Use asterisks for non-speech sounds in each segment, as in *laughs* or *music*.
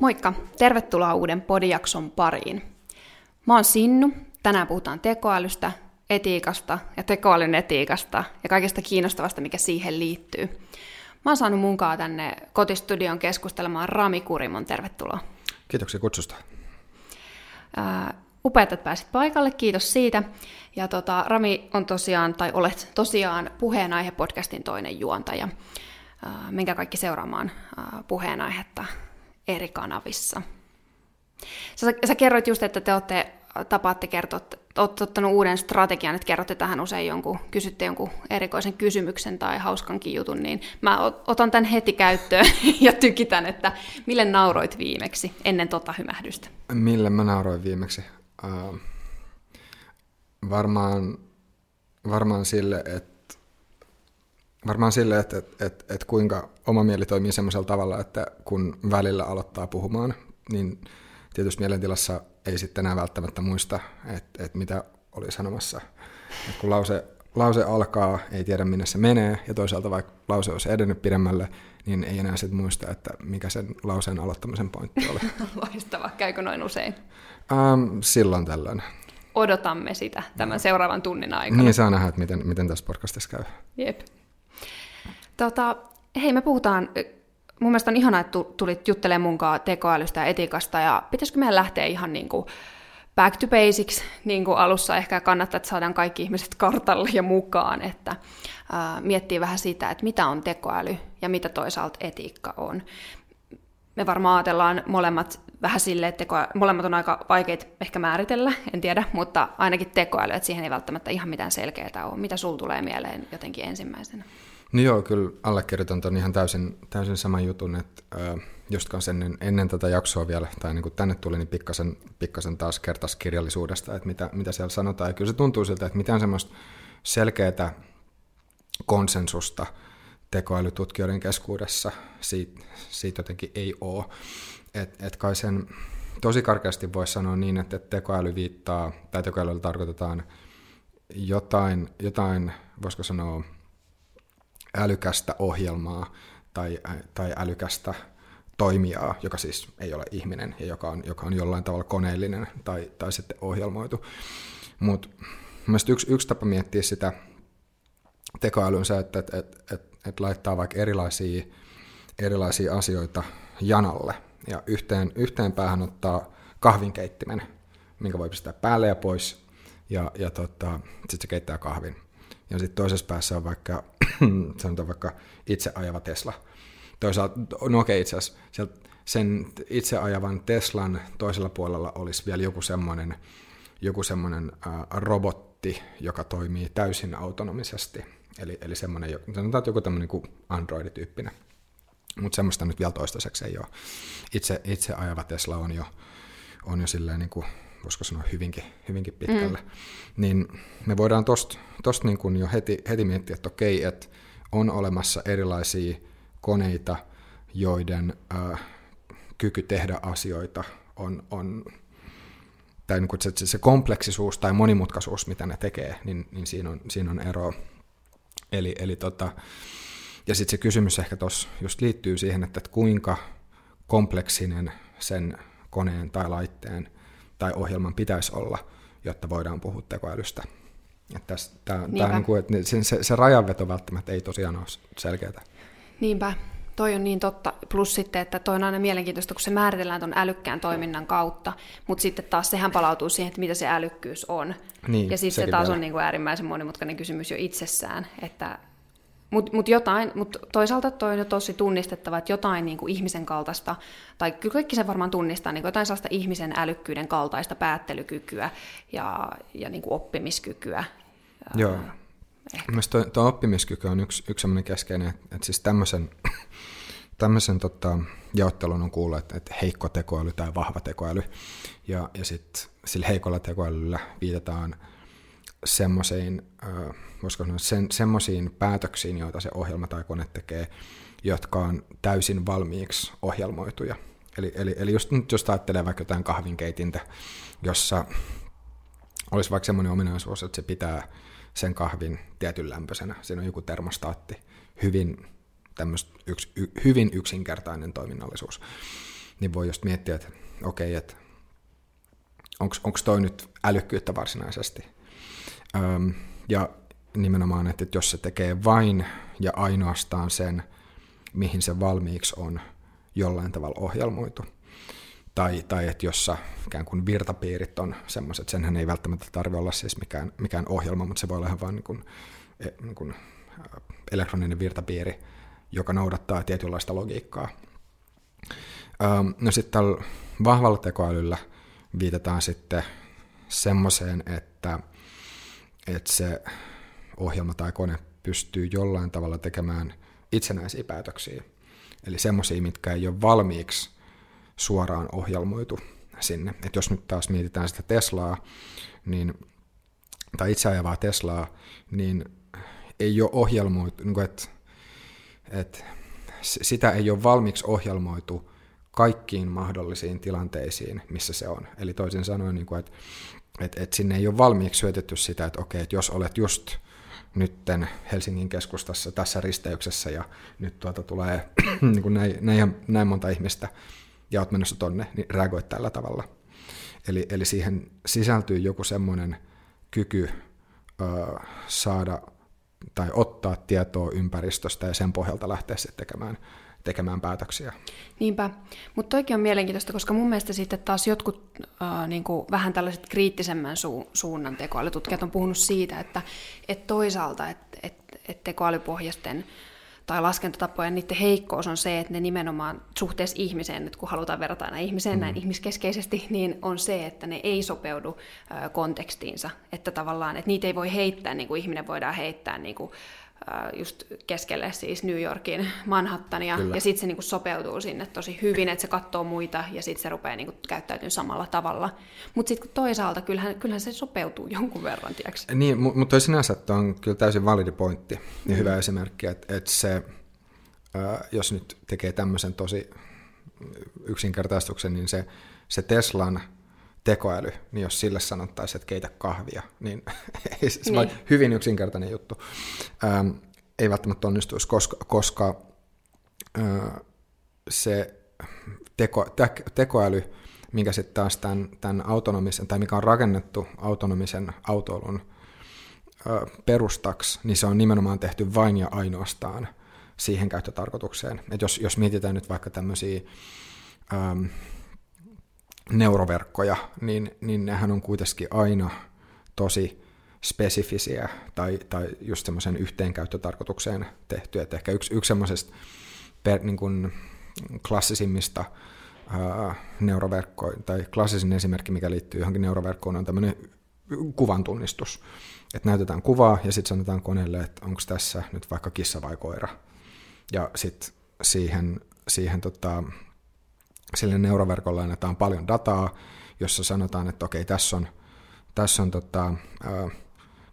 Moikka! Tervetuloa uuden podijakson pariin. Mä oon Sinnu. Tänään puhutaan tekoälystä, etiikasta ja tekoälyn etiikasta ja kaikesta kiinnostavasta, mikä siihen liittyy. Mä oon saanut munkaan tänne kotistudion keskustelemaan Rami Kurimon. Tervetuloa. Kiitoksia kutsusta. Ää, upeat, että pääsit paikalle, kiitos siitä. Ja tota, Rami on tosiaan, tai olet tosiaan puheenaihe podcastin toinen juontaja. Ää, menkää kaikki seuraamaan puheenaihetta eri kanavissa. Sä, sä kerroit just, että te olette, tapaatte kertoa, olette ottanut uuden strategian, että kerrotte tähän usein jonkun, kysytte jonkun erikoisen kysymyksen tai hauskankin jutun, niin mä otan tämän heti käyttöön *laughs* ja tykitän, että mille nauroit viimeksi ennen tota hymähdystä? Mille mä nauroin viimeksi? Uh, varmaan, varmaan sille, että varmaan sille, että, että, että, että kuinka oma mieli toimii semmoisella tavalla, että kun välillä aloittaa puhumaan, niin tietysti mielentilassa ei sitten enää välttämättä muista, että, että mitä oli sanomassa. Että kun lause, lause alkaa, ei tiedä minne se menee, ja toisaalta vaikka lause olisi edennyt pidemmälle, niin ei enää sitten muista, että mikä sen lauseen aloittamisen pointti oli. *laughs* Loistava. Käykö noin usein? Um, silloin tällöin. Odotamme sitä tämän seuraavan tunnin aikana. Niin, saa nähdä, että miten, miten tässä podcastissa käy. Jep. Tota, hei, me puhutaan, mun mielestä on ihanaa, että tulit juttelemaan munkaan tekoälystä ja etiikasta, ja pitäisikö meidän lähteä ihan niin kuin back to basics, niin kuin alussa ehkä kannattaa, että saadaan kaikki ihmiset *laughs* kartalle ja mukaan, että ää, miettii vähän sitä, että mitä on tekoäly ja mitä toisaalta etiikka on. Me varmaan ajatellaan molemmat vähän silleen, että teko, molemmat on aika vaikeita ehkä määritellä, en tiedä, mutta ainakin tekoäly, että siihen ei välttämättä ihan mitään selkeää ole. Mitä sul tulee mieleen jotenkin ensimmäisenä? No joo, kyllä allekirjoitan tuon ihan täysin, täysin saman jutun, että äh, just kanssa ennen, ennen tätä jaksoa vielä, tai niin kuin tänne tuli, niin pikkasen, pikkasen taas kertas kirjallisuudesta, että mitä, mitä siellä sanotaan. Ja kyllä se tuntuu siltä, että mitään semmoista selkeää konsensusta tekoälytutkijoiden keskuudessa siitä, siitä jotenkin ei ole. Että et kai sen tosi karkeasti voisi sanoa niin, että tekoäly viittaa, tai tekoälyllä tarkoitetaan jotain, jotain voisiko sanoa, älykästä ohjelmaa tai, tai älykästä toimijaa, joka siis ei ole ihminen ja joka on, joka on jollain tavalla koneellinen tai, tai sitten ohjelmoitu. Mutta yksi, yksi tapa miettiä sitä tekoälyä on se, että et, et, et, et laittaa vaikka erilaisia, erilaisia asioita janalle ja yhteen, yhteen päähän ottaa kahvinkeittimen, minkä voi pistää päälle ja pois ja, ja tota, sitten se keittää kahvin. Ja sitten toisessa päässä on vaikka, *clears throat* sanotaan vaikka itse ajava Tesla. Toisaalta, no okei itse asiassa, sen itse ajavan Teslan toisella puolella olisi vielä joku semmoinen, joku semmoinen äh, robotti, joka toimii täysin autonomisesti. Eli, eli semmoinen, sanotaan, että joku tämmöinen kuin Android-tyyppinen. Mutta semmoista nyt vielä toistaiseksi ei ole. Itse, itse ajava Tesla on jo, on jo silleen niin kuin voisiko sanoa hyvinkin, hyvinkin pitkälle, mm. niin me voidaan tuosta tost niin jo heti, heti miettiä, että okei, että on olemassa erilaisia koneita, joiden äh, kyky tehdä asioita on, on tai niin kuin se, se kompleksisuus tai monimutkaisuus, mitä ne tekee, niin, niin siinä, on, siinä on ero. Eli, eli tota, ja sitten se kysymys ehkä tuossa just liittyy siihen, että, että kuinka kompleksinen sen koneen tai laitteen tai ohjelman pitäisi olla, jotta voidaan puhua tekoälystä. Että tää, tää niin kuin, että se, se, se rajanveto välttämättä ei tosiaan ole selkeää. Niinpä, toi on niin totta. Plus sitten, että toi on aina mielenkiintoista, kun se määritellään tuon älykkään toiminnan kautta, mutta sitten taas sehän palautuu siihen, että mitä se älykkyys on. Niin, ja sitten se taas vielä. on niin kuin äärimmäisen monimutkainen kysymys jo itsessään, että mutta mut jotain, mut toisaalta toi on tosi tunnistettava, että jotain niin kuin ihmisen kaltaista, tai kyllä kaikki sen varmaan tunnistaa, niin kuin jotain sellaista ihmisen älykkyyden kaltaista päättelykykyä ja, ja niin kuin oppimiskykyä. Joo. Mielestäni tuo oppimiskyky on yksi, yksi sellainen keskeinen, että, että siis tämmöisen, *coughs* tämmöisen tota, jaottelun on kuullut, että, että heikko tekoäly tai vahva tekoäly, ja, ja sitten sillä heikolla tekoälyllä viitataan semmoisiin, voisiko sanoa, sen, semmoisiin päätöksiin, joita se ohjelma tai kone tekee, jotka on täysin valmiiksi ohjelmoituja. Eli, eli, eli just nyt jos ajattelee vaikka jotain kahvinkeitintä, jossa olisi vaikka semmoinen ominaisuus, että se pitää sen kahvin tietyn lämpöisenä, siinä on joku termostaatti, hyvin, yks, y, hyvin yksinkertainen toiminnallisuus, niin voi just miettiä, että okei, okay, että onko toi nyt älykkyyttä varsinaisesti. Ja nimenomaan, että jos se tekee vain ja ainoastaan sen, mihin se valmiiksi on jollain tavalla ohjelmoitu, tai, tai että jossa ikään kuin virtapiirit on semmoiset, senhän ei välttämättä tarvitse olla siis mikään, mikään ohjelma, mutta se voi olla ihan vain niin kuin, e, niin kuin elektroninen virtapiiri, joka noudattaa tietynlaista logiikkaa. No sitten tällä vahvalla tekoälyllä viitataan sitten semmoiseen, että, että se ohjelma tai kone pystyy jollain tavalla tekemään itsenäisiä päätöksiä. Eli semmoisia, mitkä ei ole valmiiksi suoraan ohjelmoitu sinne. Et jos nyt taas mietitään sitä Teslaa, niin, tai itse ajavaa Teslaa, niin ei ole ohjelmoitu, niin että, että sitä ei ole valmiiksi ohjelmoitu kaikkiin mahdollisiin tilanteisiin, missä se on. Eli toisin sanoen, niin kuin, että, että, että sinne ei ole valmiiksi syötetty sitä, että okei, että jos olet just nytten Helsingin keskustassa tässä risteyksessä ja nyt tuota tulee *clears throat* niin kuin näin, näin, näin monta ihmistä ja olet menossa tonne, niin reagoit tällä tavalla. Eli, eli siihen sisältyy joku semmoinen kyky ö, saada tai ottaa tietoa ympäristöstä ja sen pohjalta lähteä sitten tekemään, tekemään päätöksiä. Niinpä, mutta toikin on mielenkiintoista, koska mun mielestä sitten taas jotkut äh, niin kuin vähän tällaiset kriittisemmän su- suunnan tekoälytutkijat on puhunut siitä, että, että toisaalta, että, että, että tekoälypohjaisten tai laskentatapojen niiden heikkous on se, että ne nimenomaan suhteessa ihmiseen, nyt kun halutaan verrata aina ihmiseen mm. näin ihmiskeskeisesti, niin on se, että ne ei sopeudu kontekstiinsa. Että tavallaan, että niitä ei voi heittää niin kuin ihminen voidaan heittää niin kuin, just keskelle siis New Yorkin Manhattania, Kyllä. ja sitten se niinku sopeutuu sinne tosi hyvin, että se katsoo muita, ja sitten se rupeaa niinku käyttäytymään samalla tavalla. Mutta sitten toisaalta kyllähän, kyllähän se sopeutuu jonkun verran, tiiäks? Niin, mutta toi sinänsä on kyllä täysin validi pointti, ja mm. hyvä esimerkki, että et se, jos nyt tekee tämmöisen tosi yksinkertaistuksen, niin se, se Teslan tekoäly, niin jos sille sanottaisiin, että keitä kahvia, niin *laughs* se niin. hyvin yksinkertainen juttu. Ähm, ei välttämättä onnistuisi, koska, koska äh, se teko, te, tekoäly, mikä sitten taas tämän, tämän autonomisen, tai mikä on rakennettu autonomisen autoilun äh, perustaksi, niin se on nimenomaan tehty vain ja ainoastaan siihen käyttötarkoitukseen. Et jos, jos mietitään nyt vaikka tämmöisiä ähm, neuroverkkoja, niin, niin nehän on kuitenkin aina tosi spesifisiä tai, tai just semmoisen yhteenkäyttötarkoitukseen tehtyä. Et ehkä yksi, yksi semmoisesta per, niin kuin klassisimmista ää, neuroverkkoja, tai klassisin esimerkki, mikä liittyy johonkin neuroverkkoon, on tämmöinen kuvan tunnistus. Että näytetään kuvaa ja sitten sanotaan koneelle, että onko tässä nyt vaikka kissa vai koira. Ja sitten siihen, siihen tota, sille neuroverkolle annetaan paljon dataa, jossa sanotaan, että okei, tässä on, tässä on tota,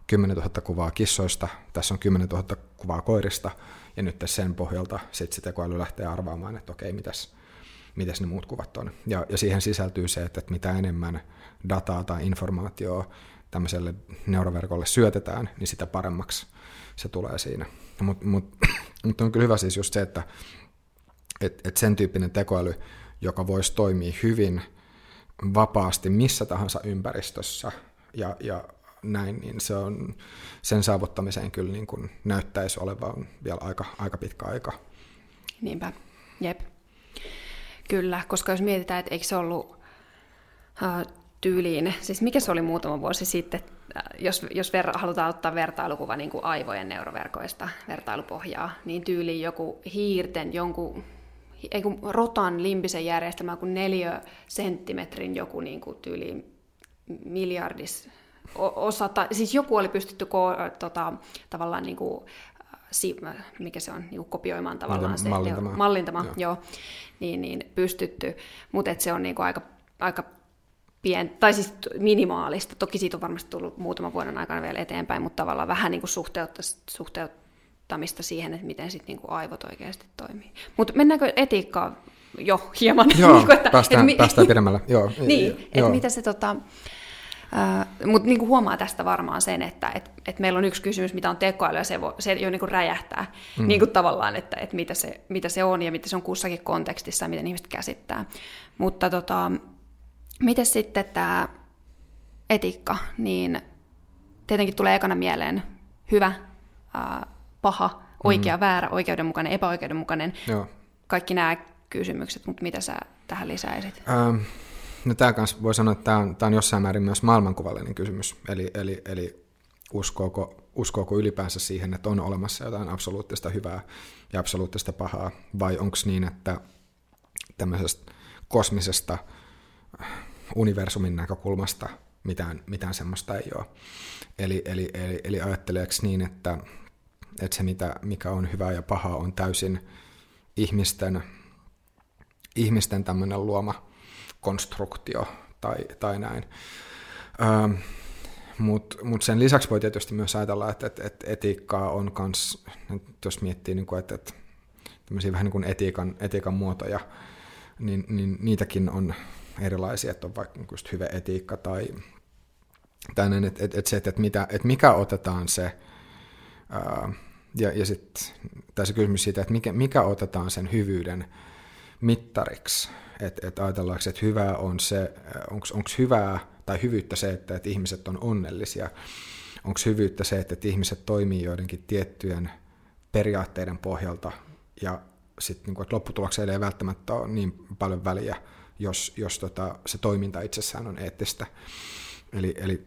10 000 kuvaa kissoista, tässä on 10 000 kuvaa koirista, ja nyt sen pohjalta sitten se tekoäly lähtee arvaamaan, että okei, mitäs, mitäs ne muut kuvat on. Ja, ja siihen sisältyy se, että, että mitä enemmän dataa tai informaatiota tämmöiselle neuroverkolle syötetään, niin sitä paremmaksi se tulee siinä. Mutta mut, *clears throat* mut on kyllä hyvä siis just se, että et, et sen tyyppinen tekoäly, joka voisi toimia hyvin vapaasti missä tahansa ympäristössä ja, ja näin, niin se on, sen saavuttamiseen kyllä niin kuin näyttäisi olevan vielä aika, aika pitkä aika. Niinpä, jep. Kyllä, koska jos mietitään, että eikö se ollut uh, tyyliin, siis mikä se oli muutama vuosi sitten, jos, jos ver, halutaan ottaa vertailukuva niin kuin aivojen neuroverkoista, vertailupohjaa, niin tyyliin joku hiirten, jonkun ei kun rotan limbisen järjestelmä kuin neljä senttimetrin joku niin kuin tyyli miljardis osa, siis joku oli pystytty ko, tota, tavallaan niin kuin, si, mikä se on, niin kuin kopioimaan tavallaan se, mallintama, mallintama joo. joo. Niin, niin pystytty, mutta se on niin kuin aika, aika pien, tai siis minimaalista. Toki siitä on varmasti tullut muutaman vuoden aikana vielä eteenpäin, mutta tavallaan vähän niin kuin suhteutta, suhteut, vaikuttamista siihen, että miten sit niinku aivot oikeasti toimii. Mutta mennäänkö etiikkaan jo hieman? Joo, *laughs* niin kuin, että, päästään, että, päästään pidemmälle. *laughs* Joo, niin, että mitä se tota, Uh, Mutta niin huomaa tästä varmaan sen, että et, et meillä on yksi kysymys, mitä on tekoäly, ja se, voi, se jo niin räjähtää mm. niin tavallaan, että et mitä, se, mitä se on ja mitä se on kussakin kontekstissa ja miten ihmiset käsittää. Mutta tota, miten sitten tämä etiikka, niin tietenkin tulee ekana mieleen hyvä, uh, paha, oikea, mm. väärä, oikeudenmukainen, epäoikeudenmukainen. Joo. Kaikki nämä kysymykset, mutta mitä sä tähän lisäisit? Ähm, no tämä kanssa voi sanoa, että tämä on, tämä on jossain määrin myös maailmankuvallinen kysymys. Eli, eli, eli uskooko, uskooko ylipäänsä siihen, että on olemassa jotain absoluuttista hyvää ja absoluuttista pahaa, vai onko niin, että tämmöisestä kosmisesta universumin näkökulmasta mitään, mitään semmoista ei ole. Eli, eli, eli, eli ajatteleeko niin, että, että se mitä, mikä on hyvää ja pahaa on täysin ihmisten ihmisten tämmöinen luoma konstruktio tai, tai näin. Ähm, Mutta mut sen lisäksi voi tietysti myös ajatella, että, että, että etiikkaa on myös, jos miettii, niin että, että tämmöisiä vähän niin kuin etiikan, etiikan muotoja, niin, niin niitäkin on erilaisia, että on vaikka just hyvä etiikka tai tämmöinen, että, että, että se, että, mitä, että mikä otetaan se, ja, ja sitten tässä kysymys siitä, että mikä, mikä otetaan sen hyvyyden mittariksi, että et ajatellaanko, että hyvää on se, onko hyvää tai hyvyyttä se, että, että ihmiset on onnellisia, onko hyvyyttä se, että, että ihmiset toimii joidenkin tiettyjen periaatteiden pohjalta ja sitten niin lopputuloksella ei välttämättä ole niin paljon väliä, jos, jos tota, se toiminta itsessään on eettistä. Eli, eli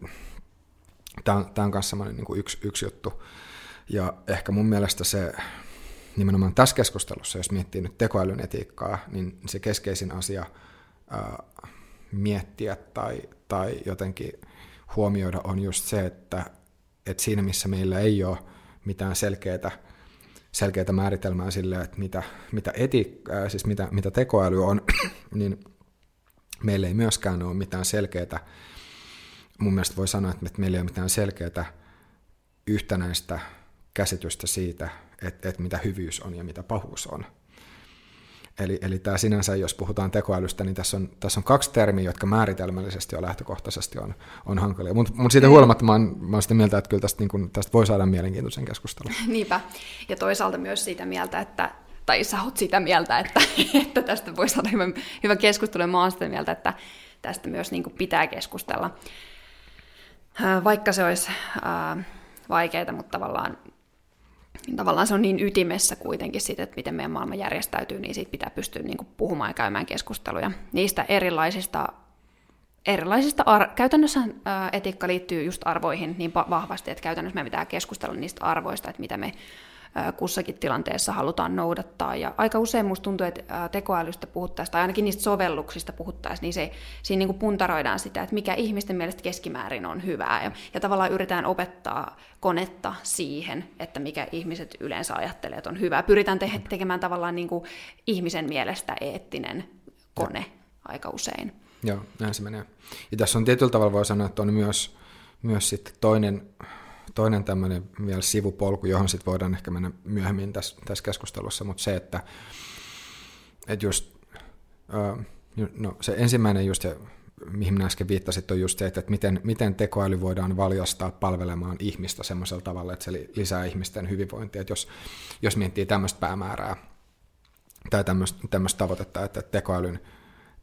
tämä on myös niin yksi, yksi juttu. Ja ehkä mun mielestä se nimenomaan tässä keskustelussa, jos miettii nyt tekoälyn etiikkaa, niin se keskeisin asia ää, miettiä tai, tai jotenkin huomioida on just se, että, että siinä missä meillä ei ole mitään selkeää, selkeää määritelmää sille, että mitä, mitä, etiikkaa, siis mitä, mitä tekoäly on, *clears throat* niin meillä ei myöskään ole mitään selkeää, mun mielestä voi sanoa, että meillä ei ole mitään selkeää yhtenäistä käsitystä siitä, että, että mitä hyvyys on ja mitä pahuus on. Eli, eli tämä sinänsä, jos puhutaan tekoälystä, niin tässä on, tässä on kaksi termiä, jotka määritelmällisesti ja lähtökohtaisesti on, on hankalia. Mutta mut siitä huolimatta mä oon, mä oon sitä mieltä, että kyllä tästä, niin kun, tästä voi saada mielenkiintoisen keskustelun. *laughs* Niinpä. Ja toisaalta myös siitä mieltä, että tai sä oot sitä mieltä, että, *laughs* että tästä voi saada hyvän, hyvän keskustelun. Mä oon sitä mieltä, että tästä myös niin pitää keskustella. Vaikka se olisi äh, vaikeaa, mutta tavallaan tavallaan se on niin ytimessä kuitenkin siitä, että miten meidän maailma järjestäytyy, niin siitä pitää pystyä niin kuin puhumaan ja käymään keskusteluja niistä erilaisista, erilaisista ar- käytännössä etiikka liittyy just arvoihin niin vahvasti, että käytännössä meidän pitää keskustella niistä arvoista, että mitä me kussakin tilanteessa halutaan noudattaa. Ja aika usein musta tuntuu, että tekoälystä puhuttaisiin, tai ainakin niistä sovelluksista puhuttaisiin, niin se, siinä niin kuin puntaroidaan sitä, että mikä ihmisten mielestä keskimäärin on hyvää. Ja, ja tavallaan yritetään opettaa konetta siihen, että mikä ihmiset yleensä ajattelee, että on hyvää. Pyritään te- tekemään tavallaan niin kuin ihmisen mielestä eettinen kone ja. aika usein. Joo, näin se menee. Ja tässä on tietyllä tavalla voi sanoa, että on myös, myös sitten toinen toinen tämmöinen vielä sivupolku, johon sitten voidaan ehkä mennä myöhemmin tässä, tässä keskustelussa, mutta se, että, että just, no se ensimmäinen just, mihin minä äsken viittasit, on just se, että miten, miten tekoäly voidaan valjastaa palvelemaan ihmistä semmoisella tavalla, että se lisää ihmisten hyvinvointia. Että jos, jos miettii tämmöistä päämäärää tai tämmöistä, tämmöistä tavoitetta, että tekoälyn,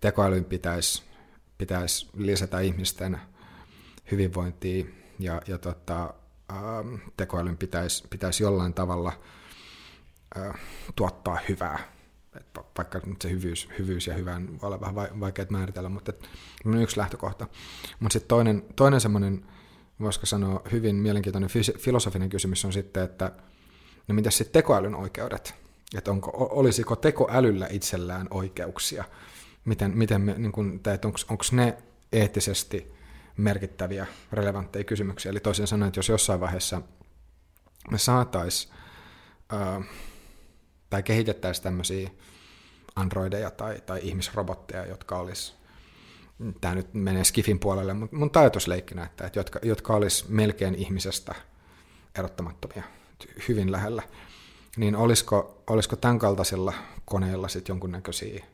tekoälyn pitäisi, pitäisi lisätä ihmisten hyvinvointia ja, ja tota, Ähm, tekoälyn pitäisi, pitäisi jollain tavalla äh, tuottaa hyvää. Vaikka nyt se hyvyys, hyvyys ja hyvän voi olla vähän vaikea määritellä, mutta yksi lähtökohta. Mutta sitten toinen, toinen semmoinen, voisiko sanoa, hyvin mielenkiintoinen filosofinen kysymys on sitten, että no mitäs sitten tekoälyn oikeudet? Että onko, olisiko tekoälyllä itsellään oikeuksia? Miten, miten me, niin kun, onko ne eettisesti merkittäviä, relevantteja kysymyksiä. Eli toisin sanoen, että jos jossain vaiheessa me saatais tai kehitettäisiin tämmöisiä androideja tai, tai ihmisrobotteja, jotka olisi, tämä nyt menee Skifin puolelle, mutta mun ajatusleikkinä, että, että jotka, jotka olisi melkein ihmisestä erottamattomia, hyvin lähellä, niin olisiko, olisiko tämän kaltaisilla koneilla sitten jonkunnäköisiä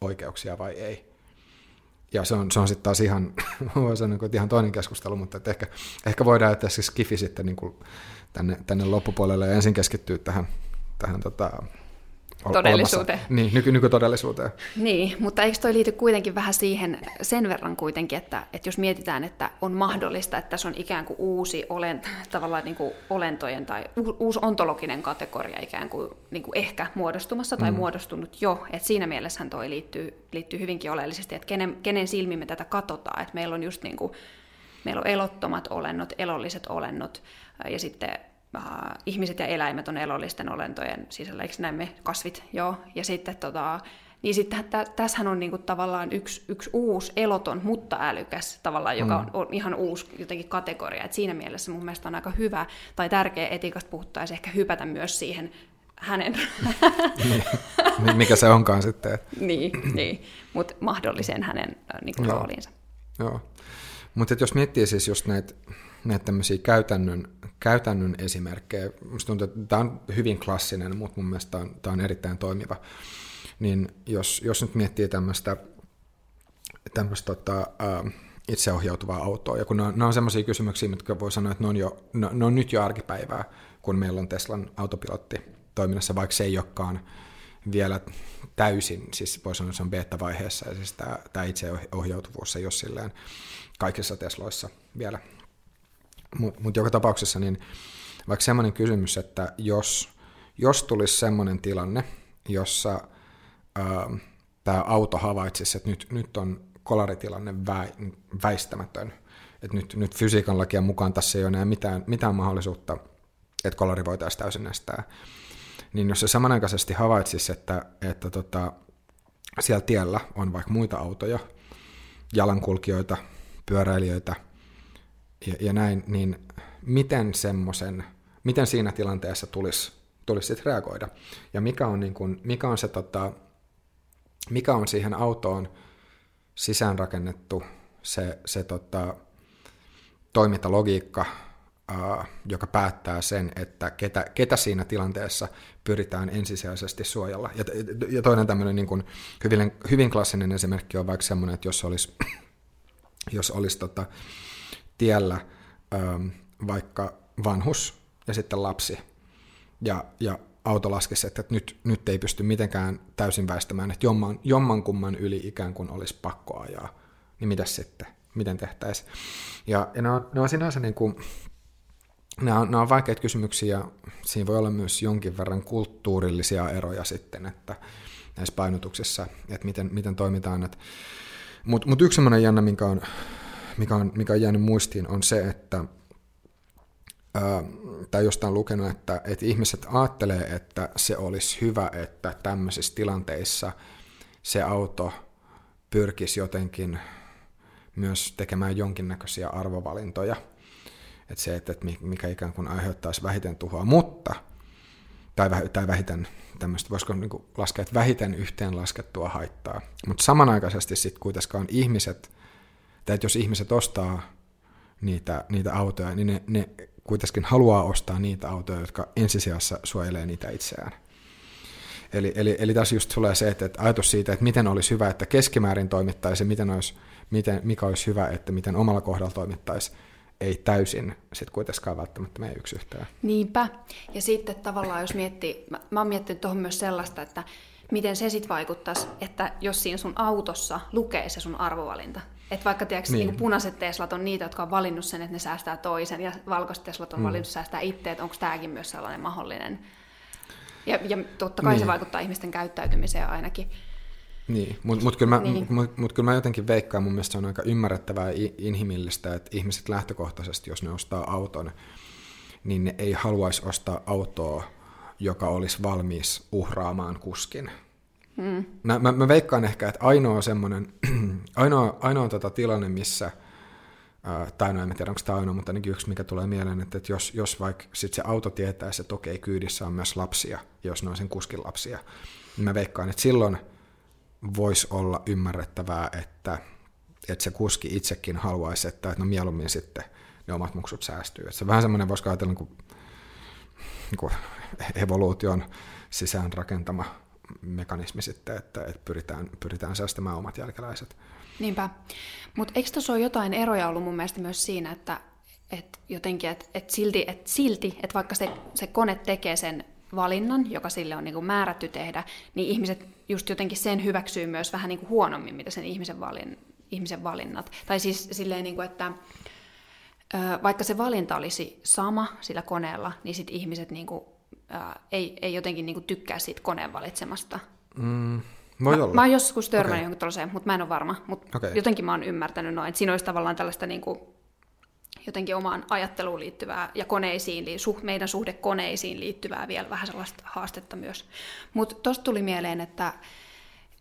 oikeuksia vai ei? Ja se on, se on sitten taas ihan, *laughs* voi sanoa, että ihan toinen keskustelu, mutta että ehkä, ehkä voidaan jättää se skifi sitten niin kuin tänne, tänne loppupuolelle ja ensin keskittyä tähän, tähän tota, todellisuuteen. Olemassa, niin, nyky, nykytodellisuuteen. Niin, mutta eikö toi liity kuitenkin vähän siihen sen verran kuitenkin, että, että jos mietitään, että on mahdollista, että tässä on ikään kuin uusi olent, tavallaan niin kuin olentojen tai uusi ontologinen kategoria ikään kuin, niin kuin ehkä muodostumassa tai mm. muodostunut jo, että siinä mielessähän toi liittyy, liittyy hyvinkin oleellisesti, että kenen, kenen silmin me tätä katsotaan, että meillä on just niin kuin, meillä on elottomat olennot, elolliset olennot ja sitten äh, ihmiset ja eläimet on elollisten olentojen sisällä, eikö näin me kasvit, joo. Ja sitten tota, niin sitten tä, tässähän on niinku tavallaan yksi, yksi uusi eloton, mutta älykäs tavallaan, joka mm. on, on ihan uusi jotenkin kategoria. Et siinä mielessä mun mielestä on aika hyvä tai tärkeä etiikasta puhuttaessa ehkä hypätä myös siihen hänen... *laughs* niin, mikä se onkaan sitten. niin, niin. mutta mahdolliseen hänen äh, niin kuin, rooliinsa. Joo. Mutta jos miettii siis just näitä näitä tämmöisiä käytännön, käytännön esimerkkejä. Minusta tuntuu, että tämä on hyvin klassinen, mutta mun mielestä tämä on, on erittäin toimiva. Niin jos, jos nyt miettii tämmöistä, tämmöistä tota, äh, itseohjautuvaa autoa, ja kun nämä, nämä on semmoisia kysymyksiä, mitkä voi sanoa, että ne on, jo, ne, ne on nyt jo arkipäivää, kun meillä on Teslan autopilotti toiminnassa, vaikka se ei olekaan vielä täysin, siis voi sanoa, että se on beta-vaiheessa, ja siis tämä, tämä itseohjautuvuus ei ole silleen kaikissa Tesloissa vielä mutta mut joka tapauksessa niin vaikka semmoinen kysymys, että jos, jos tulisi semmoinen tilanne, jossa tämä auto havaitsisi, että nyt, nyt on kolaritilanne vä, väistämätön, että nyt, nyt fysiikan lakien mukaan tässä ei ole enää mitään, mitään mahdollisuutta, että kolari voitaisiin täysin estää, niin jos se samanaikaisesti havaitsisi, että, että tota, siellä tiellä on vaikka muita autoja, jalankulkijoita, pyöräilijöitä, ja, ja näin, niin miten semmoisen, miten siinä tilanteessa tulisi, tulisi sitten reagoida? Ja mikä on, niin kuin, mikä on se tota, mikä on siihen autoon sisäänrakennettu se, se tota, toimintalogiikka, ää, joka päättää sen, että ketä, ketä siinä tilanteessa pyritään ensisijaisesti suojella. Ja, ja toinen tämmöinen niin kuin hyvin, hyvin klassinen esimerkki on vaikka semmoinen, että jos olisi, *clears throat* jos olisi tota, tiellä ähm, vaikka vanhus ja sitten lapsi, ja, ja auto laskisi, että nyt, nyt ei pysty mitenkään täysin väistämään, että jomman, jomman kumman yli ikään kuin olisi pakko ajaa, niin mitä sitten, miten tehtäisiin. Ja, ja ne, on, ne on sinänsä niin kuin, nämä on, nämä on vaikeita kysymyksiä, ja siinä voi olla myös jonkin verran kulttuurillisia eroja sitten, että näissä painotuksissa, että miten, miten toimitaan. Mutta mut yksi sellainen jännä, minkä on mikä on, mikä on jäänyt muistiin, on se, että ää, tai jostain lukenut, että, että ihmiset ajattelee, että se olisi hyvä, että tämmöisissä tilanteissa se auto pyrkisi jotenkin myös tekemään jonkinnäköisiä arvovalintoja. Että se, että, että mikä ikään kuin aiheuttaisi vähiten tuhoa, mutta, tai, tai vähiten tämmöistä, voisiko niin laskea, että vähiten yhteen laskettua haittaa. Mutta samanaikaisesti sitten kuitenkaan ihmiset että jos ihmiset ostaa niitä, niitä autoja, niin ne, ne kuitenkin haluaa ostaa niitä autoja, jotka ensisijassa suojelee niitä itseään. Eli, eli, eli tässä just tulee se, että, että ajatus siitä, että miten olisi hyvä, että keskimäärin toimittaisiin, miten olisi, miten, mikä olisi hyvä, että miten omalla kohdalla toimittaisiin, ei täysin sitten kuitenkaan välttämättä mene yksi yhtään. Niinpä. Ja sitten tavallaan, jos miettii, mä, mä oon miettinyt tuohon myös sellaista, että miten se sitten vaikuttaisi, että jos siinä sun autossa lukee se sun arvovalinta, että vaikka tiedätkö, niin. Niin punaiset Teslat on niitä, jotka on valinnut sen, että ne säästää toisen, ja valkoiset Teslat on mm. valinnut säästää itse, että onko tämäkin myös sellainen mahdollinen. Ja, ja totta kai niin. se vaikuttaa ihmisten käyttäytymiseen ainakin. Niin, mutta mut kyllä, mä, niin. mut, mut kyllä mä jotenkin veikkaan, mun mielestä se on aika ymmärrettävää ja inhimillistä, että ihmiset lähtökohtaisesti, jos ne ostaa auton, niin ne ei haluaisi ostaa autoa, joka olisi valmis uhraamaan kuskin. Mm. Mä, mä, mä veikkaan ehkä, että ainoa semmoinen, *clears throat* ainoa, ainoa tota tilanne, missä, tai no en tiedä, onko tämä ainoa, mutta ainakin yksi, mikä tulee mieleen, että, että jos, jos vaikka sit se auto tietää, että okei, kyydissä on myös lapsia, jos ne on sen kuskin lapsia, niin mä veikkaan, että silloin voisi olla ymmärrettävää, että, että se kuski itsekin haluaisi, että, että no mieluummin sitten ne omat muksut säästyy. Että se on vähän semmoinen, voisiko ajatella niin kuin, niin kuin evoluution sisään rakentama mekanismi sitten, että, että pyritään, pyritään säästämään omat jälkeläiset. Niinpä. Mutta eikö tuossa ole jotain eroja ollut mun mielestä myös siinä, että et jotenkin, että et silti, et silti että vaikka se, se kone tekee sen valinnan, joka sille on niin kuin määrätty tehdä, niin ihmiset just jotenkin sen hyväksyy myös vähän niin kuin huonommin, mitä sen ihmisen, valin, ihmisen valinnat. Tai siis silleen, niin kuin, että vaikka se valinta olisi sama sillä koneella, niin sitten ihmiset niin kuin, ää, ei, ei jotenkin niin kuin tykkää siitä koneen valitsemasta. Mm, voi mä, olla. mä oon joskus törmännyt okay. johonkin tuollaiseen, mutta mä en ole varma. Mutta okay. jotenkin mä oon ymmärtänyt noin, että siinä olisi tavallaan tällaista niin kuin, jotenkin omaan ajatteluun liittyvää ja koneisiin, suh, meidän suhde koneisiin liittyvää vielä vähän sellaista haastetta myös. Mutta tuosta tuli mieleen, että,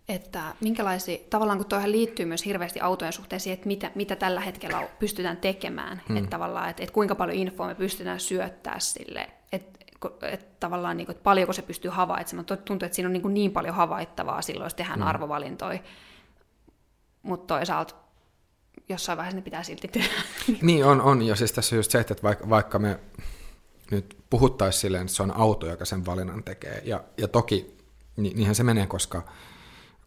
että minkälaisia, tavallaan kun tuohon liittyy myös hirveästi autojen suhteen siihen, että mitä, mitä tällä hetkellä pystytään tekemään, hmm. että tavallaan, että, että kuinka paljon infoa me pystytään syöttää sille, että että tavallaan niin kuin, että paljonko se pystyy havaitsemaan. Tuntuu, että siinä on niin, kuin niin paljon havaittavaa silloin, jos tehdään hmm. arvovalintoja, mutta toisaalta jossain vaiheessa ne pitää silti tehdä. *laughs* Niin on, on. Ja siis tässä on just se, että vaikka, vaikka me nyt puhuttaisiin silleen, että se on auto, joka sen valinnan tekee. Ja, ja toki niin, niinhän se menee, koska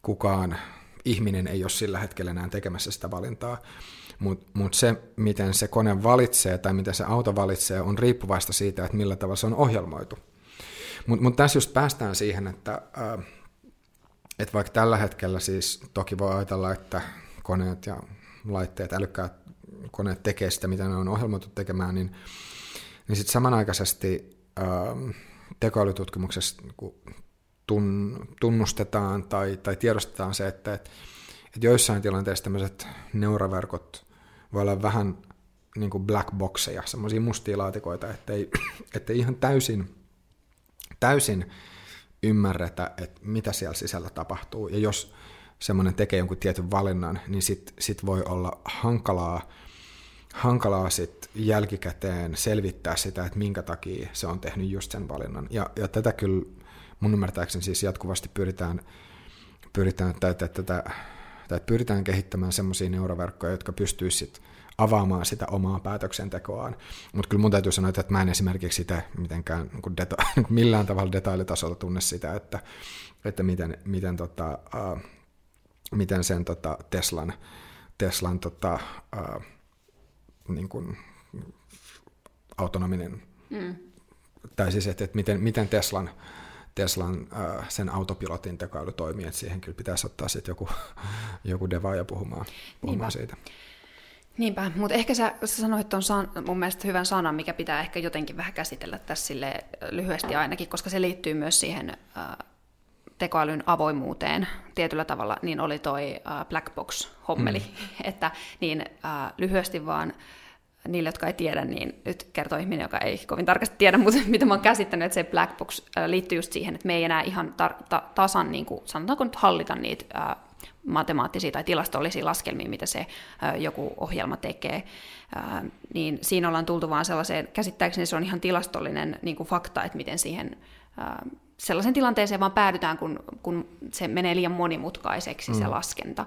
kukaan ihminen ei ole sillä hetkellä enää tekemässä sitä valintaa. Mutta mut se, miten se kone valitsee tai miten se auto valitsee, on riippuvaista siitä, että millä tavalla se on ohjelmoitu. Mutta mut tässä just päästään siihen, että, äh, että vaikka tällä hetkellä siis toki voi ajatella, että koneet ja laitteet, älykkäät koneet tekee sitä, mitä ne on ohjelmoitu tekemään, niin, niin sitten samanaikaisesti ähm, tekoälytutkimuksessa niin tun, tunnustetaan tai, tai tiedostetaan se, että, että, että joissain tilanteissa tämmöiset neuroverkot voi olla vähän niin kuin black boxeja, semmoisia mustia laatikoita, ettei, *clears throat* ettei ihan täysin, täysin ymmärretä, että mitä siellä sisällä tapahtuu. Ja jos semmoinen tekee jonkun tietyn valinnan, niin sit, sit voi olla hankalaa, hankalaa sit jälkikäteen selvittää sitä, että minkä takia se on tehnyt just sen valinnan. Ja, ja tätä kyllä mun ymmärtääkseni siis jatkuvasti pyritään, pyritään, että, että, että, että pyritään kehittämään semmoisia neuroverkkoja, jotka pystyisivät avaamaan sitä omaa päätöksentekoaan. Mutta kyllä mun täytyy sanoa, että mä en esimerkiksi sitä mitenkään niin deta- *laughs* millään tavalla detailitasolla tunne sitä, että, että miten, miten tota, uh, miten sen tota, Teslan, Teslan tota, ää, niin kuin, autonominen, mm. tai siis, että, että miten, miten Teslan, Teslan ää, sen autopilotin tekoäly toimii, että siihen kyllä pitäisi ottaa sitten joku, *laughs* joku devaaja puhumaan, puhumaan siitä. Niinpä, mutta ehkä sä, sä sanoit tuon san, mun mielestä hyvän sanan, mikä pitää ehkä jotenkin vähän käsitellä tässä sille lyhyesti ainakin, koska se liittyy myös siihen äh, tekoälyn avoimuuteen tietyllä tavalla, niin oli toi uh, black box-hommeli. Mm. *laughs* että niin uh, lyhyesti vaan niille, jotka ei tiedä, niin nyt kertoo ihminen, joka ei kovin tarkasti tiedä, *laughs* mutta mitä mä oon käsittänyt, että se black box uh, liittyy just siihen, että me ei enää ihan tar- ta- tasan, niin kuin, sanotaanko nyt hallita niitä uh, matemaattisia tai tilastollisia laskelmia, mitä se uh, joku ohjelma tekee, uh, niin siinä ollaan tultu vaan sellaiseen, käsittääkseni se on ihan tilastollinen niin kuin fakta, että miten siihen uh, sellaisen tilanteeseen vaan päädytään, kun, kun se menee liian monimutkaiseksi mm. se laskenta.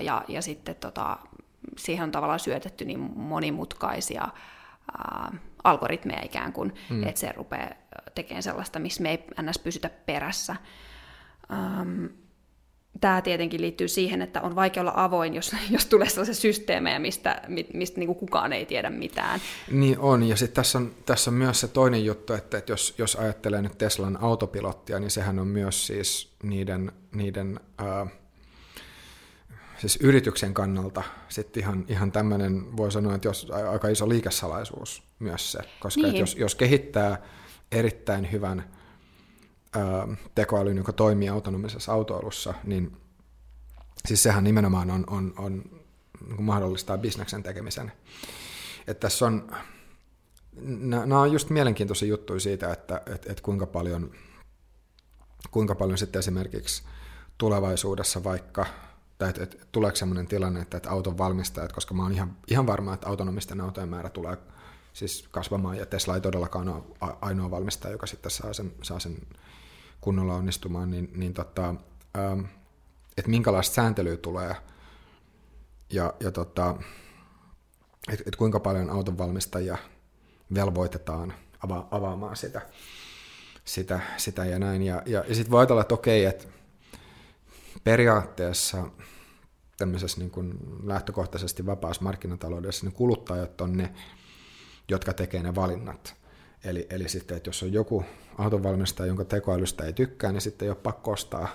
Ja, ja sitten tota, siihen on tavallaan syötetty niin monimutkaisia ää, algoritmeja ikään kuin, mm. että se rupeaa tekemään sellaista, missä me ei ns. pysytä perässä. Ähm, tämä tietenkin liittyy siihen, että on vaikea olla avoin, jos, *laughs* jos tulee sellaisia systeemejä, mistä, mistä niin kuin kukaan ei tiedä mitään. Niin on, ja sitten tässä on, tässä on myös se toinen juttu, että, että jos, jos ajattelee nyt Teslan autopilottia, niin sehän on myös siis niiden, niiden ää, siis yrityksen kannalta sitten ihan, ihan tämmöinen, voi sanoa, että jos, aika iso liikesalaisuus myös se, koska niin. jos, jos kehittää erittäin hyvän tekoälyn, joka toimii autonomisessa autoilussa, niin siis sehän nimenomaan on, on, on niin mahdollistaa bisneksen tekemisen. Että tässä on, nämä on just mielenkiintoisia juttuja siitä, että et, et kuinka paljon, kuinka paljon sitten esimerkiksi tulevaisuudessa vaikka, tai että et, tuleeko sellainen tilanne, että, että auton valmistajat, koska mä oon ihan, ihan varma, että autonomisten autojen määrä tulee siis kasvamaan, ja Tesla ei todellakaan ole ainoa valmistaja, joka sitten saa sen, saa sen kunnolla onnistumaan, niin, niin tota, ähm, että minkälaista sääntelyä tulee ja, ja tota, että et kuinka paljon autonvalmistajia velvoitetaan ava- avaamaan sitä, sitä, sitä ja näin. Ja, ja, ja sitten voi ajatella, että okei, että periaatteessa tämmöisessä niin kuin lähtökohtaisesti vapaassa markkinataloudessa niin kuluttajat on ne, jotka tekee ne valinnat. Eli, eli sitten, että jos on joku autonvalmistaja, jonka tekoälystä ei tykkää, niin sitten ei ole pakko ostaa,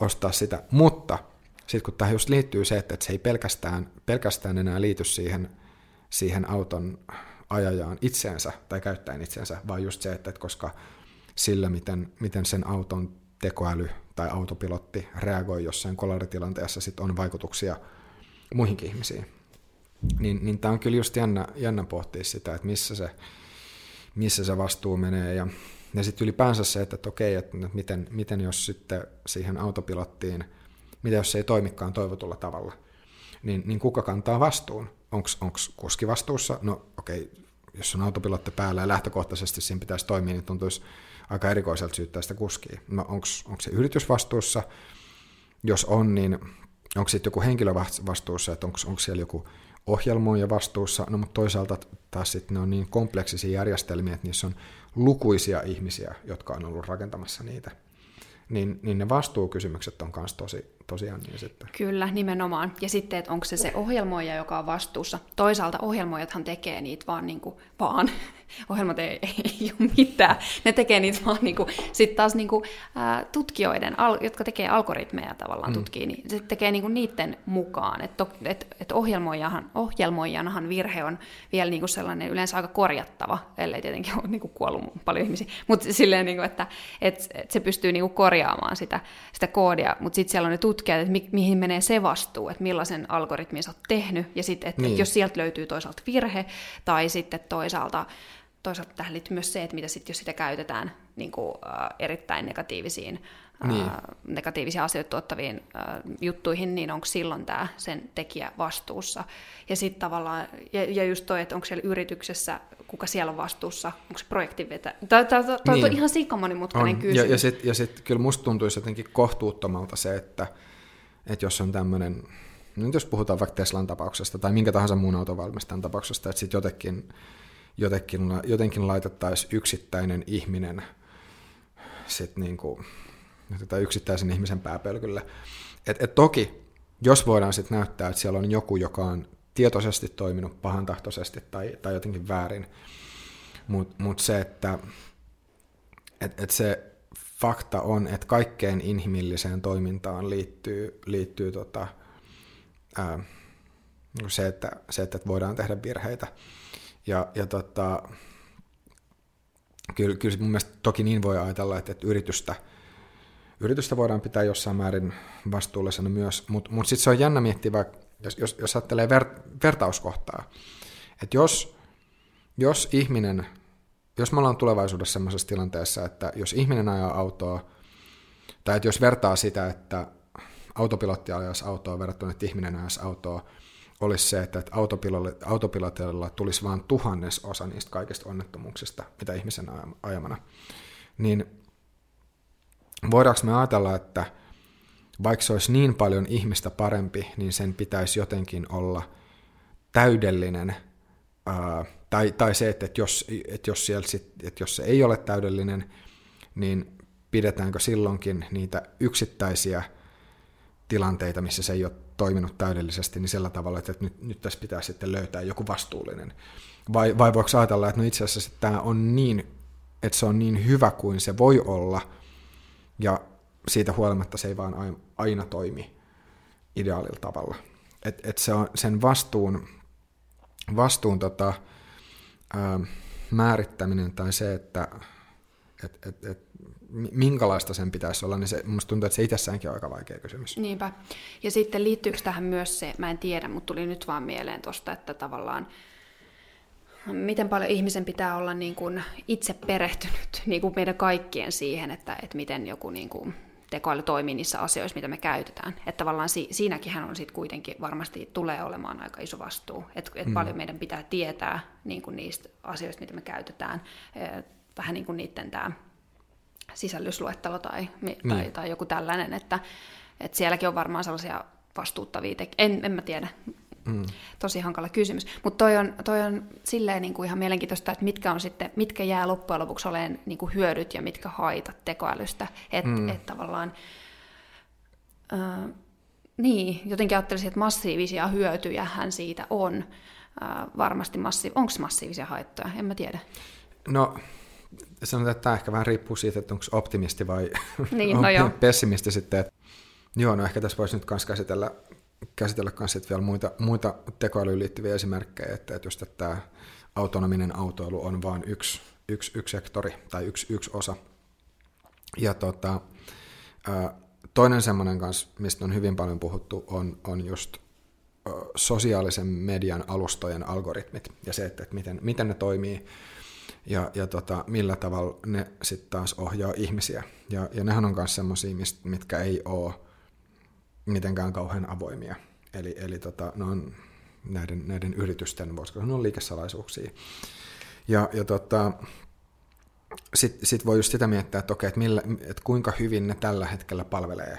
ostaa sitä. Mutta sitten kun tähän just liittyy se, että, se ei pelkästään, pelkästään enää liity siihen, siihen auton ajajaan itseensä tai käyttäen itseensä, vaan just se, että koska sillä, miten, miten sen auton tekoäly tai autopilotti reagoi jossain kolaritilanteessa, sit on vaikutuksia muihinkin ihmisiin. Niin, niin tämä on kyllä just jännä, jännä pohtia sitä, että missä se, missä se vastuu menee ja, ja sitten ylipäänsä se, että, että okei, että miten, miten jos sitten siihen autopilottiin, mitä jos se ei toimikaan toivotulla tavalla, niin, niin kuka kantaa vastuun? Onko kuski vastuussa? No okei, jos on autopilotti päällä ja lähtökohtaisesti siinä pitäisi toimia, niin tuntuisi aika erikoiselta syyttää sitä kuskia. No onko se yritys vastuussa? Jos on, niin onko sitten joku henkilö vastuussa, että onko siellä joku ohjelmoija vastuussa, no mutta toisaalta taas sitten ne on niin kompleksisia järjestelmiä, että niissä on lukuisia ihmisiä, jotka on ollut rakentamassa niitä. Niin, niin ne vastuukysymykset on myös tosi, tosiaan niin sitten. Kyllä, nimenomaan. Ja sitten, että onko se se ohjelmoija, joka on vastuussa. Toisaalta ohjelmoijathan tekee niitä vaan, niin kuin, vaan. Ohjelmat ei, *laughs* ei ole mitään. Ne tekee niitä vaan niin kuin, sitten taas niin kuin, ää, tutkijoiden, al, jotka tekee algoritmeja tavallaan mm. tutkii, niin se tekee niin kuin niiden mukaan. Että et, et ohjelmoijahan, ohjelmoijanahan virhe on vielä niin kuin sellainen yleensä aika korjattava, ellei tietenkin ole niin kuin kuollut paljon ihmisiä. Mutta silleen, niin kuin, että et, et se pystyy niin kuin korjaamaan sitä, sitä koodia, mutta sitten siellä on ne tutkijat, että mi, mihin menee se vastuu, että millaisen algoritmin sä oot tehnyt, ja sitten, että niin. et jos sieltä löytyy toisaalta virhe, tai sitten toisaalta toisaalta tähän liittyy myös se, että mitä sitten, jos sitä käytetään niin kuin, äh, erittäin negatiivisiin, niin. äh, negatiivisia asioita tuottaviin äh, juttuihin, niin onko silloin tämä sen tekijä vastuussa. Ja sitten tavallaan, ja, ja just toi, että onko siellä yrityksessä, kuka siellä on vastuussa, onko se projektinvetä. Tämä niin. on ihan sikamonimutkainen on. kysymys. Ja, ja sitten ja sit, kyllä musta tuntuisi jotenkin kohtuuttomalta se, että, että jos on tämmöinen, nyt jos puhutaan vaikka Teslan tapauksesta tai minkä tahansa muun autovalmistajan tapauksesta, että sitten jotenkin jotenkin, jotenkin laitettaisiin yksittäinen ihminen sit niin kuin, tai yksittäisen ihmisen pääpölkylle. Et, et toki, jos voidaan sitten näyttää, että siellä on joku, joka on tietoisesti toiminut pahantahtoisesti tai, tai jotenkin väärin, mutta mut se, että et, et se fakta on, että kaikkeen inhimilliseen toimintaan liittyy, liittyy tota, ää, se, että, se, että voidaan tehdä virheitä. Ja, ja tota, kyllä, kyllä mun mielestä toki niin voi ajatella, että, että yritystä, yritystä voidaan pitää jossain määrin vastuullisena myös, mutta mut sitten se on jännä miettiä, jos, jos, jos ajattelee ver, vertauskohtaa, että jos, jos ihminen, jos me ollaan tulevaisuudessa sellaisessa tilanteessa, että jos ihminen ajaa autoa, tai että jos vertaa sitä, että autopilotti ajaisi autoa verrattuna, että ihminen ajaisi autoa, olisi se, että autopilotilla tulisi vain tuhannes osa niistä kaikista onnettomuuksista, mitä ihmisen ajamana. Niin voidaanko me ajatella, että vaikka se olisi niin paljon ihmistä parempi, niin sen pitäisi jotenkin olla täydellinen, tai, tai se, että, että, jos, että, jos siellä sit, että jos se ei ole täydellinen, niin pidetäänkö silloinkin niitä yksittäisiä tilanteita, missä se ei ole toiminut täydellisesti, niin sillä tavalla, että nyt, nyt tässä pitää sitten löytää joku vastuullinen. Vai, vai voiko ajatella, että no itse asiassa tämä on niin, että se on niin hyvä kuin se voi olla, ja siitä huolimatta se ei vaan aina toimi ideaalilla tavalla. Et, et se on sen vastuun, vastuun tota, ää, määrittäminen tai se, että et, et, et, minkälaista sen pitäisi olla, niin se, musta tuntuu, että se itsessäänkin on aika vaikea kysymys. Niinpä. Ja sitten liittyykö tähän myös se, mä en tiedä, mutta tuli nyt vaan mieleen tuosta, että tavallaan miten paljon ihmisen pitää olla niin kuin itse perehtynyt *laughs* niin kuin meidän kaikkien siihen, että, että miten joku niin kuin tekoäly toimii niissä asioissa, mitä me käytetään. Että tavallaan si- siinäkin on sitten kuitenkin varmasti tulee olemaan aika iso vastuu. Että et mm. paljon meidän pitää tietää niin kuin niistä asioista, mitä me käytetään. Vähän niin kuin niiden tämä sisällysluettelo tai, niin. tai, tai joku tällainen, että, että sielläkin on varmaan sellaisia vastuuttavia, tek- en, en mä tiedä, Mm. Tosi hankala kysymys. Mutta toi on, toi on silleen niin kuin ihan mielenkiintoista, että mitkä, on sitten, mitkä jää loppujen lopuksi olemaan niin kuin hyödyt ja mitkä haitat tekoälystä. Että mm. et tavallaan... Äh, niin, jotenkin ajattelisin, että massiivisia hyötyjä hän siitä on. Äh, varmasti massi- onko massiivisia haittoja? En mä tiedä. No, sanotaan, että tämä ehkä vähän riippuu siitä, että onko optimisti vai *laughs* niin, no joo. pessimisti sitten. Että, joo, no ehkä tässä voisi nyt myös käsitellä, käsitellä myös vielä muita, muita tekoälyyn liittyviä esimerkkejä, että, että just että tämä autonominen autoilu on vain yksi, yksi, yksi sektori tai yksi, yksi osa. Ja tota, toinen semmoinen kanssa, mistä on hyvin paljon puhuttu, on, on just sosiaalisen median alustojen algoritmit ja se, että, että miten, miten ne toimii ja, ja tota, millä tavalla ne sitten taas ohjaa ihmisiä. Ja, ja nehän on myös semmoisia, mitkä ei ole mitenkään kauhean avoimia. Eli, eli tota, ne on näiden, näiden yritysten, voisiko sanoa, liikesalaisuuksia. Ja, ja tota, sitten sit voi just sitä miettiä, että, okei, että, millä, että kuinka hyvin ne tällä hetkellä palvelee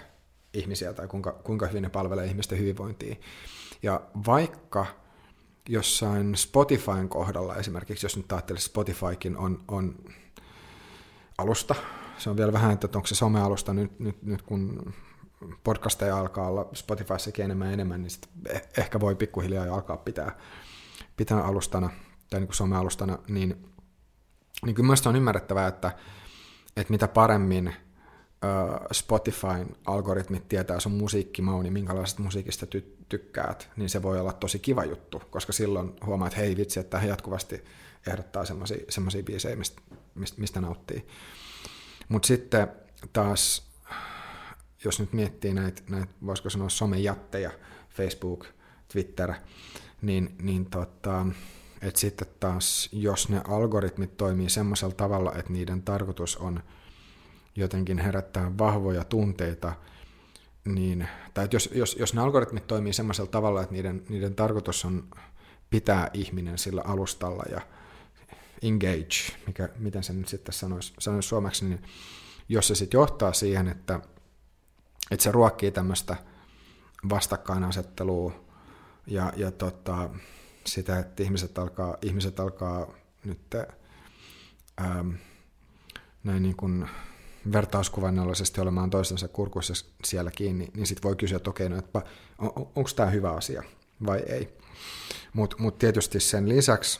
ihmisiä tai kuinka, kuinka hyvin ne palvelee ihmisten hyvinvointia. Ja vaikka jossain Spotifyn kohdalla esimerkiksi, jos nyt ajattelisi, Spotifykin on, on alusta, se on vielä vähän, että onko se somealusta nyt, nyt, nyt kun podcasteja alkaa olla Spotifyssakin enemmän ja enemmän, niin sit ehkä voi pikkuhiljaa jo alkaa pitää, pitää alustana tai niin kuin somealustana, niin, niin kyllä myös on ymmärrettävää, että, että mitä paremmin Spotifyn algoritmit tietää sun musiikkimauni, minkälaisesta musiikista ty- tykkäät, niin se voi olla tosi kiva juttu, koska silloin huomaat, että hei vitsi, että he jatkuvasti ehdottaa semmoisia biisejä, mistä, mistä nauttii. Mutta sitten taas, jos nyt miettii näitä, näit, voisiko sanoa somejatteja, Facebook, Twitter, niin, niin tota, että sitten taas, jos ne algoritmit toimii semmoisella tavalla, että niiden tarkoitus on jotenkin herättää vahvoja tunteita, niin, tai jos, jos, jos ne algoritmit toimii semmoisella tavalla, että niiden, niiden tarkoitus on pitää ihminen sillä alustalla ja engage, mikä, miten se nyt sitten sanoisi, sanoisi suomeksi, niin jos se sitten johtaa siihen, että, että se ruokkii tämmöistä vastakkainasettelua ja, ja tota, sitä, että ihmiset alkaa, ihmiset alkaa nyt ähm, näin niin kuin vertauskuvannollisesti olemaan toistensa kurkussa siellä kiinni, niin sitten voi kysyä, että okei, no, että on, onko tämä hyvä asia vai ei. Mutta mut tietysti sen lisäksi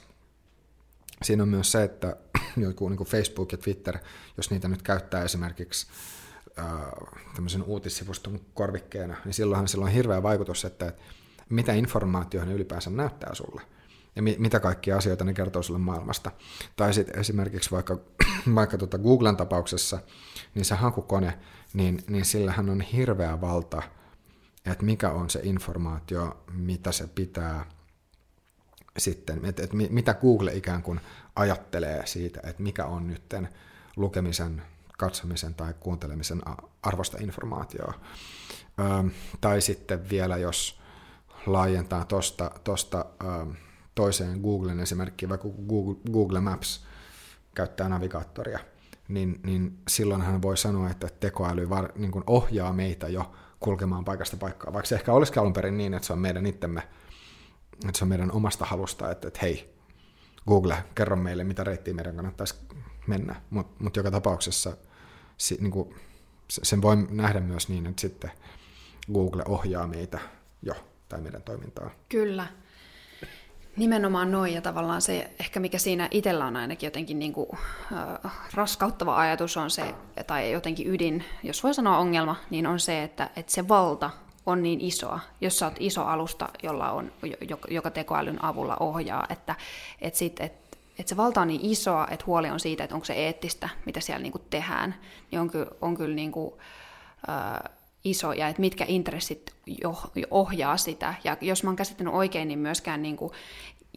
siinä on myös se, että *clears throat* joku niin Facebook ja Twitter, jos niitä nyt käyttää esimerkiksi tämmöisen uutissivuston korvikkeena, niin silloinhan sillä on hirveä vaikutus, että mitä informaatiota ne ylipäänsä näyttää sulle ja mi- mitä kaikkia asioita ne kertoo sulle maailmasta. Tai sitten esimerkiksi vaikka, *clears throat* vaikka tuota Googlen tapauksessa, niin se hakukone, niin, niin sillähän on hirveä valta, että mikä on se informaatio, mitä se pitää sitten, että, että mitä Google ikään kuin ajattelee siitä, että mikä on nytten lukemisen, katsomisen tai kuuntelemisen arvosta informaatioa. Ö, tai sitten vielä, jos laajentaa tuosta tosta, tosta toiseen Googlen esimerkkiin, vaikka Google, Google Maps käyttää navigaattoria, niin, niin silloin hän voi sanoa, että tekoäly var, niin kuin ohjaa meitä jo kulkemaan paikasta paikkaa, vaikka se ehkä olisikin alun perin niin, että se on meidän itsemme, että se on meidän omasta halusta, että, että hei, Google, kerro meille, mitä reittiä meidän kannattaisi mennä, mutta mut joka tapauksessa si, niin kuin, sen voi nähdä myös niin, että sitten Google ohjaa meitä jo tai meidän toimintaa. Kyllä. Nimenomaan noin, ja tavallaan se, ehkä mikä siinä itsellä on ainakin jotenkin niin kuin, äh, raskauttava ajatus on se, tai jotenkin ydin, jos voi sanoa ongelma, niin on se, että, että se valta on niin isoa, jos sä oot iso alusta, jolla on, joka tekoälyn avulla ohjaa, että, että, sit, että, että se valta on niin isoa, että huoli on siitä, että onko se eettistä, mitä siellä niin kuin tehdään, niin on kyllä, on kyllä niin kuin, äh, iso ja että mitkä intressit ohjaa sitä. Ja jos mä oon käsittänyt oikein, niin myöskään niin kuin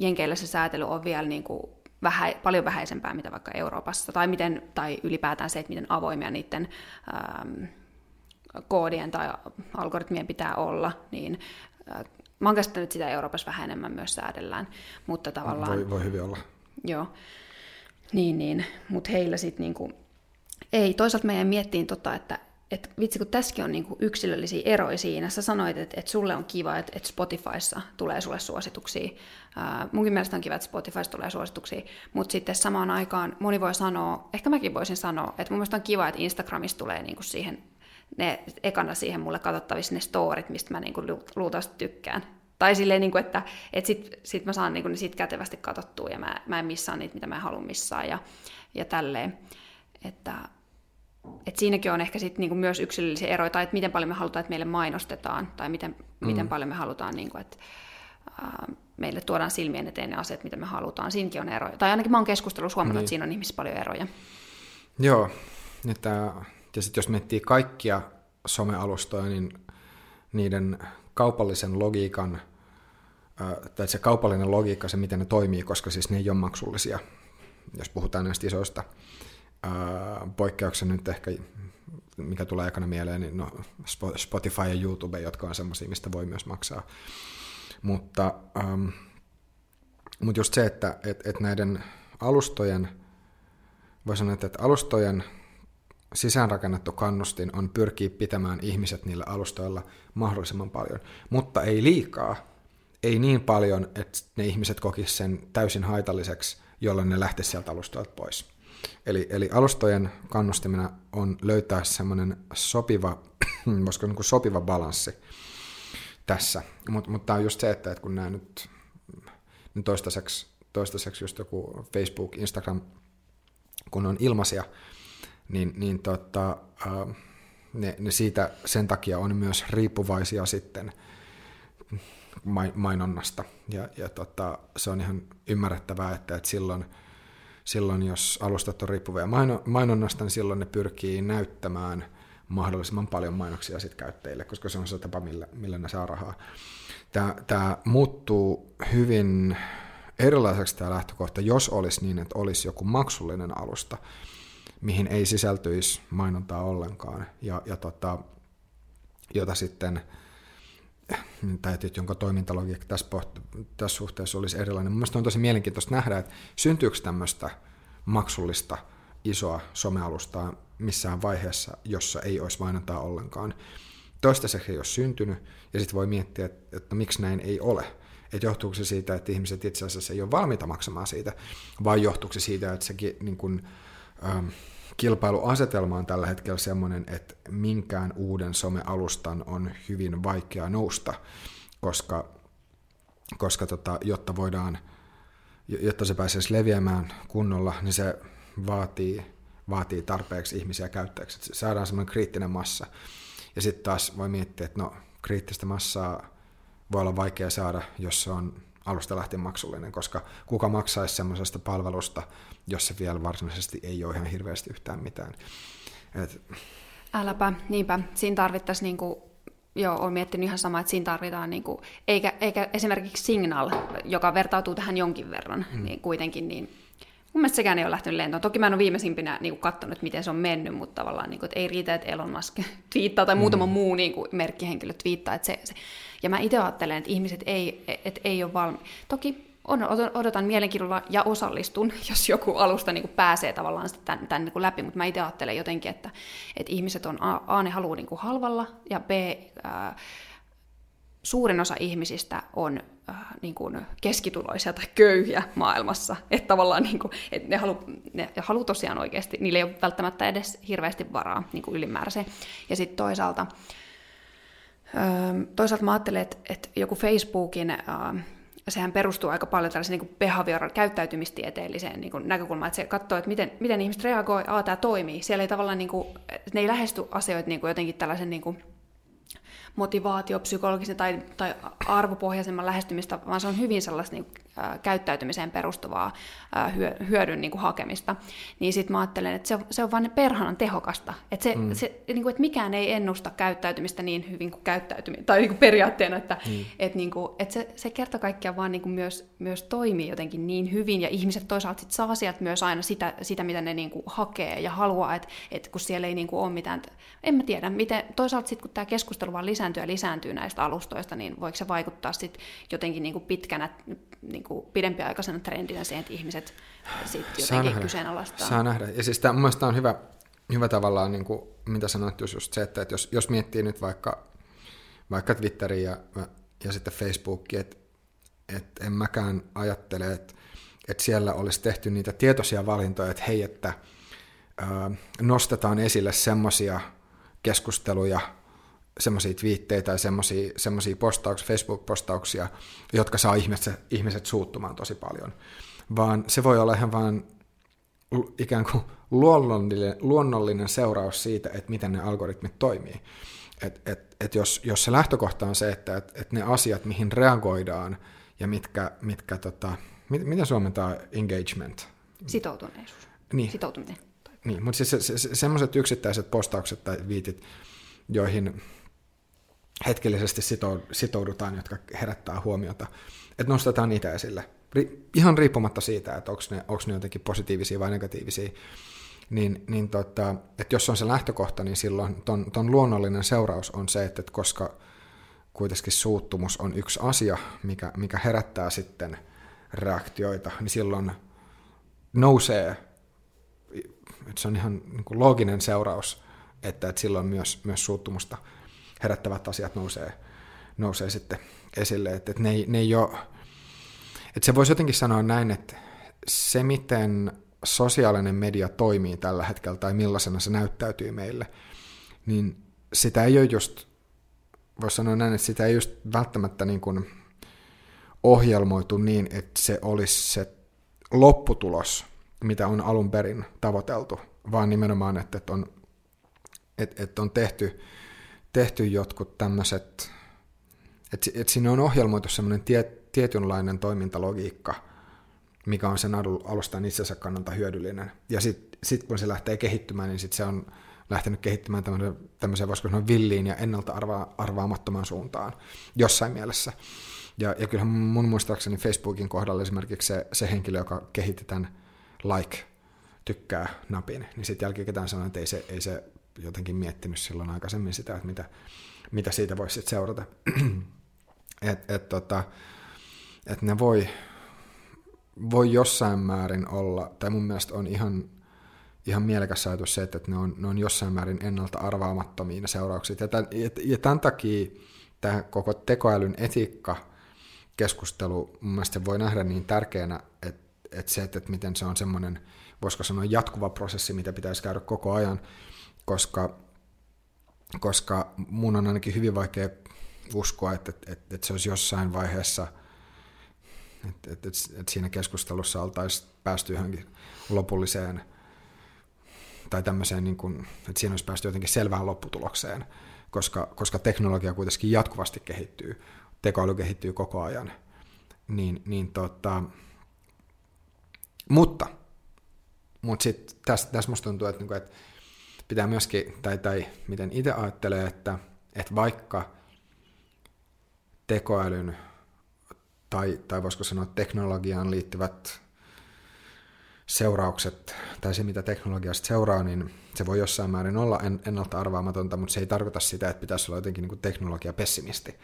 Jenkeillä se säätely on vielä niin kuin vähä, paljon vähäisempää, mitä vaikka Euroopassa, tai, miten, tai ylipäätään se, että miten avoimia niiden ähm, koodien tai algoritmien pitää olla, niin äh, mä oon käsittänyt, että sitä Euroopassa vähän enemmän myös säädellään, mutta tavallaan... Voi, voi hyvin olla. Joo, niin, niin. mutta heillä sitten niinku, ei, toisaalta meidän miettiin tota, että et vitsi, kun tässäkin on niinku yksilöllisiä eroja siinä. Sä sanoit, että et sulle on kiva, että et Spotifyssa tulee sulle suosituksia. Ää, munkin mielestä on kiva, että Spotifyssa tulee suosituksia, mutta sitten samaan aikaan moni voi sanoa, ehkä mäkin voisin sanoa, että mun mielestä on kiva, että Instagramissa tulee niinku siihen, ne ekana siihen mulle katsottavissa ne storit, mistä mä niinku luultavasti tykkään. Tai silleen, niin kuin, että, että sit, sit mä saan niin kuin, sit kätevästi katsottua ja mä, mä en missaa niitä, mitä mä haluan missään ja, ja tälleen. Että, että siinäkin on ehkä sit niinku myös yksilöllisiä eroja, tai että miten paljon me halutaan, että meille mainostetaan, tai miten, mm. miten paljon me halutaan, niinku, että äh, meille tuodaan silmien eteen ne asiat, mitä me halutaan. Siinäkin on eroja. Tai ainakin mä oon keskustellut huomannut, niin. että siinä on ihmisissä paljon eroja. Joo, että, ja sitten jos miettii kaikkia somealustoja, niin niiden kaupallisen logiikan, tai se kaupallinen logiikka, se miten ne toimii, koska siis ne ei ole maksullisia, jos puhutaan näistä isoista poikkeuksen nyt ehkä, mikä tulee ekana mieleen, niin no Spotify ja YouTube, jotka on semmoisia, mistä voi myös maksaa. Mutta, ähm, mutta just se, että et, et näiden alustojen, voi sanoa, että alustojen sisäänrakennettu kannustin on pyrkiä pitämään ihmiset niillä alustoilla mahdollisimman paljon, mutta ei liikaa, ei niin paljon, että ne ihmiset kokisivat sen täysin haitalliseksi, jolloin ne lähtisi sieltä alustoilta pois. Eli, eli alustojen kannustimena on löytää semmoinen sopiva, *clears throat* voisiko niin sopiva balanssi tässä. Mut, mutta tämä on just se, että, että kun nämä nyt, nyt toistaiseksi, toistaiseksi just joku Facebook, Instagram, kun on ilmaisia, niin, niin tota, ne, ne siitä sen takia on myös riippuvaisia sitten mainonnasta. Ja, ja tota, se on ihan ymmärrettävää, että, että silloin – silloin, jos alustat on riippuvia mainonnasta, niin silloin ne pyrkii näyttämään mahdollisimman paljon mainoksia sit käyttäjille, koska se on se tapa, millä, millä ne saa rahaa. Tämä, muuttuu hyvin erilaiseksi tämä lähtökohta, jos olisi niin, että olisi joku maksullinen alusta, mihin ei sisältyisi mainontaa ollenkaan, ja, ja tota, jota sitten että jonka toimintalogiikka tässä, tässä suhteessa olisi erilainen. Mielestäni on tosi mielenkiintoista nähdä, että syntyykö tämmöistä maksullista isoa somealustaa missään vaiheessa, jossa ei olisi mainontaa ollenkaan. Toistaiseksi ei ole syntynyt, ja sitten voi miettiä, että, että miksi näin ei ole. Että johtuuko se siitä, että ihmiset itse asiassa ei ole valmiita maksamaan siitä, vai johtuuko se siitä, että sekin niin kuin, ähm, kilpailuasetelma on tällä hetkellä sellainen, että minkään uuden somealustan on hyvin vaikea nousta, koska, koska tota, jotta voidaan, jotta se pääsisi leviämään kunnolla, niin se vaatii, vaatii tarpeeksi ihmisiä käyttäjäksi. Saadaan semmoinen kriittinen massa. Ja sitten taas voi miettiä, että no, kriittistä massaa voi olla vaikea saada, jos se on alusta lähtien maksullinen, koska kuka maksaisi semmoisesta palvelusta, jos se vielä varsinaisesti ei ole ihan hirveästi yhtään mitään. Et... Äläpä, niinpä. Siinä tarvittaisiin niinku joo, olen miettinyt ihan samaa, että siinä tarvitaan, niin kuin, eikä, eikä esimerkiksi Signal, joka vertautuu tähän jonkin verran, mm. niin kuitenkin, niin mun mielestä sekään ei ole lähtenyt lentoon. Toki mä en ole viimeisimpinä niin katsonut, miten se on mennyt, mutta tavallaan, niin kuin, että ei riitä, että Elon Musk *laughs* twiittaa tai muutama mm. muu niin kuin, merkkihenkilö twiittaa, että se, se, ja mä itse ajattelen, että ihmiset ei, et ei ole valmi. Toki odotan mielenkiinnolla ja osallistun, *laughs* jos joku alusta niin kuin pääsee tavallaan tämän, tämän niin kuin läpi, mutta mä itse ajattelen jotenkin, että, että ihmiset on A, A ne haluaa niin kuin halvalla, ja B, ää, suurin osa ihmisistä on äh, niin kuin keskituloisia tai köyhiä maailmassa. Että tavallaan niin kuin, että ne haluaa ne halu tosiaan oikeasti, niillä ei ole välttämättä edes hirveästi varaa niin kuin ylimääräiseen. Ja sitten toisaalta, toisaalta mä ajattelen, että, että joku Facebookin, sehän perustuu aika paljon tällaiseen niin behavioral käyttäytymistieteelliseen niin näkökulmaan, että se katsoo, että miten, miten ihmiset reagoi, a, tämä toimii. Siellä ei tavallaan, niin kuin, ne ei lähesty asioita niin kuin jotenkin tällaisen niin kuin, motivaatiopsykologisen tai, tai arvopohjaisemman lähestymistä, vaan se on hyvin sellaista niin, ä, käyttäytymiseen perustuvaa ä, hyö, hyödyn niin kuin, hakemista. Niin sitten mä ajattelen, että se, se on vain perhanan tehokasta. Että, se, mm. se, niin kuin, että mikään ei ennusta käyttäytymistä niin hyvin kuin käyttäytymistä, tai niin kuin periaatteena, että, mm. että, niin kuin, että se, se kerta kaikkiaan vaan niin kuin myös, myös toimii jotenkin niin hyvin, ja ihmiset toisaalta sit saa sieltä myös aina sitä, sitä mitä ne niin kuin, hakee ja haluaa, että, että kun siellä ei niin kuin, ole mitään, en mä tiedä, miten, toisaalta sitten kun tämä keskustelu vaan lisää lisääntyy ja lisääntyy näistä alustoista, niin voiko se vaikuttaa sitten jotenkin niin kuin pitkänä, niin kuin pidempiaikaisena trendinä siihen, että ihmiset sitten jotenkin kyseenalaistaa? Saa nähdä. Ja siis tämä, mun on hyvä, hyvä tavallaan, niin kuin, mitä sanoit just se, että, että jos, jos miettii nyt vaikka, vaikka Twitteriä ja, ja sitten Facebookia, että, että en mäkään ajattele, että, että siellä olisi tehty niitä tietoisia valintoja, että hei, että ää, nostetaan esille semmoisia keskusteluja, semmoisia twiittejä tai semmoisia postauksia, Facebook-postauksia, jotka saa ihmiset, ihmiset suuttumaan tosi paljon. Vaan se voi olla ihan vaan ikään kuin luonnollinen, luonnollinen seuraus siitä, että miten ne algoritmit toimii. Et, et, et jos, jos se lähtökohta on se, että et, et ne asiat, mihin reagoidaan ja mitkä, mitkä tota, mit, miten suomentaa engagement? Sitoutuneisuus. Niin. Sitoutuminen. Niin, mutta siis se, se, se, semmoiset yksittäiset postaukset tai viitit, joihin hetkellisesti sitoudutaan, jotka herättää huomiota, että nostetaan niitä esille. Ihan riippumatta siitä, että onko ne, onko ne jotenkin positiivisia vai negatiivisia, niin, niin tota, että jos on se lähtökohta, niin silloin ton, ton luonnollinen seuraus on se, että koska kuitenkin suuttumus on yksi asia, mikä, mikä herättää sitten reaktioita, niin silloin nousee, että se on ihan niin kuin looginen seuraus, että, että silloin myös, myös suuttumusta herättävät asiat nousee, nousee sitten esille, että, että ne, ei, ne ei ole, että se voisi jotenkin sanoa näin, että se miten sosiaalinen media toimii tällä hetkellä tai millaisena se näyttäytyy meille, niin sitä ei ole just, voisi sanoa näin, että sitä ei just välttämättä niin kuin ohjelmoitu niin, että se olisi se lopputulos, mitä on alun perin tavoiteltu, vaan nimenomaan, että on, että, että on tehty, tehty jotkut tämmöiset, että, että siinä on ohjelmoitu semmoinen tie, tietynlainen toimintalogiikka, mikä on sen alustan itsensä kannalta hyödyllinen. Ja sitten sit kun se lähtee kehittymään, niin sit se on lähtenyt kehittymään tämmöiseen, voisiko sanoa villiin ja ennalta arva, arvaamattomaan suuntaan jossain mielessä. Ja, ja kyllähän mun muistaakseni Facebookin kohdalla esimerkiksi se, se henkilö, joka kehitti tämän like, tykkää napin, niin sitten jälkikäteen sanoi, että ei se, ei se jotenkin miettinyt silloin aikaisemmin sitä, että mitä, mitä siitä voisi sitten seurata. *clears throat* että et, tota, et ne voi, voi jossain määrin olla, tai mun mielestä on ihan, ihan mielekäs ajatus se, että ne on, ne on jossain määrin ennalta arvaamattomia ne seuraukset. Ja tämän, ja, ja tämän takia tämä koko tekoälyn etiikka keskustelu mun mielestä voi nähdä niin tärkeänä, että, että se, että, miten se on semmoinen, voisiko sanoa jatkuva prosessi, mitä pitäisi käydä koko ajan, koska, koska mun on ainakin hyvin vaikea uskoa, että, että, että, että se olisi jossain vaiheessa – että et, et, et siinä keskustelussa oltaisiin päästy johonkin lopulliseen tai tämmöiseen, niin kuin, että siinä olisi päästy jotenkin selvään lopputulokseen, koska, koska teknologia kuitenkin jatkuvasti kehittyy, tekoäly kehittyy koko ajan. Niin, niin tota, mutta mutta sitten tässä, tässä musta tuntuu, että, niinku, että pitää myöskin, tai, tai miten itse ajattelee, että, että vaikka tekoälyn tai, tai voisiko sanoa teknologiaan liittyvät seuraukset, tai se mitä teknologiasta seuraa, niin se voi jossain määrin olla en, ennalta arvaamatonta, mutta se ei tarkoita sitä, että pitäisi olla jotenkin niin teknologia-pessimisti.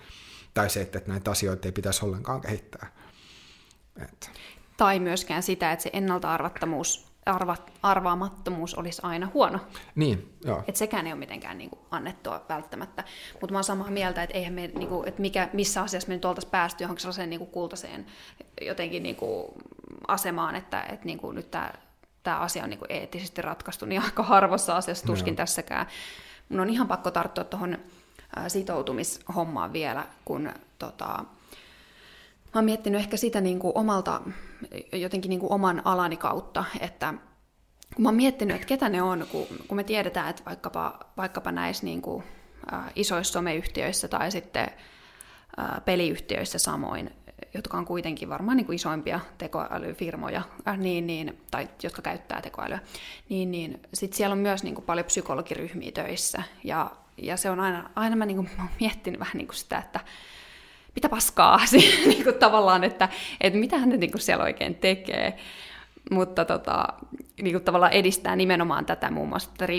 Tai se, että näitä asioita ei pitäisi ollenkaan kehittää. Et. Tai myöskään sitä, että se ennalta arvattomuus arva, arvaamattomuus olisi aina huono. Niin, joo. Et sekään ei ole mitenkään niin kuin, annettua välttämättä. Mutta mä oon samaa mieltä, että eihän me, niin kuin, että mikä, missä asiassa me nyt oltaisiin päästy johonkin sellaiseen niin kuin kultaiseen jotenkin niin kuin, asemaan, että, että niin kuin, nyt tämä tämä asia on niin kuin eettisesti ratkaistu, niin aika harvassa asiassa tuskin no. tässäkään. Mun on ihan pakko tarttua tuohon sitoutumishommaan vielä, kun tota, mä oon miettinyt ehkä sitä niin kuin omalta jotenkin niin kuin oman alani kautta, että kun mä oon miettinyt, että ketä ne on, kun, kun me tiedetään, että vaikkapa, vaikkapa näissä niin kuin, ä, isoissa someyhtiöissä tai sitten ä, peliyhtiöissä samoin, jotka on kuitenkin varmaan niin kuin isoimpia tekoälyfirmoja, äh, niin, niin, tai jotka käyttää tekoälyä, niin, niin sitten siellä on myös niin kuin paljon psykologiryhmiä töissä, ja, ja se on aina, aina mä, niin kuin, mä oon miettinyt vähän niin kuin sitä, että mitä paskaa *laughs* siinä, niin kuin tavallaan, että, että mitä hän niin kuin siellä oikein tekee. Mutta tota, niin kuin tavallaan edistää nimenomaan tätä muun muassa tätä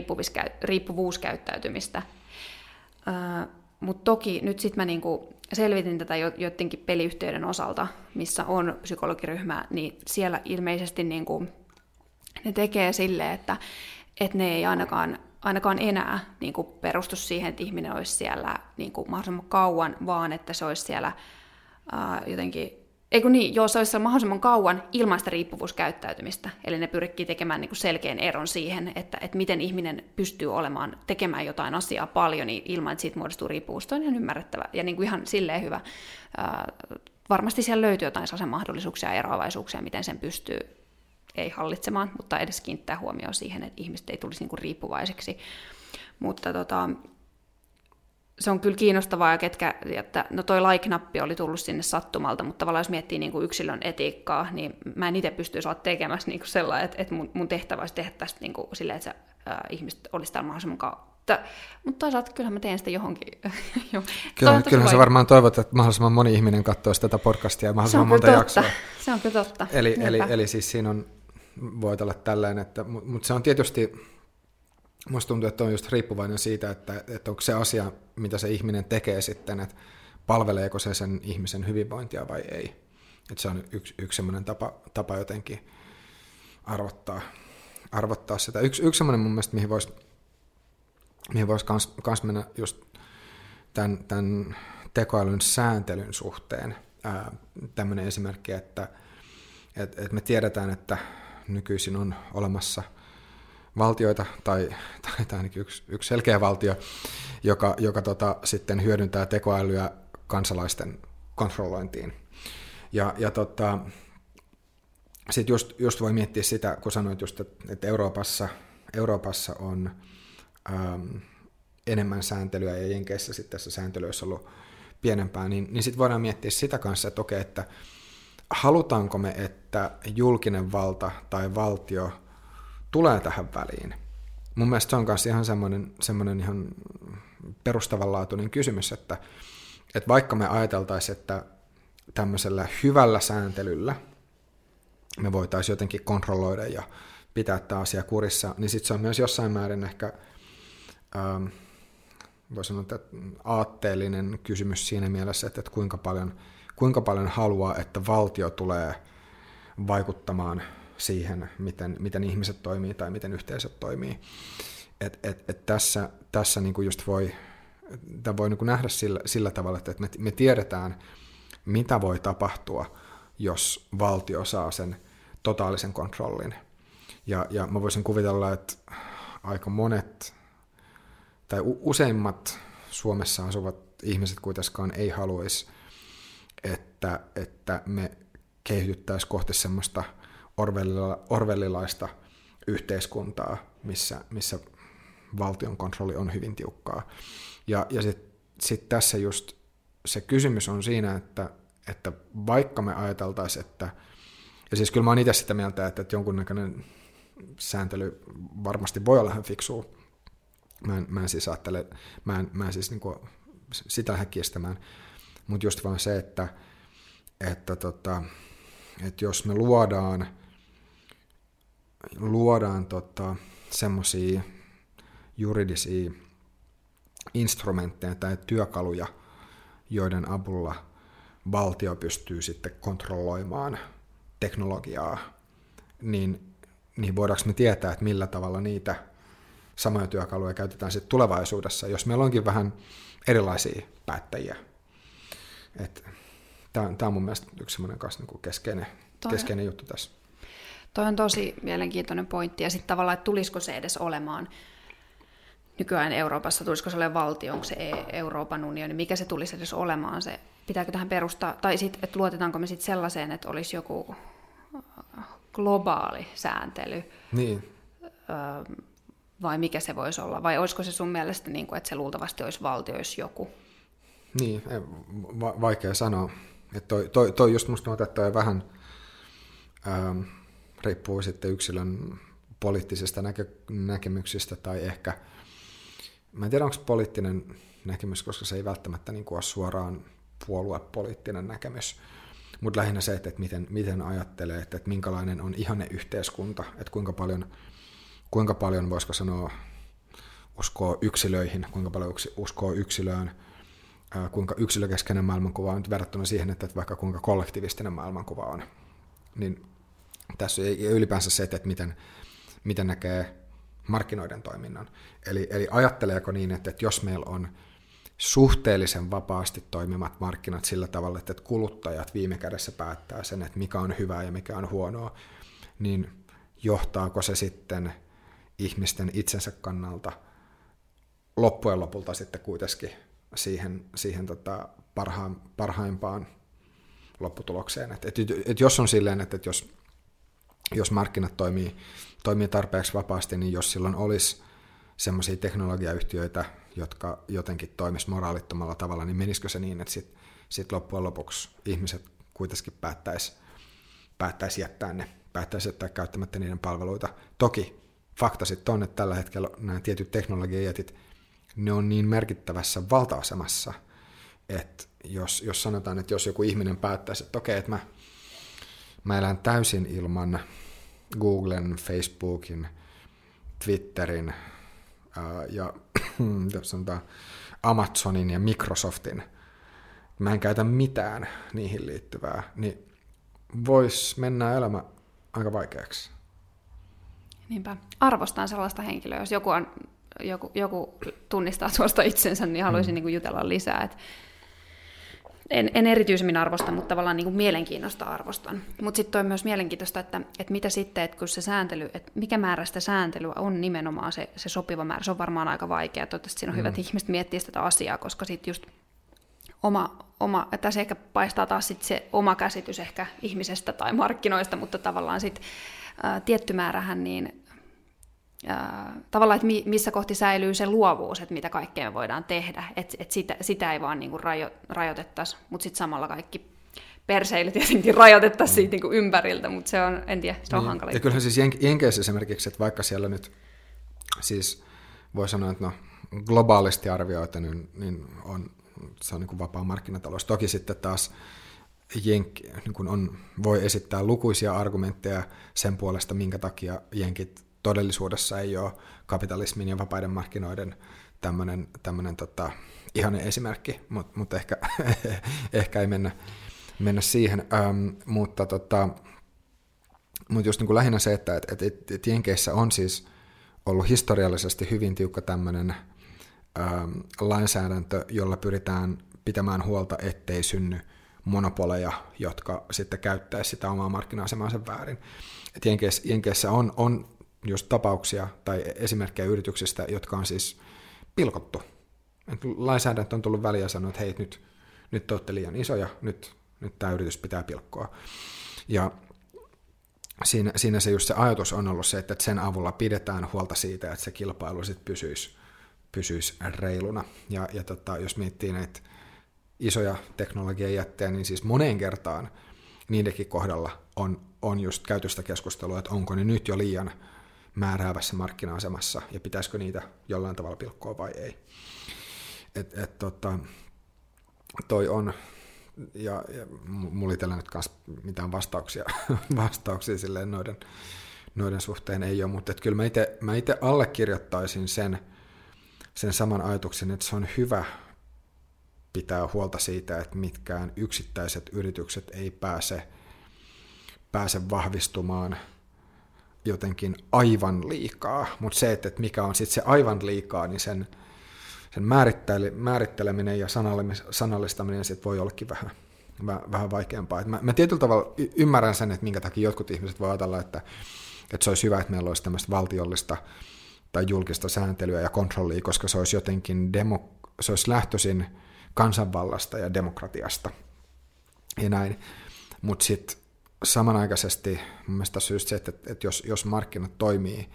riippuvuuskäyttäytymistä. Öö, Mutta toki nyt sitten mä niin kuin selvitin tätä joidenkin peliyhtiöiden osalta, missä on psykologiryhmä, niin siellä ilmeisesti niin kuin ne tekee silleen, että että ne ei ainakaan, ainakaan enää niin kuin perustu siihen, että ihminen olisi siellä niin kuin mahdollisimman kauan, vaan että se olisi siellä ää, jotenkin Eikö niin, joo, se olisi mahdollisimman kauan ilmaista riippuvuuskäyttäytymistä. Eli ne pyrkii tekemään niin kuin selkeän eron siihen, että, että miten ihminen pystyy olemaan, tekemään jotain asiaa paljon niin ilman, että siitä muodostuu riippuvuus. Toi on ihan ymmärrettävä ja niin kuin ihan silleen hyvä. Ää, varmasti siellä löytyy jotain sellaisia mahdollisuuksia ja eroavaisuuksia, miten sen pystyy ei hallitsemaan, mutta edes kiinnittää huomioon siihen, että ihmiset ei tulisi niin kuin riippuvaiseksi. Mutta tota, se on kyllä kiinnostavaa, ja ketkä, että no toi like-nappi oli tullut sinne sattumalta, mutta tavallaan jos miettii niin kuin yksilön etiikkaa, niin mä en itse pystyisi olla tekemässä niin kuin sellainen, että, että mun, mun tehtävä olisi tehdä tästä niin kuin silleen, että se, ää, ihmiset olisi täällä mahdollisimman kauan. Mutta toisaalta kyllähän mä teen sitä johonkin. *laughs* jo. Kyllä, kyllähän sä varmaan toivot, että mahdollisimman moni ihminen katsoisi tätä podcastia ja mahdollisimman monta totta. jaksoa. Se on kyllä totta. Eli, eli, eli siis siinä on, voi olla tällainen, mutta se on tietysti Musta tuntuu, että on just riippuvainen siitä, että, että onko se asia, mitä se ihminen tekee sitten, että palveleeko se sen ihmisen hyvinvointia vai ei. Että se on yksi, yksi sellainen tapa, tapa jotenkin arvottaa, arvottaa sitä. Yksi, yksi sellainen mun mielestä, mihin voisi mihin vois kans, kans mennä just tämän, tämän tekoälyn sääntelyn suhteen. Tämmöinen esimerkki, että et, et me tiedetään, että nykyisin on olemassa – valtioita, tai, tai, tai ainakin yksi, yksi selkeä valtio, joka, joka tota, sitten hyödyntää tekoälyä kansalaisten kontrollointiin. Ja, ja tota, sitten just, just voi miettiä sitä, kun sanoit just, että Euroopassa, Euroopassa on ähm, enemmän sääntelyä ja Jenkeissä sitten tässä sääntely olisi ollut pienempää, niin, niin sitten voidaan miettiä sitä kanssa, että okei, että halutaanko me, että julkinen valta tai valtio – tulee tähän väliin. Mun mielestä se on myös ihan semmoinen, semmoinen ihan perustavanlaatuinen kysymys, että, että vaikka me ajateltaisiin, että tämmöisellä hyvällä sääntelyllä me voitaisiin jotenkin kontrolloida ja pitää tämä asia kurissa, niin sitten se on myös jossain määrin ehkä, ähm, voi sanoa, että aatteellinen kysymys siinä mielessä, että, että kuinka, paljon, kuinka paljon haluaa, että valtio tulee vaikuttamaan siihen, miten, miten ihmiset toimii tai miten yhteisöt toimii. Et, et, et tässä tässä niinku just voi, voi niinku nähdä sillä, sillä tavalla, että me, me tiedetään, mitä voi tapahtua, jos valtio saa sen totaalisen kontrollin. Ja, ja mä voisin kuvitella, että aika monet tai useimmat Suomessa asuvat ihmiset kuitenkaan ei haluaisi, että, että me kehityttäisiin kohti semmoista – orvellilaista yhteiskuntaa, missä, missä valtion kontrolli on hyvin tiukkaa. Ja, ja sitten sit tässä just se kysymys on siinä, että, että vaikka me ajateltaisiin, että, ja siis kyllä mä oon itse sitä mieltä, että, että jonkunnäköinen sääntely varmasti voi olla ihan fiksua, mä en, mä en siis ajattele, mä en, mä en siis niinku sitä lähde kiestämään, mutta just vaan se, että, että, tota, että jos me luodaan luodaan tota, semmoisia juridisia instrumentteja tai työkaluja, joiden avulla valtio pystyy sitten kontrolloimaan teknologiaa, niin, niin voidaanko me tietää, että millä tavalla niitä samoja työkaluja käytetään sitten tulevaisuudessa, jos meillä onkin vähän erilaisia päättäjiä. Tämä on mun mielestä yksi semmoinen niinku keskeinen, keskeinen juttu tässä. Toi on tosi mielenkiintoinen pointti. Ja sitten tavallaan, että tulisiko se edes olemaan nykyään Euroopassa, tulisiko se olemaan valtio, onko se e- Euroopan unioni, mikä se tulisi edes olemaan se, pitääkö tähän perustaa, tai sitten, että luotetaanko me sitten sellaiseen, että olisi joku äh, globaali sääntely, niin. vai mikä se voisi olla, vai olisiko se sun mielestä, niin kuin, että se luultavasti olisi valtio, jos joku? Niin, va- vaikea sanoa. Että toi, toi, toi just musta on vähän... Ähm, riippuu sitten yksilön poliittisista näkö, näkemyksistä tai ehkä, mä en tiedä onko poliittinen näkemys, koska se ei välttämättä niin kuin ole suoraan puoluepoliittinen näkemys, mutta lähinnä se, että, että miten, miten ajattelee, että, että minkälainen on ihanne yhteiskunta, että kuinka paljon, kuinka paljon voisiko sanoa, uskoo yksilöihin, kuinka paljon uskoo yksilöön, kuinka yksilökeskeinen maailmankuva on verrattuna siihen, että vaikka kuinka kollektivistinen maailmankuva on. Niin tässä ei ylipäänsä se, että miten, miten näkee markkinoiden toiminnan. Eli, eli ajatteleeko niin, että, että jos meillä on suhteellisen vapaasti toimimat markkinat sillä tavalla, että kuluttajat viime kädessä päättää sen, että mikä on hyvää ja mikä on huonoa, niin johtaako se sitten ihmisten itsensä kannalta loppujen lopulta sitten kuitenkin siihen, siihen tota parhaan, parhaimpaan lopputulokseen. Et, et, et jos on silleen, että et jos, jos markkinat toimii, toimii tarpeeksi vapaasti, niin jos silloin olisi semmoisia teknologiayhtiöitä, jotka jotenkin toimis moraalittomalla tavalla, niin menisikö se niin, että sitten sit loppujen lopuksi ihmiset kuitenkin päättäisi päättäis jättää ne, päättäisi jättää käyttämättä niiden palveluita. Toki fakta sitten on, että tällä hetkellä nämä tietyt teknologiajätit, ne on niin merkittävässä valta-asemassa, että jos, jos sanotaan, että jos joku ihminen päättäisi, että okei, että mä, mä elän täysin ilman Googlen, Facebookin, Twitterin ää, ja *clears throat* sanotaan, Amazonin ja Microsoftin, mä en käytä mitään niihin liittyvää, niin voisi mennä elämä aika vaikeaksi. Niinpä. Arvostan sellaista henkilöä, jos joku, on, joku, joku tunnistaa tuosta itsensä, niin haluaisin mm. niin kuin jutella lisää. Et en, en erityisemmin arvosta, mutta tavallaan niin kuin mielenkiinnosta arvostan. Mutta sitten on myös mielenkiintoista, että, että mitä sitten, että kun se sääntely, että mikä määrä sitä sääntelyä on nimenomaan se, se sopiva määrä, se on varmaan aika vaikea. Toivottavasti siinä on mm. hyvät ihmiset miettiä sitä asiaa, koska sitten just oma, oma, tässä ehkä paistaa taas sit se oma käsitys ehkä ihmisestä tai markkinoista, mutta tavallaan sitten tietty määrähän niin tavallaan, että missä kohti säilyy se luovuus, että mitä kaikkea me voidaan tehdä, että, että sitä, sitä ei vaan niin kuin rajo, rajoitettaisi, mutta sitten samalla kaikki perseilyt tietenkin rajoitettaisiin siitä niin kuin ympäriltä, mutta se on, en tiedä, se on niin. hankala. Ja kyllähän siis Jenkeissä esimerkiksi, että vaikka siellä nyt, siis voi sanoa, että no globaalisti arvioita, niin, niin on, se on niin kuin vapaa markkinatalous. Toki sitten taas Jenk, niin kuin on, voi esittää lukuisia argumentteja sen puolesta, minkä takia Jenkit todellisuudessa ei ole kapitalismin ja vapaiden markkinoiden tämmöinen, tämmöinen tota, ihane esimerkki, mutta mut ehkä, *laughs* ehkä ei mennä, mennä siihen. Ähm, mutta tota, mut just niin lähinnä se, että et, et, et, Jenkeissä on siis ollut historiallisesti hyvin tiukka tämmöinen lainsäädäntö, jolla pyritään pitämään huolta, ettei synny monopoleja, jotka sitten käyttäisi sitä omaa markkina-asemaansa väärin. Et Jenkeissä, Jenkeissä on, on just tapauksia tai esimerkkejä yrityksistä, jotka on siis pilkottu. Et lainsäädäntö on tullut väliin ja sanonut, että hei, nyt, nyt te olette liian isoja, nyt, nyt tämä yritys pitää pilkkoa. Ja siinä, siinä se just se ajatus on ollut se, että sen avulla pidetään huolta siitä, että se kilpailu sitten pysyisi, pysyisi reiluna. Ja, ja tota, jos miettii näitä isoja teknologiajättejä, niin siis moneen kertaan niidenkin kohdalla on, on just käytöstä keskustelua, että onko ne nyt jo liian määräävässä markkina-asemassa ja pitäisikö niitä jollain tavalla pilkkoa vai ei. Et, et, tota, toi on, ja, ja mulla itsellä nyt kanssa mitään vastauksia, *laughs* vastauksia silleen noiden, noiden suhteen ei ole, mutta kyllä mä itse allekirjoittaisin sen, sen saman ajatuksen, että se on hyvä pitää huolta siitä, että mitkään yksittäiset yritykset ei pääse, pääse vahvistumaan – jotenkin aivan liikaa, mutta se, että mikä on sitten se aivan liikaa, niin sen, sen määritteleminen ja sanallistaminen sit voi ollakin vähän, vähän vaikeampaa. Et mä, mä tietyllä tavalla ymmärrän sen, että minkä takia jotkut ihmiset voi ajatella, että, että se olisi hyvä, että meillä olisi tämmöistä valtiollista tai julkista sääntelyä ja kontrollia, koska se olisi jotenkin demo, se olisi lähtöisin kansanvallasta ja demokratiasta ja näin. Mutta sitten samanaikaisesti mun mielestä just se, että, että jos, jos markkinat toimii,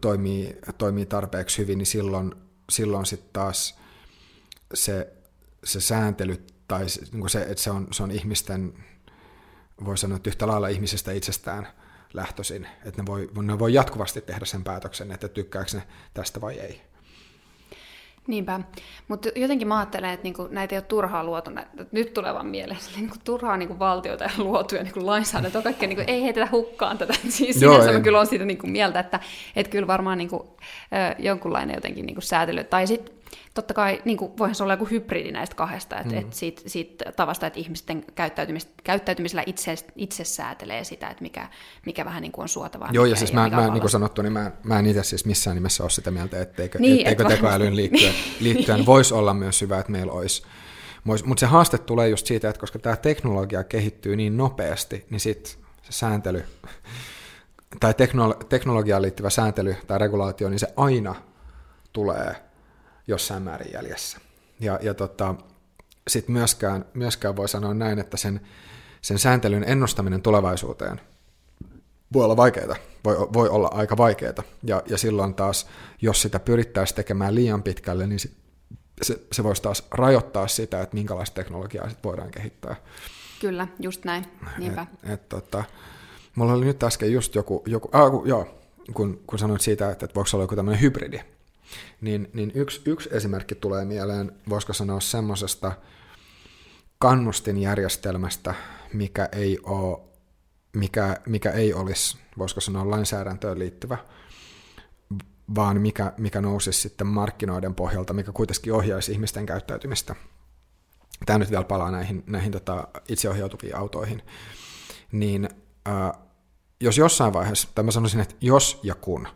toimii, toimii tarpeeksi hyvin, niin silloin, silloin sitten taas se, se sääntely tai niin se, että se on, se on ihmisten, voi sanoa, että yhtä lailla ihmisestä itsestään lähtöisin, että ne voi, ne voi jatkuvasti tehdä sen päätöksen, että tykkääkö ne tästä vai ei. Niinpä, mutta jotenkin mä ajattelen, että niinku, näitä ei ole turhaa luotu, näitä, nyt tulevan mieleen, niinku, turhaa niinku, valtioita ja luotuja niinku, lainsäädäntöä, kaikkea, niinku, ei heitetä hukkaan tätä. *laughs* Siis Joo, sinänsä mä kyllä on siitä niinku, mieltä, että, että kyllä varmaan niinku, jonkunlainen jotenkin niinku, säätely, tai sitten totta kai niin kuin, voihan se olla joku hybridi näistä kahdesta, että mm. et siitä, siitä tavasta, että ihmisten käyttäytymis, käyttäytymisellä itse, itse säätelee sitä, että mikä, mikä vähän niin kuin on suotavaa. Joo, ja siis mä, mä niin kuin sanottu, niin mä, mä en itse siis missään nimessä ole sitä mieltä, etteikö, niin, etteikö et tekoälyyn liittyen, *laughs* liittyen voisi olla myös hyvä, että meillä olisi mutta se haaste tulee just siitä, että koska tämä teknologia kehittyy niin nopeasti, niin sitten se sääntely tai teknolo- teknologiaan liittyvä sääntely tai regulaatio, niin se aina tulee jossain määrin jäljessä. Ja, ja tota, sitten myöskään, myöskään voi sanoa näin, että sen, sen sääntelyn ennustaminen tulevaisuuteen voi olla vaikeaa, voi, voi olla aika vaikeaa. Ja, ja silloin taas, jos sitä pyrittäisiin tekemään liian pitkälle, niin sit se, se voisi taas rajoittaa sitä, että minkälaista teknologiaa sit voidaan kehittää. Kyllä, just näin, niinpä. Et, et, tota, mulla oli nyt äsken just joku, joku ah, kun, joo, kun, kun sanoit siitä, että, että voiko olla joku tämmöinen hybridi, niin, niin yksi, yksi esimerkki tulee mieleen, voisiko sanoa semmoisesta kannustinjärjestelmästä, mikä ei, ole, mikä, mikä ei olisi, voisiko sanoa, lainsäädäntöön liittyvä, vaan mikä, mikä nousisi sitten markkinoiden pohjalta, mikä kuitenkin ohjaisi ihmisten käyttäytymistä. Tämä nyt vielä palaa näihin, näihin tota itseohjautuviin autoihin. Niin äh, jos jossain vaiheessa, tai mä sanoisin, että jos ja kun,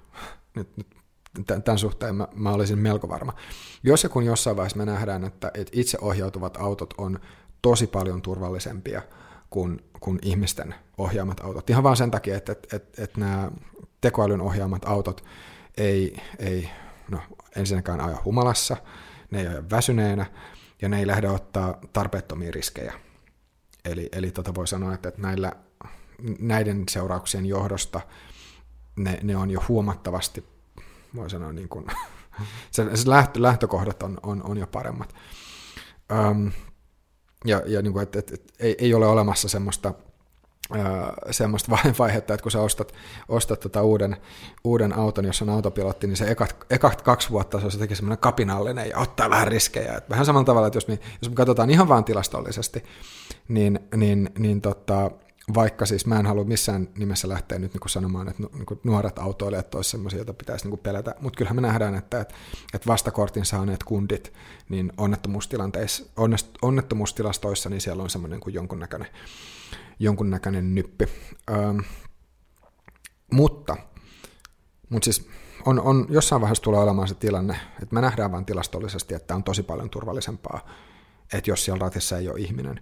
nyt, nyt tämän suhteen mä, mä olisin melko varma, jos ja kun jossain vaiheessa me nähdään, että, että itseohjautuvat autot on tosi paljon turvallisempia kuin, kuin ihmisten ohjaamat autot. Ihan vaan sen takia, että, että, että, että nämä tekoälyn ohjaamat autot ei, ei no, ensinnäkään aja humalassa, ne ei aja väsyneenä, ja ne ei lähde ottaa tarpeettomia riskejä. Eli, eli tota voi sanoa, että näillä, näiden seurauksien johdosta ne, ne on jo huomattavasti, voi sanoa niin kuin, *laughs* se, se lähtö, lähtökohdat on, on, on jo paremmat. Öm, ja ja niin kuin, että, että, että ei, ei ole olemassa semmoista semmoista *laughs* vaihetta, että kun sä ostat, ostat tota uuden, uuden auton, jossa on autopilotti, niin se ekat, ekat kaksi vuotta se on jotenkin semmoinen kapinallinen ja ottaa vähän riskejä. Et vähän samalla tavalla, että jos me, jos me katsotaan ihan vain tilastollisesti, niin, niin, niin tota, vaikka siis mä en halua missään nimessä lähteä nyt niinku sanomaan, että niinku nuoret autoilijat olisivat sellaisia, joita pitäisi niinku pelätä, mutta kyllähän me nähdään, että, että, vastakortin saaneet kundit, niin onnettomuustilanteissa, onnettomuustilastoissa, niin siellä on semmoinen kuin jonkunnäköinen jonkunnäköinen nyppi. Ähm, mutta, mutta siis on, on, jossain vaiheessa tulee olemaan se tilanne, että me nähdään vain tilastollisesti, että on tosi paljon turvallisempaa, että jos siellä ratissa ei ole ihminen.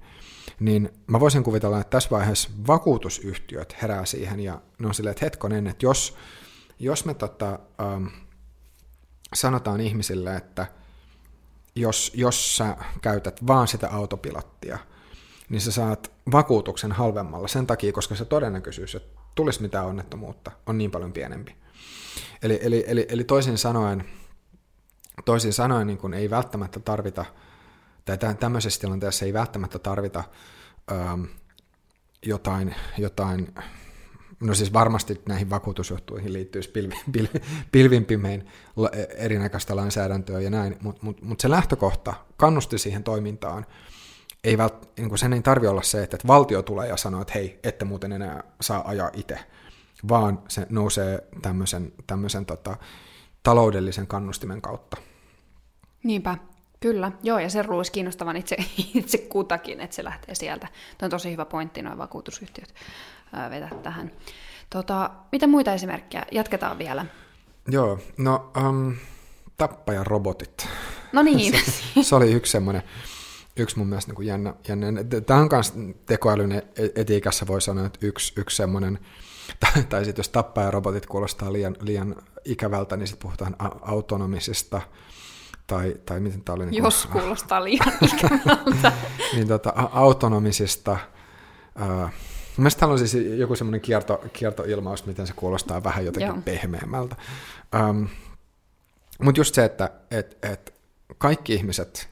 Niin mä voisin kuvitella, että tässä vaiheessa vakuutusyhtiöt herää siihen ja ne on silleen, että hetkonen, että jos, jos me tota, ähm, sanotaan ihmisille, että jos, jos sä käytät vaan sitä autopilottia – niin sä saat vakuutuksen halvemmalla sen takia, koska se todennäköisyys, että tulisi mitään onnettomuutta, on niin paljon pienempi. Eli, eli, eli, eli toisin sanoen, toisin sanoen niin kun ei välttämättä tarvita, tai tämmöisessä tilanteessa ei välttämättä tarvita ähm, jotain, jotain, no siis varmasti näihin vakuutusjuttuihin liittyisi pilvi, *laughs* pilvi, pilvin pimein erinäköistä lainsäädäntöä ja näin, mutta mut, mut se lähtökohta kannusti siihen toimintaan, ei vält, niin kuin sen ei tarvi olla se, että valtio tulee ja sanoo, että hei, ette muuten enää saa ajaa itse, vaan se nousee tämmöisen, tämmöisen tota, taloudellisen kannustimen kautta. Niinpä, kyllä. Joo, ja se ruuisi kiinnostavan itse, *laughs* itse kutakin, että se lähtee sieltä. Tuo on tosi hyvä pointti, noin vakuutusyhtiöt vetää tähän. Tota, mitä muita esimerkkejä? Jatketaan vielä. Joo, no um, tappajarobotit. No niin. *laughs* se, se oli yksi semmoinen yksi mun mielestä niin kuin jännä, jännä. Tämä on myös tekoälyn e-, etiikassa voi sanoa, että yksi, yksi semmoinen, *laughs* tai, tai sitten jos tappajarobotit kuulostaa liian, liian ikävältä, niin sitten puhutaan autonomisista, tai, tai miten tämä oli? Niin jos kuin, kuulostaa liian ikävältä. *laughs* niin tota, autonomisista, uh, Mielestäni täällä on siis joku semmoinen kierto, kiertoilmaus, miten se kuulostaa vähän jotenkin Joo. pehmeämmältä. Um, Mutta just se, että et, et kaikki ihmiset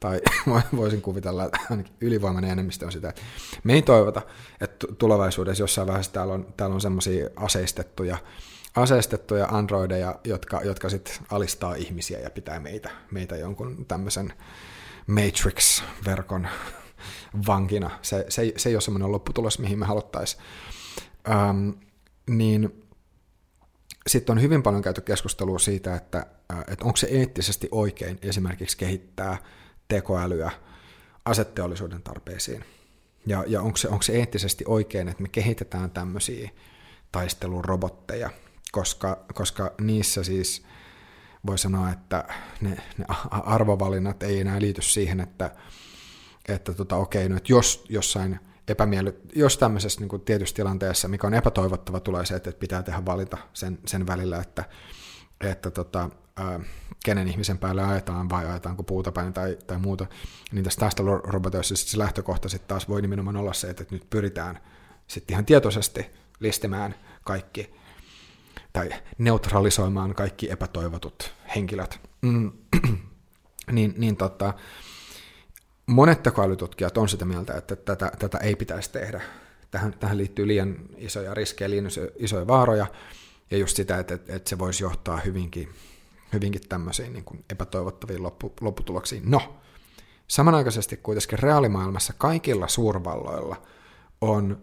tai *laughs* voisin kuvitella, että ainakin ylivoimainen enemmistö on sitä, että me ei toivota, että tulevaisuudessa jossain vaiheessa täällä on, täällä on semmoisia aseistettuja, aseistettuja androideja, jotka, jotka sitten alistaa ihmisiä ja pitää meitä, meitä jonkun tämmöisen Matrix-verkon vankina. Se, se, se ei ole semmoinen lopputulos, mihin me haluttaisiin. Ähm, niin sitten on hyvin paljon käyty keskustelua siitä, että, että onko se eettisesti oikein esimerkiksi kehittää tekoälyä asetteollisuuden tarpeisiin. Ja, ja onko, se, onko se eettisesti oikein, että me kehitetään tämmöisiä taistelurobotteja, koska, koska niissä siis voi sanoa, että ne, ne arvovalinnat ei enää liity siihen, että, että tota, okei, no, että jos jossain epämiely, jos tämmöisessä niin tietyssä tilanteessa, mikä on epätoivottava, tulee se, että pitää tehdä valinta sen, sen välillä, että, että tota, kenen ihmisen päälle ajetaan vai ajetaanko puuta päin tai, tai muuta, niin tässä taisteluroboteissa se lähtökohta sitten taas voi nimenomaan olla se, että nyt pyritään sitten ihan tietoisesti listimään kaikki tai neutralisoimaan kaikki epätoivotut henkilöt. Mm. *clears throat* niin, niin tota, monet tekoälytutkijat on sitä mieltä, että tätä, tätä ei pitäisi tehdä. Tähän, tähän liittyy liian isoja riskejä, liian isoja vaaroja, ja just sitä, että, että se voisi johtaa hyvinkin, hyvinkin tämmöisiin niin kuin epätoivottaviin loppu, lopputuloksiin. No, samanaikaisesti kuitenkin reaalimaailmassa kaikilla suurvalloilla on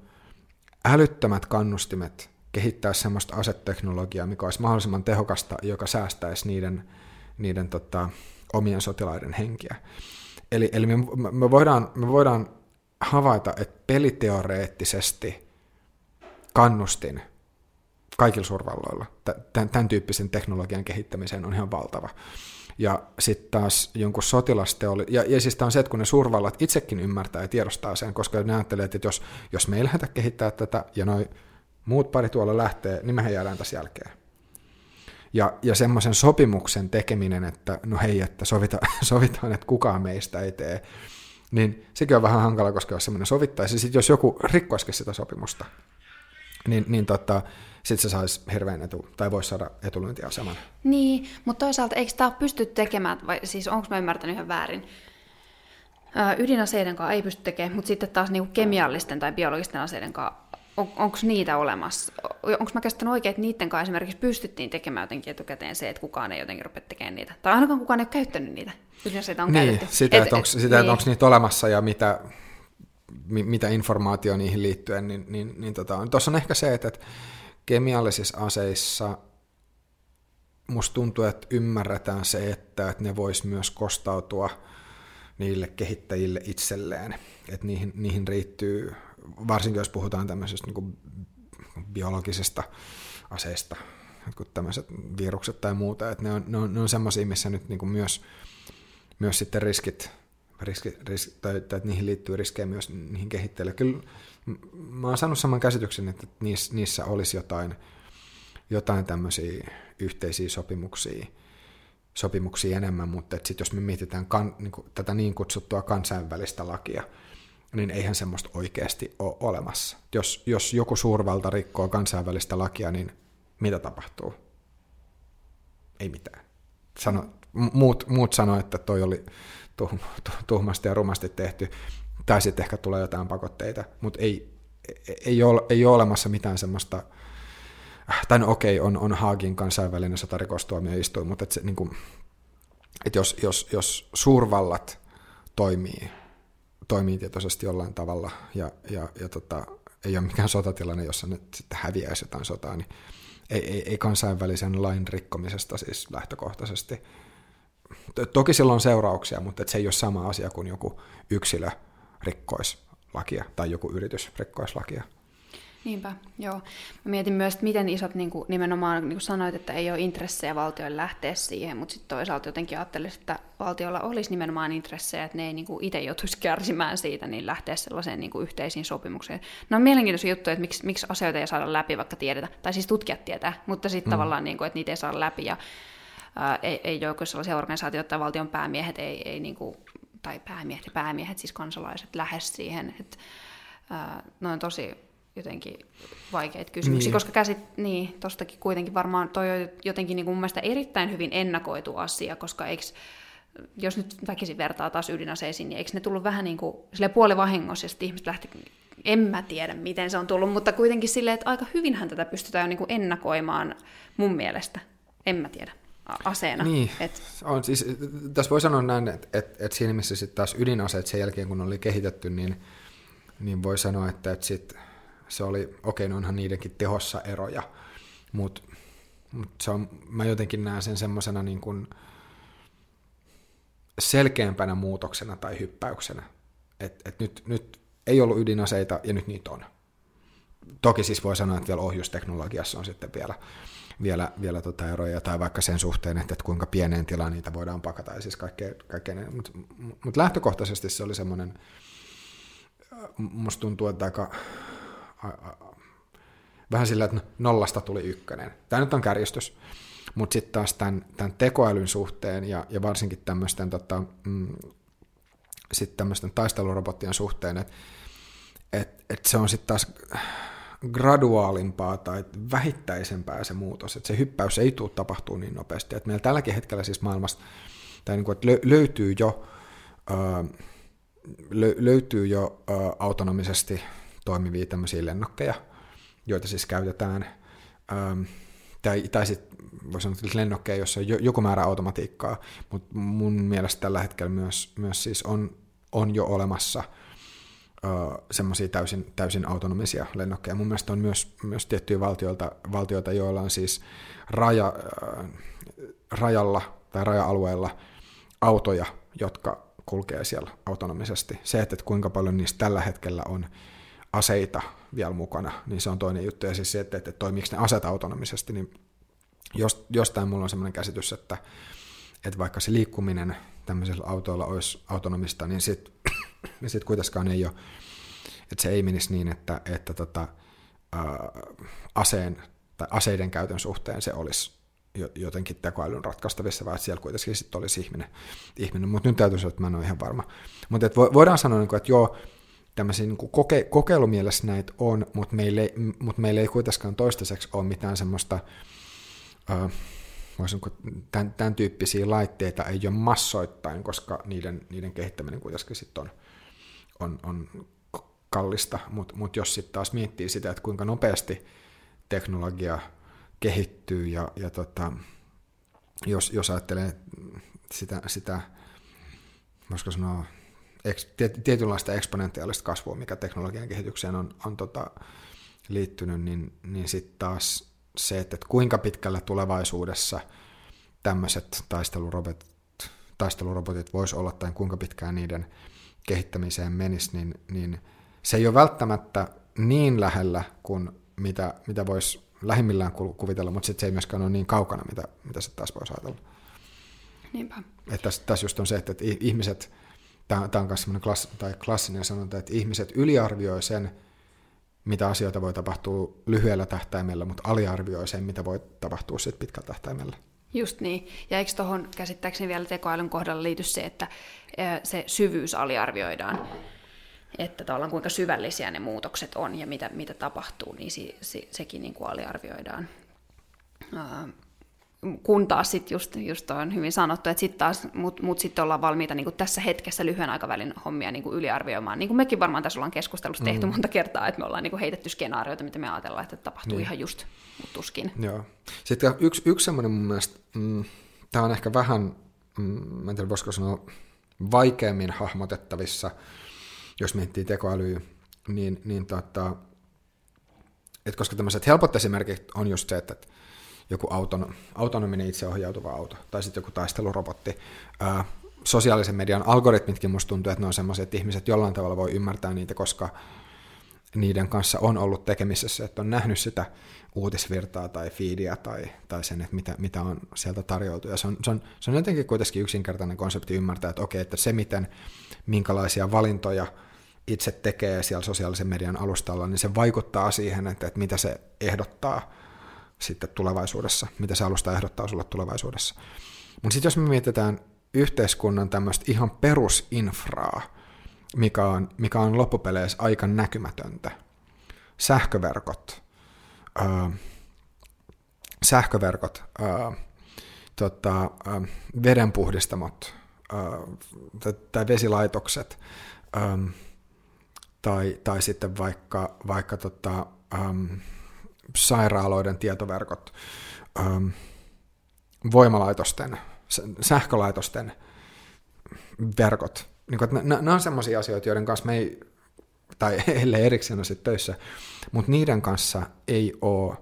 älyttömät kannustimet kehittää semmoista aseteknologiaa, mikä olisi mahdollisimman tehokasta, joka säästäisi niiden, niiden tota, omien sotilaiden henkiä. Eli, eli me, me, voidaan, me voidaan havaita, että peliteoreettisesti kannustin kaikilla suurvalloilla tämän, tämän tyyppisen teknologian kehittämiseen on ihan valtava. Ja sitten taas jonkun sotilasteoli, ja, ja siis tämä on se, että kun ne suurvallat itsekin ymmärtää ja tiedostaa sen, koska ne ajattelee, että jos, jos me ei lähdetä kehittää tätä, ja noin muut pari tuolla lähtee, niin mehän jäädään tässä jälkeen. Ja, ja semmoisen sopimuksen tekeminen, että no hei, että sovita, *laughs* sovitaan, että kukaan meistä ei tee, niin sekin on vähän hankala, koska jos semmoinen sovittaisi, sitten jos joku rikkoisikin sitä sopimusta, niin, niin tota, sitten se saisi hirveän etu, tai voisi saada etulyöntiaseman. Niin, mutta toisaalta eikö tämä pysty tekemään, vai siis onko mä ymmärtänyt ihan väärin, ydinaseiden kanssa ei pysty tekemään, mutta sitten taas niinku kemiallisten tai biologisten aseiden kanssa on, onko niitä olemassa? Onko mä käsittänyt oikein, että niiden kanssa esimerkiksi pystyttiin tekemään jotenkin etukäteen se, että kukaan ei jotenkin rupea tekemään niitä? Tai ainakaan kukaan ei ole käyttänyt niitä, jos on niin, käytetty. Sitä, et, että onko, sitä, niin. onko niitä olemassa ja mitä, mitä informaatio niihin liittyen, niin, niin, niin tota, tuossa on ehkä se, että, että kemiallisissa aseissa musta tuntuu, että ymmärretään se, että, että ne vois myös kostautua niille kehittäjille itselleen. Että niihin, niihin riittyy varsinkin jos puhutaan tämmöisestä niin biologisesta aseista, kuin tämmöiset virukset tai muuta, että ne on, ne on, ne on semmoisia, missä nyt niin myös, myös sitten riskit, riski, risk, tai, tai että niihin liittyy riskejä myös niihin kehittäjille. Kyllä mä oon saanut saman käsityksen, että niissä, niissä olisi jotain, jotain tämmöisiä yhteisiä sopimuksia, sopimuksia enemmän, mutta sitten jos me mietitään kan, niin kuin, tätä niin kutsuttua kansainvälistä lakia, niin eihän semmoista oikeasti ole olemassa. Jos, jos joku suurvalta rikkoo kansainvälistä lakia, niin mitä tapahtuu? Ei mitään. Sano, muut, muut sanoo, että toi oli tuhmasti ja rumasti tehty, tai sitten ehkä tulee jotain pakotteita, mutta ei, ei, ole, ei ole olemassa mitään semmoista, tai no okei, on, on Haagin kansainvälinen sotarikostuomioistuin, mutta et se, niin kuin, et jos, jos, jos suurvallat toimii toimii tietoisesti jollain tavalla ja, ja, ja tota, ei ole mikään sotatilanne, jossa nyt sitten häviäisi jotain sotaa, niin ei, ei, ei kansainvälisen lain rikkomisesta siis lähtökohtaisesti. Toki sillä on seurauksia, mutta se ei ole sama asia kuin joku yksilö rikkoisi lakia tai joku yritys rikkoisi lakia. Niinpä, joo. Mä mietin myös, että miten isot niin kuin, nimenomaan, niin kuin sanoit, että ei ole intressejä valtioille lähteä siihen, mutta sitten toisaalta jotenkin ajattelisin, että valtiolla olisi nimenomaan intressejä, että ne ei niin kuin, itse joutuisi kärsimään siitä, niin lähteä sellaiseen niin kuin, yhteisiin sopimukseen. No on mielenkiintoisia juttuja, että miksi, miksi asioita ei saada läpi, vaikka tiedetä, tai siis tutkijat tietää, mutta sitten mm. tavallaan, niin kuin, että niitä ei saada läpi, ja ää, ei, ei joku sellaisia organisaatioita tai valtion päämiehet, ei, ei niin kuin, tai päämiehet ja päämiehet, siis kansalaiset, lähes siihen, että ää, noin tosi jotenkin vaikeita kysymyksiä, niin. koska käsit, niin, tostakin kuitenkin varmaan toi on jotenkin niin kuin mun mielestä erittäin hyvin ennakoitu asia, koska eikö, jos nyt väkisin vertaa taas ydinaseisiin, niin eikö ne tullut vähän niin kuin puolivahingossa, ja sitten ihmiset lähti, en mä tiedä miten se on tullut, mutta kuitenkin silleen, että aika hyvinhän tätä pystytään jo niin kuin ennakoimaan mun mielestä, en mä tiedä aseena. Niin, et... on, siis, tässä voi sanoa näin, että, että, että siinä missä sitten taas ydinaseet sen jälkeen, kun oli kehitetty, niin, niin voi sanoa, että, että sitten se oli, okei, okay, onhan niidenkin tehossa eroja, mutta mutta se on, mä jotenkin näen sen semmoisena niin kuin selkeämpänä muutoksena tai hyppäyksenä. Että et nyt, nyt ei ollut ydinaseita ja nyt niitä on. Toki siis voi sanoa, että vielä ohjusteknologiassa on sitten vielä, vielä, vielä tota eroja, tai vaikka sen suhteen, että, että kuinka pieneen tilaan niitä voidaan pakata, ja siis kaikkea, kaikkea mutta mut lähtökohtaisesti se oli semmoinen, musta tuntuu, että aika, vähän sillä, että nollasta tuli ykkönen. Tämä nyt on kärjistys, mutta sitten taas tämän, tämän tekoälyn suhteen ja, ja varsinkin tämmöisten tota, mm, sitten tämmöisten taistelurobottien suhteen, että et, et se on sitten taas graduaalimpaa tai vähittäisempää se muutos, että se hyppäys ei tule tapahtuu niin nopeasti. Et meillä tälläkin hetkellä siis maailmassa tai niin kuin, että löytyy jo, lö, löytyy jo autonomisesti toimivia tämmöisiä lennokkeja, joita siis käytetään, tai, tai sitten voisi sanoa, että lennokkeja, jossa on joku määrä automatiikkaa, mutta mun mielestä tällä hetkellä myös, myös siis on, on jo olemassa – semmoisia täysin, täysin autonomisia lennokkeja. Mun mielestä on myös, myös tiettyjä valtioita, valtioita, joilla on siis raja, äh, rajalla tai raja-alueella autoja, jotka kulkee siellä autonomisesti. Se, että kuinka paljon niistä tällä hetkellä on aseita vielä mukana, niin se on toinen juttu. Ja siis se, että, että toimiiko ne aset autonomisesti, niin jostain mulla on semmoinen käsitys, että, että vaikka se liikkuminen tämmöisellä autoilla olisi autonomista, niin sitten ja sitten kuitenkaan ei ole, että se ei menisi niin, että, että tota, ää, aseen tai aseiden käytön suhteen se olisi jotenkin tekoälyn ratkaistavissa, vaan siellä kuitenkin sitten olisi ihminen. ihminen. Mutta nyt täytyy sanoa, että mä en ole ihan varma. Mutta voidaan sanoa, niin että joo, tämmöisiä niin koke, kokeilumielessä näitä on, mutta meillä, ei, mutta meillä ei kuitenkaan toistaiseksi ole mitään semmoista, äh, tämän, tämän tyyppisiä laitteita ei ole massoittain, koska niiden, niiden kehittäminen kuitenkin sitten on, on, on kallista, mutta mut jos sitten taas miettii sitä, että kuinka nopeasti teknologia kehittyy ja, ja tota, jos, jos ajattelee sitä, sitä voisiko sanoa, tietynlaista eksponentiaalista kasvua, mikä teknologian kehitykseen on, on tota, liittynyt, niin, niin sitten taas se, että kuinka pitkällä tulevaisuudessa tämmöiset taistelurobotit, taistelurobotit voisi olla tai kuinka pitkään niiden kehittämiseen menisi, niin, niin se ei ole välttämättä niin lähellä kuin mitä, mitä voisi lähimmillään kuvitella, mutta sitten se ei myöskään ole niin kaukana, mitä, mitä se taas voisi ajatella. Niinpä. Että tässä, tässä just on se, että, että ihmiset, tämä on myös klass, tai klassinen sanonta, että ihmiset yliarvioi sen, mitä asioita voi tapahtua lyhyellä tähtäimellä, mutta aliarvioi sen, mitä voi tapahtua sitten pitkällä tähtäimellä. Just niin. Ja eikö tuohon käsittääkseni vielä tekoälyn kohdalla liity se, että se syvyys aliarvioidaan? Että tavallaan kuinka syvällisiä ne muutokset on ja mitä, mitä tapahtuu, niin se, se, sekin niin kuin aliarvioidaan kun taas sitten just, just on hyvin sanottu, että sitten taas, mut, mut sitten ollaan valmiita niin tässä hetkessä lyhyen aikavälin hommia niin yliarvioimaan. Niin kuin mekin varmaan tässä ollaan keskustelussa mm. tehty monta kertaa, että me ollaan niin heitetty skenaarioita, mitä me ajatellaan, että tapahtuu niin. ihan just, tuskin. Joo. Sitten yksi, yksi semmoinen mun mielestä, mm, tämä on ehkä vähän, mm, mä en tiedä voisiko sanoa, vaikeammin hahmotettavissa, jos miettii tekoälyä, niin, niin tota, että koska tämmöiset helpot esimerkit on just se, että joku auton, autonominen itseohjautuva auto tai sitten joku taistelurobotti. Ää, sosiaalisen median algoritmitkin musta tuntuu, että ne on sellaiset, että ihmiset jollain tavalla voi ymmärtää niitä, koska niiden kanssa on ollut tekemisessä, että on nähnyt sitä uutisvirtaa tai feedia tai, tai sen, että mitä, mitä on sieltä tarjoltu. Ja se on, se, on, se on jotenkin kuitenkin yksinkertainen konsepti ymmärtää, että okei, että se miten, minkälaisia valintoja itse tekee siellä sosiaalisen median alustalla, niin se vaikuttaa siihen, että, että mitä se ehdottaa sitten tulevaisuudessa, mitä se alusta ehdottaa sulle tulevaisuudessa. Mutta sitten jos me mietitään yhteiskunnan tämmöistä ihan perusinfraa, mikä on, mikä on loppupeleissä aika näkymätöntä, sähköverkot, ää, sähköverkot, ää, tota, ää, vedenpuhdistamot ää, tai vesilaitokset, ää, tai, tai sitten vaikka, vaikka tota, ää, sairaaloiden tietoverkot, ähm, voimalaitosten, sähkölaitosten verkot. Niin kuin, nämä on sellaisia asioita, joiden kanssa me ei, tai *laughs* ellei erikseen ole töissä, mutta niiden kanssa ei ole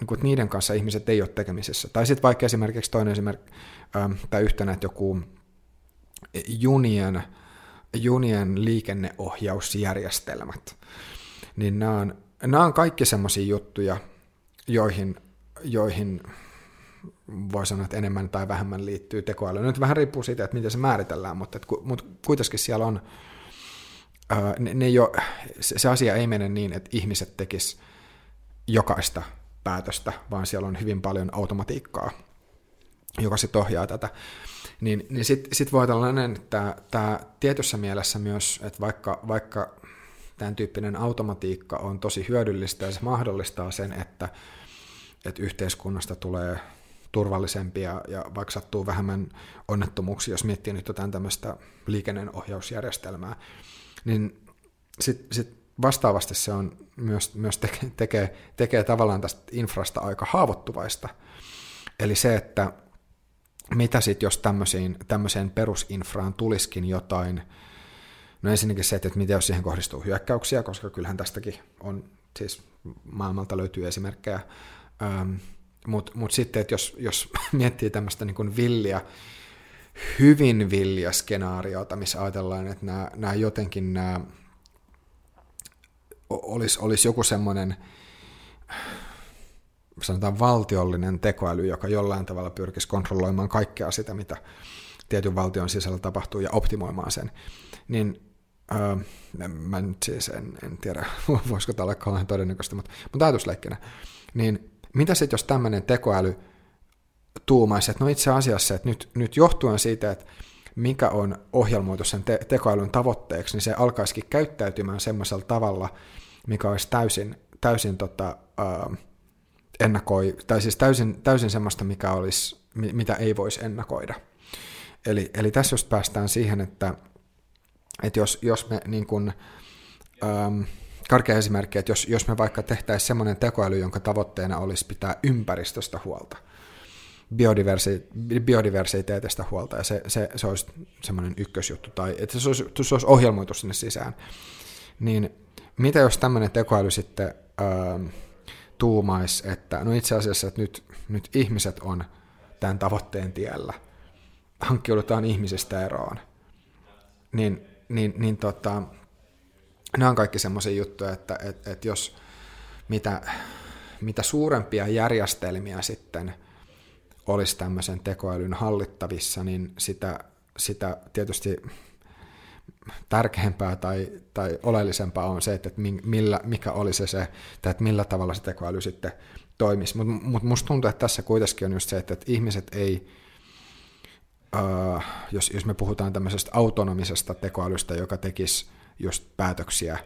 niin kuin, niiden kanssa ihmiset ei ole tekemisissä. Tai sitten vaikka esimerkiksi toinen esimerkki, ähm, tai yhtenä, että joku junien, junien liikenneohjausjärjestelmät, niin nämä on, nämä on kaikki semmoisia juttuja, joihin, joihin voi sanoa, että enemmän tai vähemmän liittyy tekoäly. Nyt vähän riippuu siitä, että miten se määritellään, mutta, että, mutta kuitenkin siellä on, ne, ne jo, se, se asia ei mene niin, että ihmiset tekis jokaista päätöstä, vaan siellä on hyvin paljon automatiikkaa, joka sitten ohjaa tätä. Niin, niin sitten sit voi näin, että tämä tietyssä mielessä myös, että vaikka, vaikka tämän tyyppinen automatiikka on tosi hyödyllistä ja se mahdollistaa sen, että, että yhteiskunnasta tulee turvallisempi ja, vaikka sattuu vähemmän onnettomuuksia, jos miettii nyt jotain tämmöistä liikenneohjausjärjestelmää, niin sitten sit vastaavasti se on myös, myös teke, tekee, tekee tavallaan tästä infrasta aika haavoittuvaista. Eli se, että mitä sitten, jos tämmöisiin, tämmöiseen perusinfraan tuliskin jotain, no ensinnäkin se, että mitä jos siihen kohdistuu hyökkäyksiä, koska kyllähän tästäkin on, siis maailmalta löytyy esimerkkejä, ähm, mutta mut sitten, että jos, jos *laughs* miettii tämmöistä niin villiä, hyvin villiä skenaariota, missä ajatellaan, että nämä, nämä jotenkin nämä, olisi, olisi joku semmoinen, sanotaan valtiollinen tekoäly, joka jollain tavalla pyrkisi kontrolloimaan kaikkea sitä, mitä tietyn valtion sisällä tapahtuu ja optimoimaan sen, niin öö, mä nyt siis en, en tiedä, *laughs* voisiko tämä olla kauhean todennäköistä, mutta, mutta ajatusleikkinä, niin mitä sitten, jos tämmöinen tekoäly tuumaisi, että no itse asiassa, että nyt, nyt johtuen siitä, että mikä on ohjelmoitu sen te- tekoälyn tavoitteeksi, niin se alkaisikin käyttäytymään semmoisella tavalla, mikä olisi täysin, täysin tota, uh, ennakoi, tai siis täysin, täysin semmoista, mikä olisi, mitä ei voisi ennakoida. Eli, eli tässä just päästään siihen, että, että jos, jos me niin kuin, um, karkea esimerkki, että jos, jos me vaikka tehtäisiin semmoinen tekoäly, jonka tavoitteena olisi pitää ympäristöstä huolta, biodiversi, biodiversiteetistä huolta, ja se, se, se olisi semmoinen ykkösjuttu, tai että se olisi, se olisi ohjelmoitu sinne sisään, niin mitä jos tämmöinen tekoäly sitten äh, tuumaisi, että no itse asiassa, että nyt, nyt ihmiset on tämän tavoitteen tiellä, hankkiudutaan ihmisistä eroon, niin, niin, niin tota, nämä on kaikki semmoisia juttuja, että, että, että jos mitä, mitä suurempia järjestelmiä sitten olisi tämmöisen tekoälyn hallittavissa, niin sitä, sitä tietysti tärkeämpää tai, tai oleellisempaa on se, että millä, mikä olisi se, että millä tavalla se tekoäly sitten toimisi. Mutta mut musta tuntuu, että tässä kuitenkin on just se, että, että ihmiset ei, uh, jos, jos me puhutaan tämmöisestä autonomisesta tekoälystä, joka tekisi just päätöksiä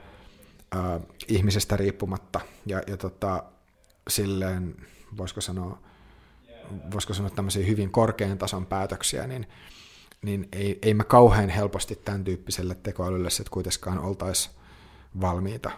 uh, ihmisestä riippumatta, ja, ja tota, silleen, voisiko sanoa, voisiko sanoa tämmöisiä hyvin korkean tason päätöksiä, niin niin ei, ei me kauhean helposti tämän tyyppiselle tekoälylle sitten kuitenkaan oltaisi valmiita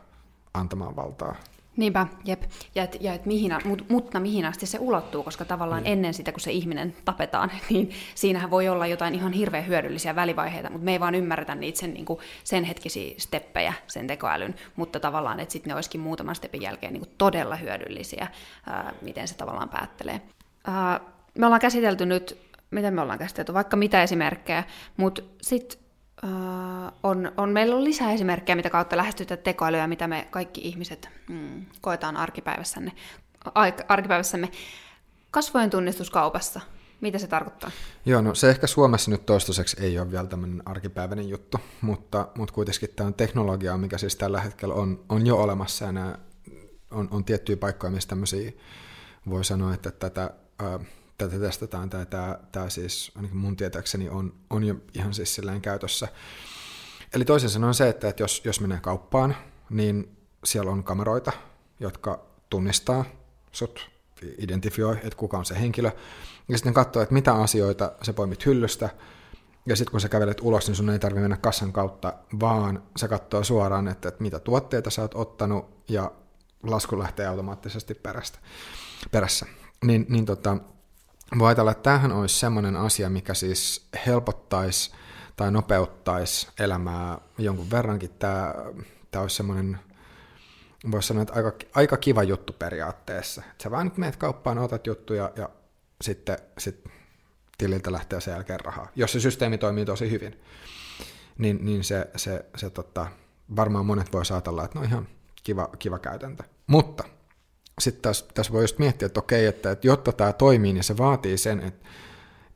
antamaan valtaa. Niinpä, jep. Ja, et, ja et mihin, mut, mutta mihin asti se ulottuu, koska tavallaan niin. ennen sitä, kun se ihminen tapetaan, *laughs* niin siinähän voi olla jotain ihan hirveän hyödyllisiä välivaiheita, mutta me ei vaan ymmärretä niitä sen, niin kuin, sen hetkisiä steppejä, sen tekoälyn, mutta tavallaan, että sitten ne olisikin muutaman stepin jälkeen niin kuin todella hyödyllisiä, ää, miten se tavallaan päättelee. Ää, me ollaan käsitelty nyt miten me ollaan käsitelty, vaikka mitä esimerkkejä, mutta sitten uh, on, on, meillä on lisää esimerkkejä, mitä kautta lähestytään tekoälyä, mitä me kaikki ihmiset mm, koetaan arkipäivässämme. arkipäivässämme. Kasvojen tunnistuskaupassa, mitä se tarkoittaa? Joo, no se ehkä Suomessa nyt toistaiseksi ei ole vielä tämmöinen arkipäiväinen juttu, mutta, mutta kuitenkin tämä on teknologiaa, mikä siis tällä hetkellä on, on jo olemassa ja nämä on, on tiettyjä paikkoja, missä tämmöisiä voi sanoa, että tätä äh, tätä testataan, tai tämä, tämä siis ainakin mun tietääkseni on, on jo ihan siis silleen käytössä. Eli toisin sanoen se, että, että jos, jos menee kauppaan, niin siellä on kameroita, jotka tunnistaa sut, identifioi, että kuka on se henkilö, ja sitten katsoo, että mitä asioita sä poimit hyllystä, ja sitten kun sä kävelet ulos, niin sun ei tarvitse mennä kassan kautta, vaan se katsoo suoraan, että, että mitä tuotteita sä oot ottanut, ja lasku lähtee automaattisesti perästä, perässä. Niin, niin tota, voi ajatella, että tämähän olisi sellainen asia, mikä siis helpottaisi tai nopeuttaisi elämää jonkun verrankin. Tämä, tämä olisi semmoinen voisi sanoa, että aika, aika kiva juttu periaatteessa. Sä vaan nyt meet kauppaan, otat juttuja ja sitten sit tililtä lähtee sen jälkeen rahaa. Jos se systeemi toimii tosi hyvin, niin, niin se, se, se tota, varmaan monet voi ajatella, että no ihan kiva, kiva käytäntö. Mutta sitten tässä, tässä voi just miettiä, että okei, että, että jotta tämä toimii, niin se vaatii sen, että,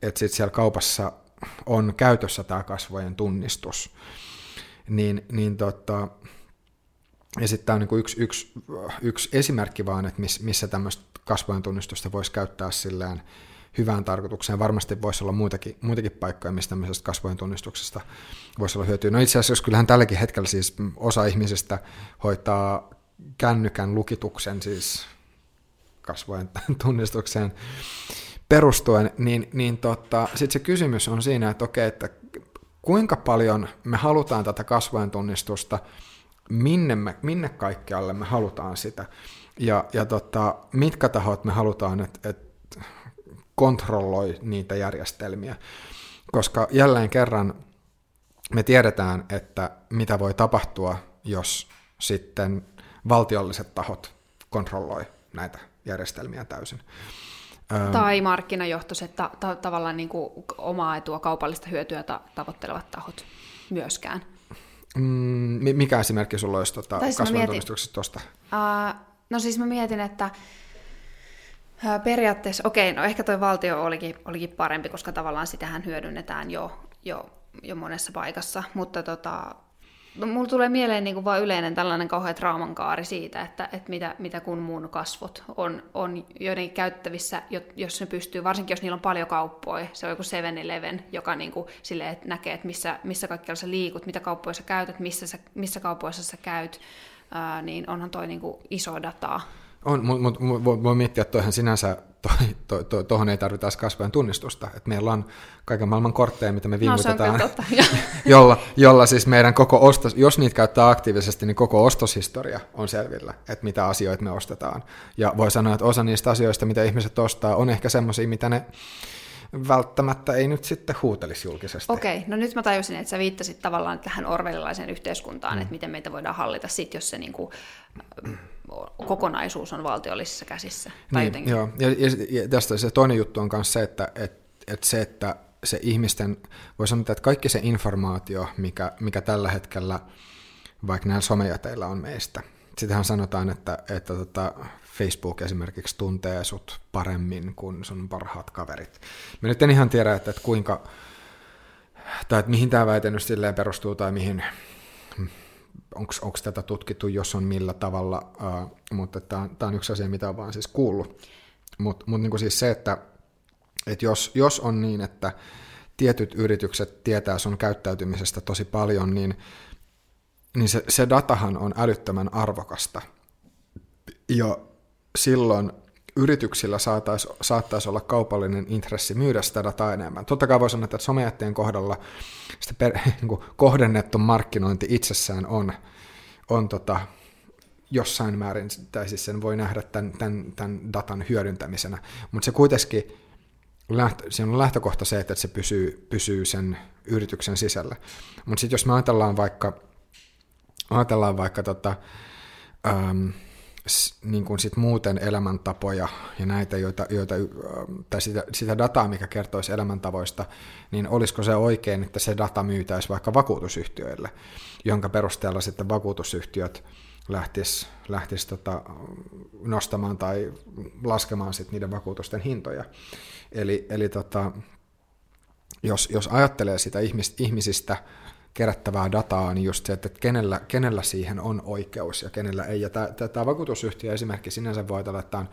että sitten siellä kaupassa on käytössä tämä kasvojen tunnistus. Niin, niin tota, ja sitten tämä on niin yksi, yksi, yksi esimerkki vaan, että missä tämmöistä kasvojen tunnistusta voisi käyttää silleen hyvään tarkoitukseen. Varmasti voisi olla muitakin, muitakin paikkoja, mistä tämmöisestä kasvojen tunnistuksesta voisi olla hyötyä. No itse asiassa kyllähän tälläkin hetkellä siis osa ihmisistä hoitaa kännykän lukituksen siis kasvojen *laughs* tunnistukseen perustuen, niin, niin tota, sitten se kysymys on siinä, että okei, että kuinka paljon me halutaan tätä kasvojen tunnistusta, minne, me, minne kaikkialle me halutaan sitä, ja, ja tota, mitkä tahot me halutaan, että, että kontrolloi niitä järjestelmiä. Koska jälleen kerran me tiedetään, että mitä voi tapahtua, jos sitten valtiolliset tahot kontrolloi näitä järjestelmiä täysin. Tai markkinajohtoiset ta- ta- tavallaan niin kuin omaa etua kaupallista hyötyä ta- tavoittelevat tahot myöskään. Mm, mikä esimerkki sulla olisi tuota, kasvojentunnistuksesta tuosta? Uh, no siis mä mietin, että Periaatteessa, okei, no ehkä tuo valtio olikin, olikin parempi, koska tavallaan sitähän hyödynnetään jo, jo, jo monessa paikassa, mutta tota, no, mulla tulee mieleen niin kuin vaan yleinen tällainen kauhean traumankaari siitä, että, että mitä, mitä kun mun kasvot on, on joidenkin käyttävissä, jos ne pystyy, varsinkin jos niillä on paljon kauppoja, se on joku 7-Eleven, joka niin kuin silleen, että näkee, että missä, missä kaikkialla sä liikut, mitä kauppoja sä käytät, missä, sä, missä kaupoissa sä käyt, ää, niin onhan toi niin kuin iso dataa on, mutta mut, voi, voi miettiä, että toihan sinänsä, tuohon to, to, to, ei tarvita kasvojen tunnistusta. Että meillä on kaiken maailman kortteja, mitä me viimutetaan, no, *laughs* jolla, jolla siis meidän koko ostos, jos niitä käyttää aktiivisesti, niin koko ostoshistoria on selvillä, että mitä asioita me ostetaan. Ja voi sanoa, että osa niistä asioista, mitä ihmiset ostaa, on ehkä semmoisia, mitä ne välttämättä ei nyt sitten huutelisi julkisesti. Okei, no nyt mä tajusin, että sä viittasit tavallaan tähän orvelilaiseen yhteiskuntaan, mm. että miten meitä voidaan hallita sit, jos se niinku, kokonaisuus on valtiollisissa käsissä. Tai niin, jotenkin. joo. Ja, ja, ja tästä se toinen juttu on myös se, että et, et se, että se ihmisten, voi sanoa, että kaikki se informaatio, mikä, mikä tällä hetkellä vaikka näillä somejäteillä on meistä, sitähän sanotaan, että, että tota, Facebook esimerkiksi tuntee sut paremmin kuin sun parhaat kaverit. Mä nyt en ihan tiedä, että, että kuinka, tai että mihin tämä väite nyt silleen perustuu, tai mihin, onko tätä tutkittu, jos on millä tavalla, uh, mutta tämä on yksi asia, mitä on vaan siis kuullut. Mutta mut niinku siis se, että et jos, jos on niin, että tietyt yritykset tietää sun käyttäytymisestä tosi paljon, niin, niin se, se datahan on älyttömän arvokasta. Ja silloin yrityksillä saattaisi, saattaisi olla kaupallinen intressi myydä sitä dataa enemmän. Totta kai voi sanoa, että somejätteen kohdalla sitä per, *laughs* niin kuin kohdennettu markkinointi itsessään on, on tota, jossain määrin, tai siis sen voi nähdä tämän, tämän, tämän datan hyödyntämisenä, mutta se kuitenkin lähtö, siinä on lähtökohta se, että se pysyy, pysyy sen yrityksen sisällä. Mutta sitten jos me ajatellaan vaikka, ajatellaan vaikka tota, ähm, niin kuin sit muuten elämäntapoja ja näitä, joita, joita, tai sitä, sitä dataa, mikä kertoisi elämäntavoista, niin olisiko se oikein, että se data myytäisi vaikka vakuutusyhtiöille, jonka perusteella sitten vakuutusyhtiöt lähtis, lähtis tota, nostamaan tai laskemaan sit niiden vakuutusten hintoja. Eli, eli tota, jos, jos ajattelee sitä ihmis, ihmisistä kerättävää dataa, niin just se, että kenellä, kenellä siihen on oikeus ja kenellä ei. Ja tämä, vakuutusyhtiö esimerkki sinänsä voi ajatella, että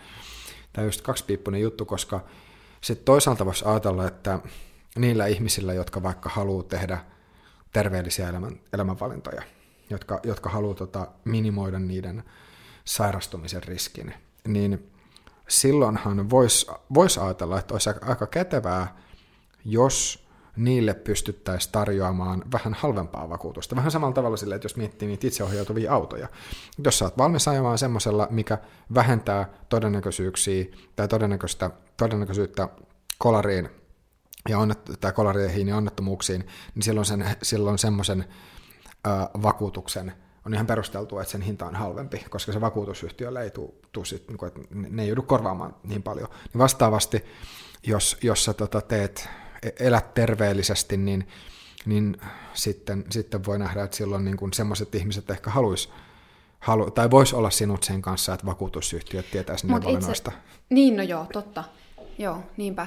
tämä on just kaksipiippunen juttu, koska sitten toisaalta voisi ajatella, että niillä ihmisillä, jotka vaikka haluaa tehdä terveellisiä elämän, elämänvalintoja, jotka, jotka haluaa tota, minimoida niiden sairastumisen riskin, niin silloinhan voisi vois ajatella, että olisi aika kätevää, jos niille pystyttäisiin tarjoamaan vähän halvempaa vakuutusta. Vähän samalla tavalla sille, että jos miettii niitä itseohjautuvia autoja. Jos sä oot valmis ajamaan semmoisella, mikä vähentää todennäköisyyksiä tai todennäköistä, todennäköisyyttä kolariin ja onnet, tai kolariin ja onnettomuuksiin, niin silloin, sen, silloin semmoisen äh, vakuutuksen on ihan perusteltua, että sen hinta on halvempi, koska se vakuutusyhtiölle ei tuu, tuu sit, niin kuin, että ne ei joudu korvaamaan niin paljon. Niin vastaavasti, jos, jos sä tota, teet, e, elät terveellisesti, niin, niin sitten, sitten voi nähdä, että silloin niin semmoiset ihmiset ehkä haluaisi halu, tai voisi olla sinut sen kanssa, että vakuutusyhtiöt tietäisi niiden valinnoista. Niin, no joo, totta. Joo, niinpä.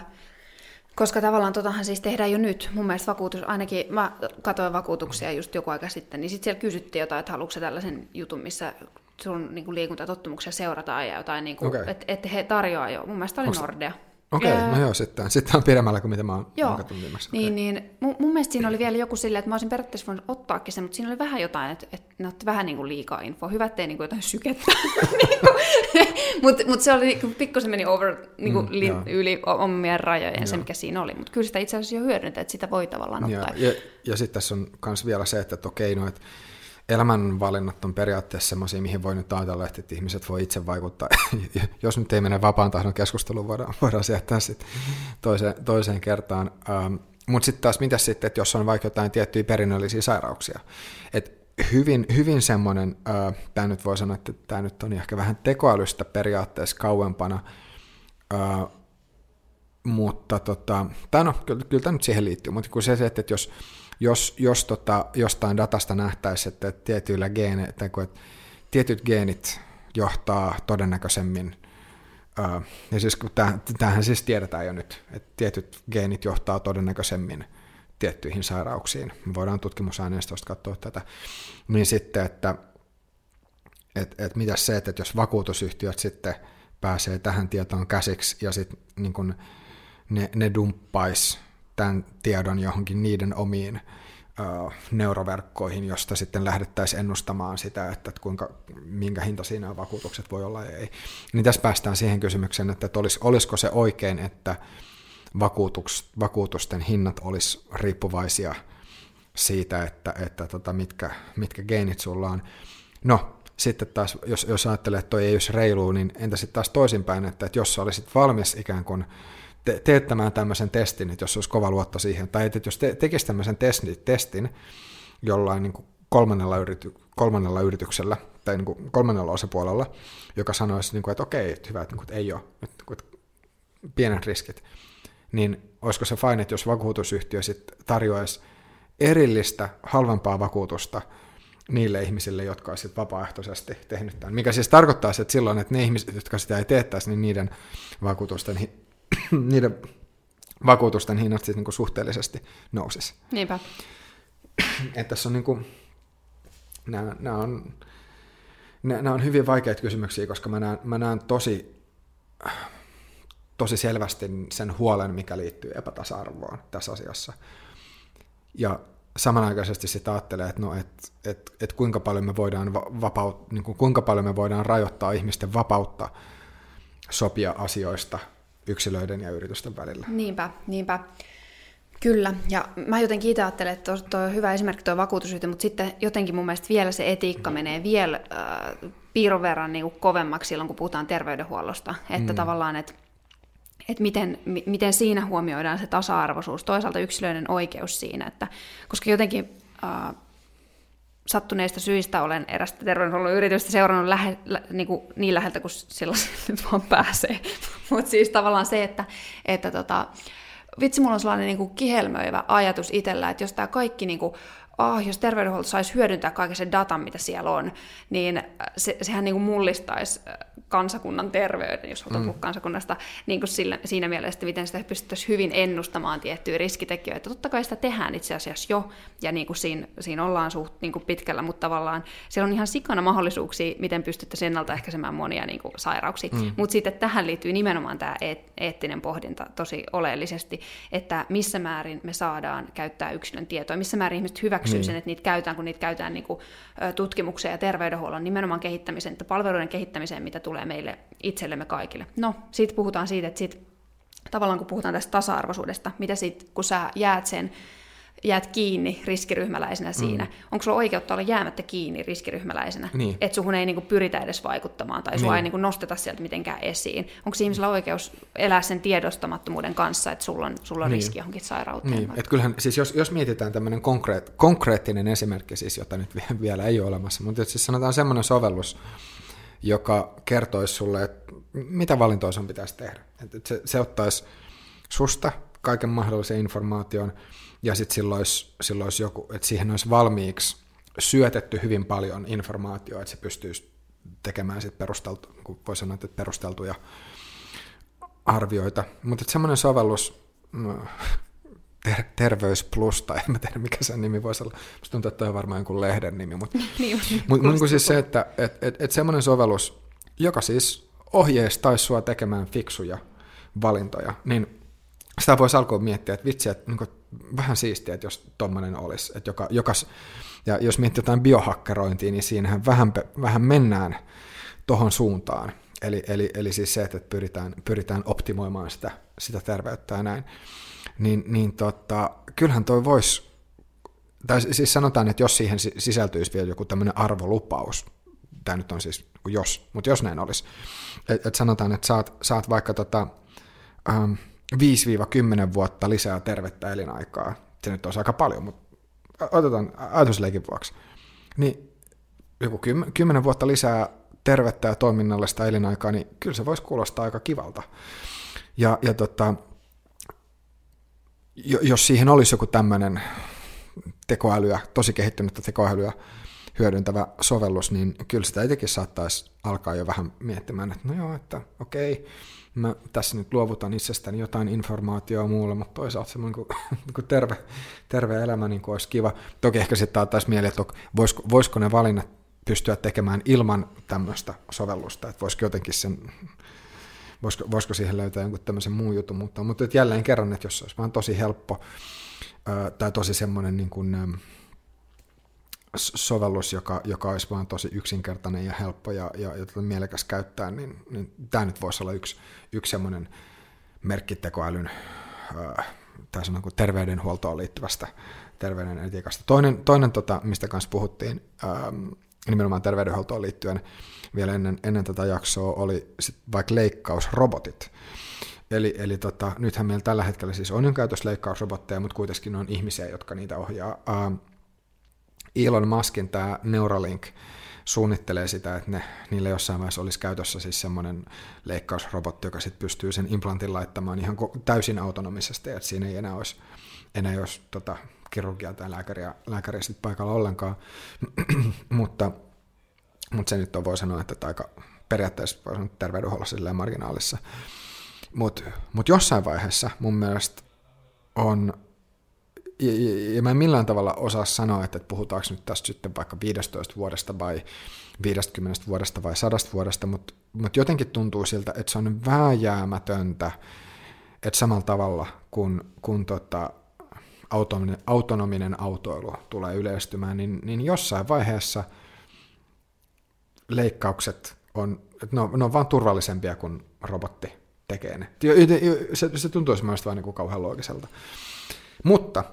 Koska tavallaan totahan siis tehdään jo nyt. Mun mielestä vakuutus, ainakin mä katsoin vakuutuksia just joku aika sitten, niin sitten siellä kysyttiin jotain, että haluatko tällaisen jutun, missä sun niin liikuntatottumuksia seurataan ja jotain, niin kuin, okay. että et he tarjoaa jo. Mun mielestä oli Onks... Nordea. Okei, okay, no joo, sitten, sitten on pidemmällä kuin mitä mä oon joo. viimeksi. Okay. Niin, niin mun, mun mielestä siinä oli vielä joku silleen, että mä olisin periaatteessa voinut ottaakin sen, mutta siinä oli vähän jotain, että, että ne otti vähän niin kuin liikaa infoa. Hyvä, ettei niin kuin jotain sykettä. *laughs* mutta mut se oli, pikkusen meni over niin kuin mm, li, yli omien rajojen joo. se, mikä siinä oli. Mutta kyllä sitä itse asiassa jo hyödyntää, että sitä voi tavallaan ottaa. Ja, ja, ja sitten tässä on myös vielä se, että, että okei, no, että elämänvalinnat on periaatteessa sellaisia, mihin voi nyt ajatella, että ihmiset voi itse vaikuttaa. *laughs* Jos nyt ei mene vapaan tahdon keskusteluun, voidaan, voidaan sieltä sitten toiseen, toiseen kertaan. Ähm, Mutta sitten taas, mitä sitten, että jos on vaikka jotain tiettyjä perinnöllisiä sairauksia. Et hyvin, hyvin semmoinen, äh, tämä nyt voi sanoa, että tämä nyt on ehkä vähän tekoälystä periaatteessa kauempana, äh, mutta tota, tai no, kyllä, kyllä tämä nyt siihen liittyy, mutta kun se, että jos jos, jos tota, jostain datasta nähtäisi, että tietyillä geene, että, että tietyt geenit johtaa todennäköisemmin, ää, ja siis tämähän siis tiedetään jo nyt, että tietyt geenit johtaa todennäköisemmin tiettyihin sairauksiin. Me voidaan tutkimusaineistosta katsoa tätä. Niin sitten, että et, et mitä se, että jos vakuutusyhtiöt sitten pääsee tähän tietoon käsiksi ja sitten niin ne, ne dumppaisi tämän tiedon johonkin niiden omiin neuroverkkoihin, josta sitten lähdettäisiin ennustamaan sitä, että kuinka, minkä hinta siinä vakuutukset voi olla ja ei. Niin tässä päästään siihen kysymykseen, että, että olis, olisiko se oikein, että vakuutus, vakuutusten hinnat olisi riippuvaisia siitä, että, että tota, mitkä, mitkä geenit sulla on. No, sitten taas, jos, jos ajattelee, että toi ei olisi reilu, niin entä sitten taas toisinpäin, että, että jos olisit valmis ikään kuin te- teettämään tämmöisen testin, että jos olisi kova luotto siihen, tai että jos te- tekisi tämmöisen testin, testin jollain niin kuin kolmannella, yrity, kolmannella yrityksellä tai niin kuin kolmannella osapuolella, joka sanoisi, niin kuin, että okei, että hyvä, että, niin kuin, että ei ole, että, että pienet riskit, niin olisiko se fine, että jos vakuutusyhtiö sitten tarjoaisi erillistä, halvempaa vakuutusta niille ihmisille, jotka olisivat vapaaehtoisesti tehnyt tämän. Mikä siis tarkoittaa, että silloin, että ne ihmiset, jotka sitä ei teettäisi, niin niiden vakuutusten *clears throat* niiden vakuutusten hinnat siis niin kuin suhteellisesti nousisi. Niinpä. *clears throat* Että tässä on niin kuin, nämä, nämä, on, nämä on hyvin vaikeita kysymyksiä, koska mä näen, mä näen tosi, tosi selvästi sen huolen, mikä liittyy epätasa-arvoon tässä asiassa. Ja samanaikaisesti sitä ajattelee, että, no, että, että, että kuinka, paljon me voidaan vapaut, niin kuin, kuinka paljon me voidaan rajoittaa ihmisten vapautta sopia asioista – yksilöiden ja yritysten välillä. Niinpä, niinpä. Kyllä, ja mä jotenkin itse ajattelen, että tuo on hyvä esimerkki tuo vakuutusyhtiö, mutta sitten jotenkin mun mielestä vielä se etiikka menee vielä äh, piirun verran niin kuin kovemmaksi silloin, kun puhutaan terveydenhuollosta. Että mm. tavallaan, että että miten, miten siinä huomioidaan se tasa-arvoisuus, toisaalta yksilöiden oikeus siinä, että, koska jotenkin äh, sattuneista syistä olen erästä terveydenhuollon yritystä seurannut lähe, lä, niin, kuin niin läheltä kuin sellaisen *laughs* nyt vaan pääsee. *laughs* Mutta siis tavallaan se, että, että tota, vitsi, mulla on sellainen niin kuin kihelmöivä ajatus itsellä, että jos tämä kaikki niin kuin, oh, jos terveydenhuolto saisi hyödyntää kaiken sen datan, mitä siellä on, niin se, sehän niin kuin mullistaisi kansakunnan terveyden, jos halutaan mm. kansakunnasta, niin kuin sillä, siinä mielessä, miten sitä pystyttäisiin hyvin ennustamaan tiettyjä riskitekijöitä. Totta kai sitä tehdään itse asiassa jo, ja niin kuin siinä, siinä ollaan suht niin kuin pitkällä, mutta tavallaan siellä on ihan sikana mahdollisuuksia, miten pystyttäisiin ennaltaehkäisemään monia niin kuin sairauksia. Mm. Mutta sitten tähän liittyy nimenomaan tämä eettinen pohdinta tosi oleellisesti, että missä määrin me saadaan käyttää yksilön tietoa, missä määrin ihmiset hyväksyy mm. sen, että niitä käytetään, kun niitä käytetään niin kuin, tutkimukseen ja terveydenhuollon nimenomaan kehittämiseen, että palveluiden kehittämiseen, mitä tulee meille itsellemme kaikille. No, sitten puhutaan siitä, että sit, tavallaan kun puhutaan tästä tasa-arvoisuudesta, mitä sitten, kun sä jäät sen jäät kiinni riskiryhmäläisenä siinä. Mm. Onko sulla oikeutta olla jäämättä kiinni riskiryhmäläisenä? Niin. Että suhun ei niinku pyritä edes vaikuttamaan tai sua Niin. ei niinku nosteta sieltä mitenkään esiin. Onko ihmisellä oikeus elää sen tiedostamattomuuden kanssa, että sulla on, sulla on Niin. riski johonkin sairauteen? Niin, että kyllähän, siis jos, jos mietitään tämmöinen konkreet, konkreettinen esimerkki, siis, jota nyt vi- vielä ei ole olemassa, mutta jos siis sanotaan semmoinen sovellus, joka kertoisi sulle, että mitä valintoja sun pitäisi tehdä. Että se, se ottaisi susta kaiken mahdollisen informaation, ja sitten silloin olisi, silloin olisi joku, että siihen olisi valmiiksi syötetty hyvin paljon informaatiota, että se pystyisi tekemään sit perusteltu, kun voi sanoa, että perusteltuja arvioita. Mutta semmoinen sovellus, no, ter- Terveys Plus, tai en mä tiedä mikä sen nimi voisi olla, musta tuntuu, että toi on varmaan jonkun lehden nimi, mutta *laughs* niin, mut, mut, niin siis se, että et, et, et semmoinen sovellus, joka siis ohjeistaisi sua tekemään fiksuja valintoja, niin sitä voisi alkaa miettiä, että vitsi, että niin vähän siistiä, että jos tommonen olisi, että joka, jokas, ja jos miettii jotain biohakkerointia, niin siinähän vähän, vähän mennään tohon suuntaan. Eli, eli, eli siis se, että pyritään, pyritään optimoimaan sitä, sitä terveyttä ja näin. Niin, niin tota, kyllähän toi voisi, tai siis sanotaan, että jos siihen si- sisältyisi vielä joku tämmöinen arvolupaus, tämä nyt on siis jos, mutta jos näin olisi, että et sanotaan, että saat, saat vaikka tota, ähm, 5-10 vuotta lisää tervettä elinaikaa, se nyt olisi aika paljon, mutta otetaan ajatusleikin vuoksi, niin joku 10 vuotta lisää tervettä ja toiminnallista elinaikaa, niin kyllä se voisi kuulostaa aika kivalta. Ja, ja tota, jo- jos siihen olisi joku tämmöinen tekoälyä, tosi kehittynyttä tekoälyä hyödyntävä sovellus, niin kyllä sitä itsekin saattaisi alkaa jo vähän miettimään, että no joo, että okei, mä tässä nyt luovutan itsestäni jotain informaatiota muulle, mutta toisaalta semmoinen kuin, *laughs* kuin terve, terve elämä niin kuin olisi kiva. Toki ehkä sitten taas mieleen, että voisiko, voisiko ne valinnat pystyä tekemään ilman tämmöistä sovellusta, että voisiko jotenkin sen, voisiko, voisiko siihen löytää jonkun tämmöisen muun jutun, mutta, mutta jälleen kerran, että jos se olisi vaan tosi helppo tai tosi semmoinen niin kuin, sovellus, joka, joka olisi vaan tosi yksinkertainen ja helppo ja, ja, ja tota mielekäs käyttää, niin, niin tämä nyt voisi olla yksi, yksi semmoinen merkki tekoälyn ää, tai sanon terveydenhuoltoon liittyvästä terveyden etiikasta. Toinen, toinen tota, mistä kanssa puhuttiin ähm, nimenomaan terveydenhuoltoon liittyen vielä ennen, ennen tätä jaksoa, oli sit vaikka leikkausrobotit. Eli, eli tota, nythän meillä tällä hetkellä siis on jo käytössä leikkausrobotteja, mutta kuitenkin on ihmisiä, jotka niitä ohjaa. Ähm, Elon Muskin tämä Neuralink suunnittelee sitä, että ne, niillä jossain vaiheessa olisi käytössä siis semmoinen leikkausrobotti, joka sitten pystyy sen implantin laittamaan ihan täysin autonomisesti, että siinä ei enää olisi, enää olisi tota, kirurgia tai lääkäriä, lääkäriä sit paikalla ollenkaan, *clears throat* mutta, mutta se nyt on, voi sanoa, että aika periaatteessa voi sanoa terveydenhuollossa marginaalissa. Mutta mut jossain vaiheessa mun mielestä on ja, ja, ja mä en millään tavalla osaa sanoa, että puhutaanko nyt tästä sitten vaikka 15 vuodesta vai 50 vuodesta vai 100 vuodesta, mutta, mutta jotenkin tuntuu siltä, että se on vääjäämätöntä, että samalla tavalla kun, kun tota, autonominen, autonominen autoilu tulee yleistymään, niin, niin jossain vaiheessa leikkaukset on, että ne on, ne on vaan turvallisempia kuin robotti tekee ne. Se, se tuntuu mielestäni vaan niin kuin kauhean loogiselta. Mutta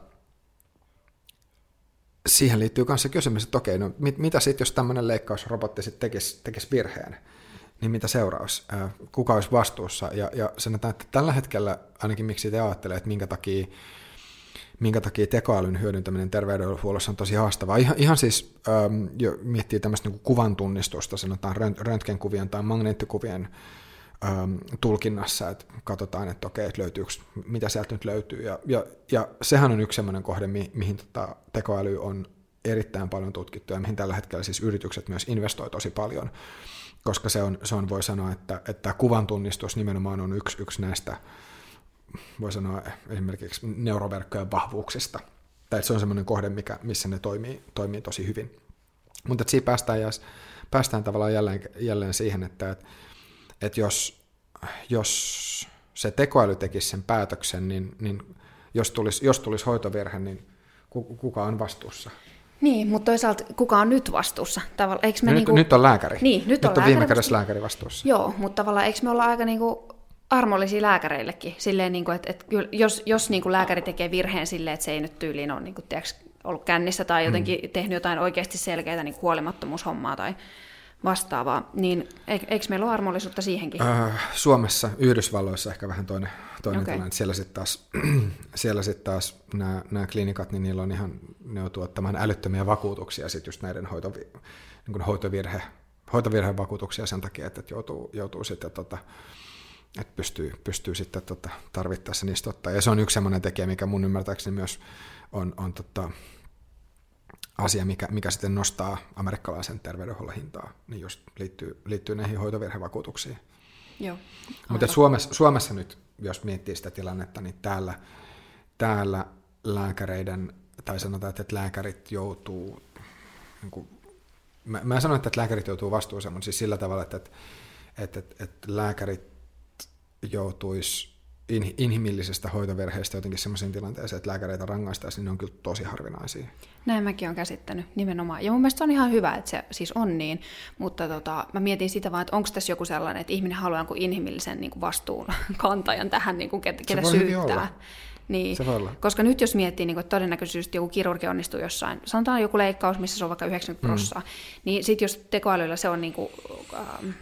siihen liittyy myös se kysymys, että okei, no mit, mitä sitten, jos tämmöinen leikkausrobotti sitten tekisi, tekisi virheen, niin mitä seuraus? Kuka olisi vastuussa? Ja, ja sanotaan, että tällä hetkellä, ainakin miksi te ajattelee, että minkä takia, minkä takia tekoälyn hyödyntäminen terveydenhuollossa on tosi haastavaa. Ihan, ihan siis ähm, jo miettii tämmöistä niin kuvan tunnistusta, sanotaan röntgenkuvien tai magneettikuvien ähm, tulkinnassa, että katsotaan, että okei, että löytyykö, mitä sieltä nyt löytyy. Ja, ja, ja sehän on yksi sellainen kohde, mi, mihin tota, tekoäly on erittäin paljon tutkittu ja mihin tällä hetkellä siis yritykset myös investoi tosi paljon, koska se on, se on voi sanoa, että, että kuvan tunnistus nimenomaan on yksi, yksi näistä, voi sanoa esimerkiksi neuroverkkojen vahvuuksista. Tai se on semmoinen kohde, mikä, missä ne toimii, toimii tosi hyvin. Mutta siinä päästään, päästään tavallaan jälleen, jälleen siihen, että, että että jos, jos se tekoäly tekisi sen päätöksen, niin, niin jos, tulisi, jos tulisi hoitovirhe, niin kuka on vastuussa? Niin, mutta toisaalta kuka on nyt vastuussa? Tavalla, eikö me no niinku... nyt, nyt on lääkäri. Niin, nyt, nyt on, on, on viime kädessä lääkäri vastuussa. Joo, mutta tavallaan eikö me olla aika niinku armollisia lääkäreillekin. Silleen, niin kuin, että, että jos, jos niin kuin lääkäri tekee virheen silleen, että se ei nyt tyyliin ole niin kuin, tiedätkö, ollut kännissä tai jotenkin mm. tehnyt jotain oikeasti selkeää niin huolimattomuushommaa tai vastaavaa, niin eikö meillä ole armollisuutta siihenkin? Äh, Suomessa, Yhdysvalloissa ehkä vähän toinen, toinen okay. tilanne. Siellä sitten taas, siellä sit taas *clears throat* nämä, nämä klinikat, niin niillä on ihan, ne joutuu ottamaan älyttömiä vakuutuksia sit just näiden hoitovi, niin hoitovirhe, hoitovirhevakuutuksia sen takia, että joutuu, joutuu sitten tota, että pystyy, pystyy sitten tota, tarvittaessa niistä ottaa. Ja se on yksi sellainen tekijä, mikä mun ymmärtääkseni myös on, on tota, asia, mikä, mikä sitten nostaa amerikkalaisen terveydenhuollon hintaa, niin just liittyy, liittyy näihin hoitovirhevakuutuksiin. Joo. Mutta Suomessa, Suomessa nyt, jos miettii sitä tilannetta, niin täällä, täällä lääkäreiden, tai sanotaan, että lääkärit joutuu, niin kuin, mä, mä sanon, että lääkärit joutuu vastuuseen, mutta siis sillä tavalla, että, että, että, että lääkärit joutuisi in, inhimillisestä hoitoverheestä jotenkin sellaiseen tilanteeseen, että lääkäreitä rangaistaisiin, niin ne on kyllä tosi harvinaisia. Näin mäkin olen käsittänyt nimenomaan. Ja mun mielestä on ihan hyvä, että se siis on niin, mutta tota, mä mietin sitä vaan, että onko tässä joku sellainen, että ihminen haluaa jonkun inhimillisen niin kuin vastuun *laughs* kantajan tähän, niin kuin, ketä, ketä syyttää. Niin, se voi olla. koska nyt jos miettii, niin kuin, että todennäköisesti joku kirurgi onnistuu jossain, sanotaan joku leikkaus, missä se on vaikka 90 prossaa, mm. niin sitten jos tekoälyllä se on niin kuin, äh,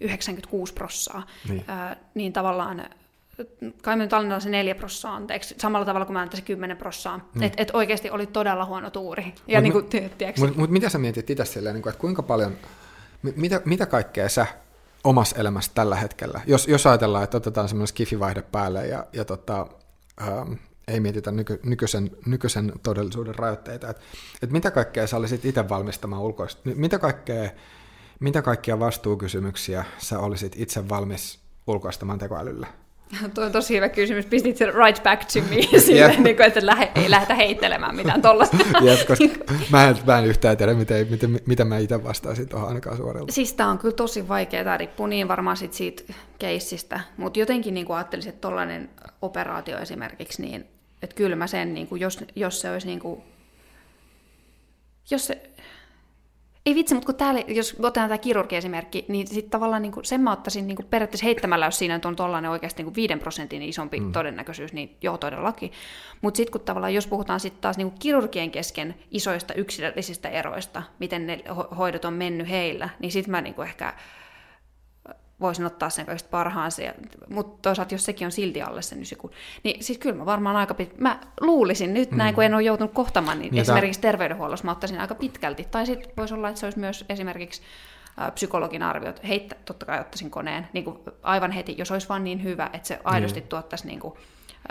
96 prossaa, niin. Äh, niin tavallaan kai me nyt annetaan se neljä prossaa anteeksi, samalla tavalla kuin mä antaisin kymmenen prossaa. Mm. Että et oikeasti oli todella huono tuuri. Ja niin kuin, Mutta mut mitä sä mietit itse silleen, niin kuin, että kuinka paljon, mitä, mitä kaikkea sä omassa elämässä tällä hetkellä, jos, jos ajatellaan, että otetaan semmoinen skifivaihde päälle ja, ja tota, ähm, ei mietitä nyky, nykyisen, nykyisen todellisuuden rajoitteita, että et mitä kaikkea sä olisit itse valmistamaan ulkoista, mitä kaikkea, mitä kaikkia vastuukysymyksiä sä olisit itse valmis ulkoistamaan tekoälylle? *laughs* Tuo on tosi hyvä kysymys. Pistit sen right back to me, *laughs* silleen, niin kuin, että lähe, ei lähdetä heittelemään mitään tollasta. *laughs* Jep, koska mä en, mä en yhtään tiedä, miten, miten, mitä mä itse vastaisin tuohon ainakaan suorilta. Siis tämä on kyllä tosi vaikeaa. Tämä riippuu niin varmaan sit siitä keissistä. Mutta jotenkin niin ajattelisin, että tuollainen operaatio esimerkiksi, niin että kyllä mä sen, niin kuin, jos, jos se olisi niin kuin, jos se, ei vitsi, mutta kun täällä, jos otetaan tämä kirurgi-esimerkki, niin sitten tavallaan niin kuin, sen mä ottaisin niin kuin periaatteessa heittämällä, jos siinä on tuollainen oikeasti niin kuin 5 prosentin isompi mm. todennäköisyys, niin joo todellakin. Mutta sitten kun tavallaan, jos puhutaan sitten taas niin kuin kirurgien kesken isoista yksilöllisistä eroista, miten ne hoidot on mennyt heillä, niin sitten mä niin kuin ehkä voisin ottaa sen kaikista parhaan se, mutta toisaalta jos sekin on silti alle sen ysikun, niin siis kyllä mä varmaan aika pit... mä luulisin nyt mm. näin, kun en ole joutunut kohtamaan, niin, niin esimerkiksi tämä... terveydenhuollossa mä ottaisin aika pitkälti, tai sitten voisi olla, että se olisi myös esimerkiksi psykologin arviot, heittä, totta kai ottaisin koneen, niin kuin aivan heti, jos olisi vaan niin hyvä, että se aidosti mm. tuottaisi niin kuin,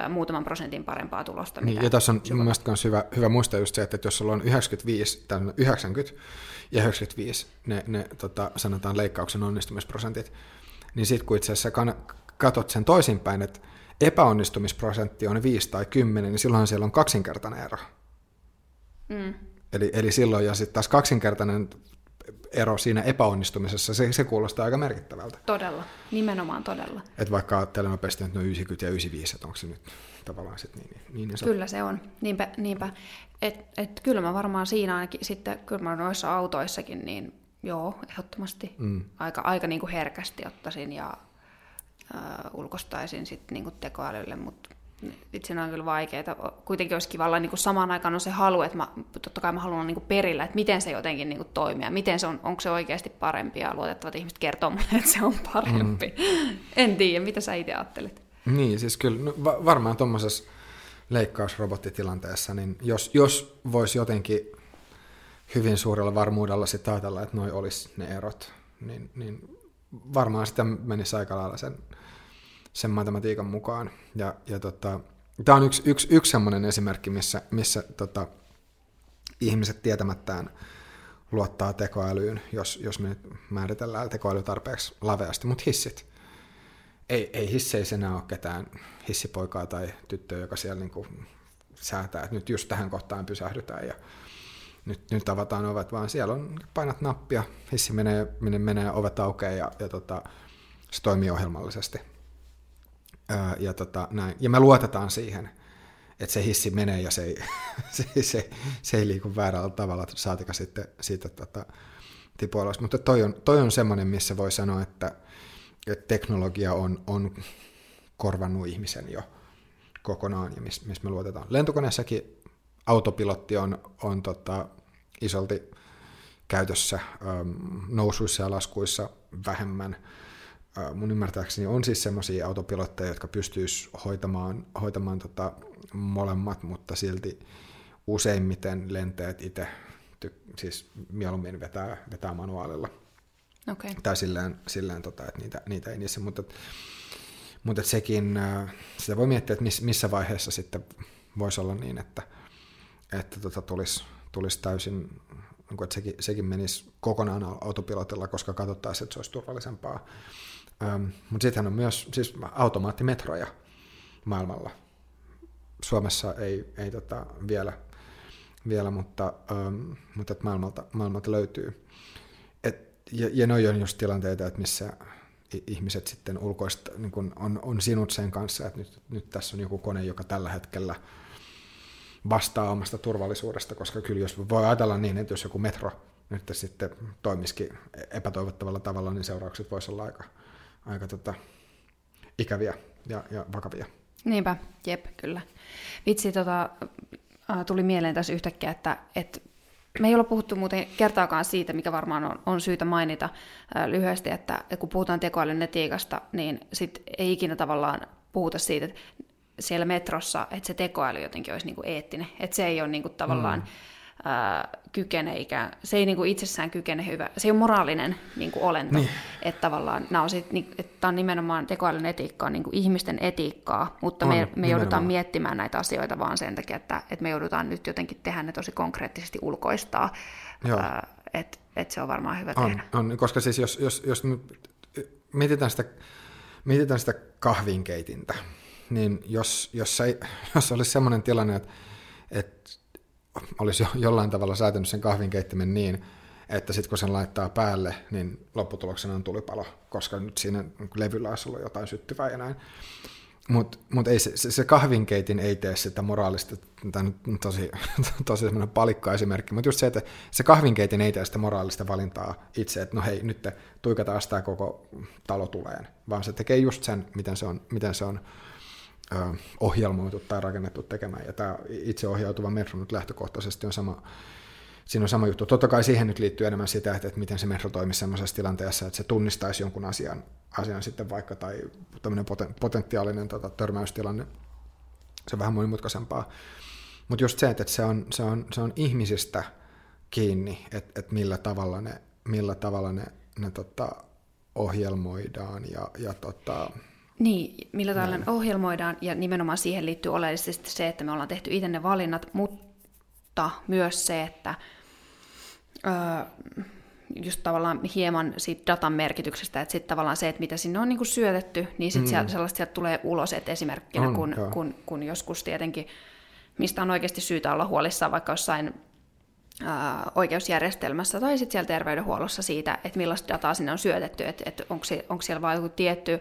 muutaman prosentin parempaa tulosta. Niin, ja tässä on mielestäni hyvä, hyvä muistaa just se, että jos sulla on 95, tai 90 ja 95, ne, ne tota, sanotaan leikkauksen onnistumisprosentit, niin sitten kun itse asiassa katsot sen toisinpäin, että epäonnistumisprosentti on 5 tai 10, niin silloin siellä on kaksinkertainen ero. Mm. Eli, eli silloin, ja sitten taas kaksinkertainen ero siinä epäonnistumisessa, se, se kuulostaa aika merkittävältä. Todella, nimenomaan todella. Että vaikka ajattelen nopeasti, että no 90 ja 95, että onko se nyt tavallaan sitten niin, niin, niin Kyllä se on, niinpä. niinpä. Et, et, kyllä mä varmaan siinä ainakin sitten, kyllä mä noissa autoissakin, niin Joo, ehdottomasti. Mm. Aika, aika niin kuin herkästi ottaisin ja äh, ulkostaisin sitten niin kuin tekoälylle, mutta itse on kyllä vaikeaa. Kuitenkin olisi kiva olla niin kuin samaan aikaan on se halu, että mä, totta kai mä haluan olla niin kuin perillä, että miten se jotenkin niin kuin toimii ja miten se on, onko se oikeasti parempi ja luotettavat ihmiset kertoo mulle, että se on parempi. Mm. En tiedä, mitä sä itse ajattelet? Niin, siis kyllä no, va- varmaan tuommoisessa leikkausrobottitilanteessa, niin jos, jos voisi jotenkin hyvin suurella varmuudella sitten ajatella, että noi olisi ne erot, niin, niin varmaan sitä menisi aika lailla sen, sen matematiikan mukaan. Ja, ja tota, tämä on yksi, yksi, yksi sellainen esimerkki, missä, missä tota, ihmiset tietämättään luottaa tekoälyyn, jos, jos me nyt määritellään tekoäly tarpeeksi laveasti, mutta hissit. Ei, ei hisseissä enää ole ketään hissipoikaa tai tyttöä, joka siellä niin kuin säätää, että nyt just tähän kohtaan pysähdytään ja nyt, nyt avataan ovet, vaan siellä on, painat nappia, hissi menee, menee, menee ovet aukeaa ja, ja tota, se toimii ohjelmallisesti. Öö, ja, tota, näin. ja me luotetaan siihen, että se hissi menee ja se ei, *laughs* se, se, se ei liiku väärällä tavalla, saatika sitten siitä tota, tipuoloista. Mutta toi on, toi on semmoinen, missä voi sanoa, että, että teknologia on, on korvannut ihmisen jo kokonaan ja missä mis me luotetaan. Lentokoneessakin autopilotti on, on tota, isolti käytössä ähm, nousuissa ja laskuissa vähemmän. Äh, mun ymmärtääkseni on siis semmoisia autopilotteja, jotka pystyisivät hoitamaan, hoitamaan tota molemmat, mutta silti useimmiten lentäjät itse siis mieluummin vetää, vetää manuaalilla. Okay. Tai silleen, silleen tota, että niitä, niitä ei niissä, mutta, mutta sekin, äh, sitä voi miettiä, että miss, missä vaiheessa sitten voisi olla niin, että, että tota tulisi, tulisi täysin, niin että sekin, sekin menisi kokonaan autopilotilla, koska katsottaisiin, että se olisi turvallisempaa. Ähm, mutta sittenhän on myös siis automaattimetroja maailmalla. Suomessa ei, ei tota vielä, vielä, mutta, ähm, mutta että maailmalta, maailmalta löytyy. Ja, ja noi on just tilanteita, että missä ihmiset sitten ulkoista niin kun on, on sinut sen kanssa, että nyt, nyt tässä on joku kone, joka tällä hetkellä vastaa omasta turvallisuudesta, koska kyllä jos voi ajatella niin, että jos joku metro nyt sitten toimisikin epätoivottavalla tavalla, niin seuraukset voisivat olla aika, aika tota, ikäviä ja, ja vakavia. Niinpä, jep, kyllä. Vitsi, tota, tuli mieleen tässä yhtäkkiä, että, että me ei olla puhuttu muuten kertaakaan siitä, mikä varmaan on, on syytä mainita ää, lyhyesti, että kun puhutaan tekoälyn etiikasta, niin sit ei ikinä tavallaan puhuta siitä, että siellä metrossa, että se tekoäly jotenkin olisi niinku eettinen, että se ei ole niinku tavallaan... Mm ää, kykene ikään, se ei niinku itsessään kykene hyvä, se ei ole moraalinen niinku olento, niin. että tavallaan nämä on sit, että on nimenomaan tekoälyn etiikkaa, niinku ihmisten etiikkaa, mutta on, me, me joudutaan miettimään näitä asioita vaan sen takia, että, että me joudutaan nyt jotenkin tehdä ne tosi konkreettisesti ulkoistaa, että et se on varmaan hyvä on, tehdä. On, koska siis jos, jos, jos mietitään sitä, mietitään sitä kahvinkeitintä, niin jos, jos, ei, *laughs* jos olisi sellainen tilanne, että, että olisi jo, jollain tavalla säätänyt sen kahvinkeittimen niin, että sitten kun sen laittaa päälle, niin lopputuloksena on tulipalo, koska nyt siinä levyllä olisi ollut jotain syttyvää ja näin. Mutta mut ei se, se, se kahvinkeitin ei tee sitä moraalista, tämä on tosi, *laughs* tosi semmoinen palikka-esimerkki, mutta just se, että se kahvinkeitin ei tee sitä moraalista valintaa itse, että no hei, nyt tuikataan sitä koko talo tuleen, vaan se tekee just sen, miten se on, miten se on ohjelmoitu tai rakennettu tekemään. Ja tämä itseohjautuva metro nyt lähtökohtaisesti on sama, siinä on sama juttu. Totta kai siihen nyt liittyy enemmän sitä, että, että miten se metro toimisi sellaisessa tilanteessa, että se tunnistaisi jonkun asian, asian sitten vaikka, tai tämmöinen poten, potentiaalinen tota, törmäystilanne. Se on vähän monimutkaisempaa. Mutta just se, että se on, se on, se on ihmisistä kiinni, että, että millä tavalla ne, millä tavalla ne, ne tota, ohjelmoidaan ja, ja tota, niin, millä tavalla ohjelmoidaan, ja nimenomaan siihen liittyy oleellisesti se, että me ollaan tehty itse ne valinnat, mutta myös se, että öö, just tavallaan hieman siitä datan merkityksestä, että sitten tavallaan se, että mitä sinne on niin kuin syötetty, niin sitten mm. sieltä, sellaista sieltä tulee ulos, että esimerkkinä on, kun, kun, kun joskus tietenkin, mistä on oikeasti syytä olla huolissaan vaikka jossain oikeusjärjestelmässä tai sitten siellä terveydenhuollossa siitä, että millaista dataa sinne on syötetty, että, että onko, se, onko siellä vain joku tietty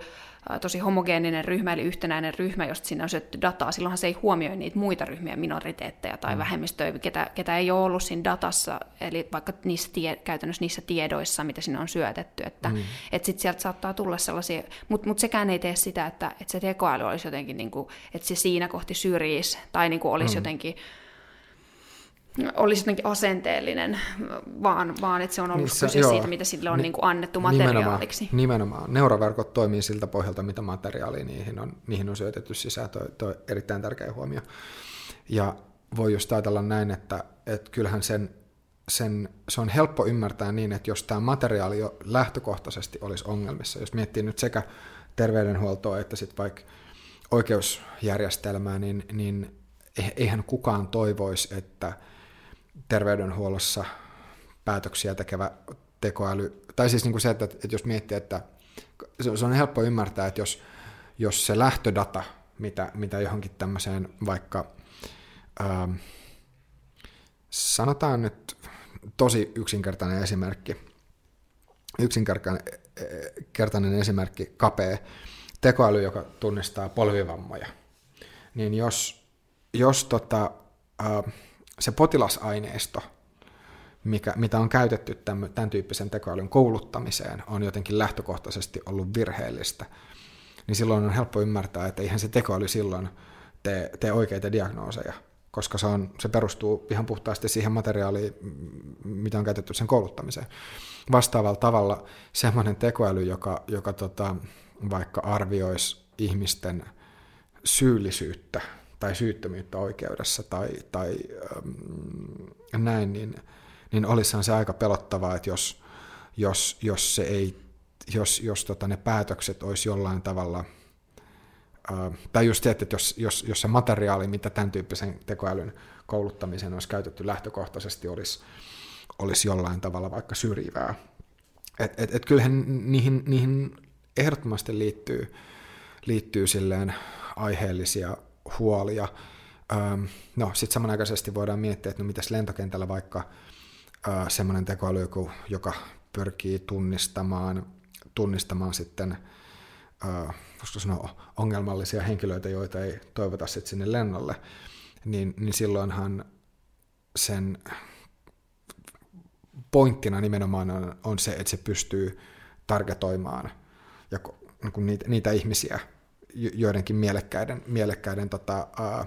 tosi homogeeninen ryhmä, eli yhtenäinen ryhmä, josta sinne on syötetty dataa, silloinhan se ei huomioi niitä muita ryhmiä, minoriteetteja tai mm. vähemmistöjä, ketä, ketä ei ole ollut siinä datassa, eli vaikka niissä tie, käytännössä niissä tiedoissa, mitä sinne on syötetty, että mm. et sitten sieltä saattaa tulla sellaisia, mutta mut sekään ei tee sitä, että, että se tekoäly olisi jotenkin, niin kuin, että se siinä kohti syrjisi, tai niin kuin olisi mm. jotenkin olisi jotenkin asenteellinen, vaan, vaan että se on ollut Niissä, kyse joo, siitä, mitä sille on ni, niin kuin annettu materiaaliksi. Nimenomaan, nimenomaan. Neuroverkot toimii siltä pohjalta, mitä materiaalia niihin on, niihin on syötetty sisään. Tuo, tuo erittäin tärkeä huomio. Ja voi just ajatella näin, että, että kyllähän sen, sen, se on helppo ymmärtää niin, että jos tämä materiaali jo lähtökohtaisesti olisi ongelmissa, jos miettii nyt sekä terveydenhuoltoa että sitten vaikka oikeusjärjestelmää, niin, niin eihän kukaan toivoisi, että – terveydenhuollossa päätöksiä tekevä tekoäly, tai siis niin kuin se, että, että jos miettii, että se on helppo ymmärtää, että jos, jos se lähtödata, mitä, mitä johonkin tämmöiseen vaikka, ähm, sanotaan nyt tosi yksinkertainen esimerkki, yksinkertainen esimerkki, kapea tekoäly, joka tunnistaa polvivammoja, niin jos, jos tota, äh, se potilasaineisto, mikä, mitä on käytetty tämän, tämän tyyppisen tekoälyn kouluttamiseen, on jotenkin lähtökohtaisesti ollut virheellistä, niin silloin on helppo ymmärtää, että eihän se tekoäly silloin tee, tee oikeita diagnooseja, koska se, on, se perustuu ihan puhtaasti siihen materiaaliin, mitä on käytetty sen kouluttamiseen. Vastaavalla tavalla semmoinen tekoäly, joka, joka tota, vaikka arvioisi ihmisten syyllisyyttä tai syyttömyyttä oikeudessa tai, tai ähm, näin, niin, niin olisihan se aika pelottavaa, että jos, jos, jos, se ei, jos, jos tota ne päätökset olisi jollain tavalla, äh, tai just se, että jos, jos, jos se materiaali, mitä tämän tyyppisen tekoälyn kouluttamiseen olisi käytetty lähtökohtaisesti, olisi, olisi jollain tavalla vaikka syrjivää. Et, et, et kyllähän niihin, niihin ehdottomasti liittyy, liittyy silleen aiheellisia huolia. No, sitten samanaikaisesti voidaan miettiä, että no mitäs lentokentällä vaikka semmoinen tekoäly, joka pyrkii tunnistamaan, tunnistamaan sitten ö, sanoa, ongelmallisia henkilöitä, joita ei toivota sitten sinne lennolle, niin, niin silloinhan sen pointtina nimenomaan on, on se, että se pystyy targetoimaan ja, niin niitä, niitä ihmisiä, joidenkin mielekkäiden, mielekkäiden tota, ää,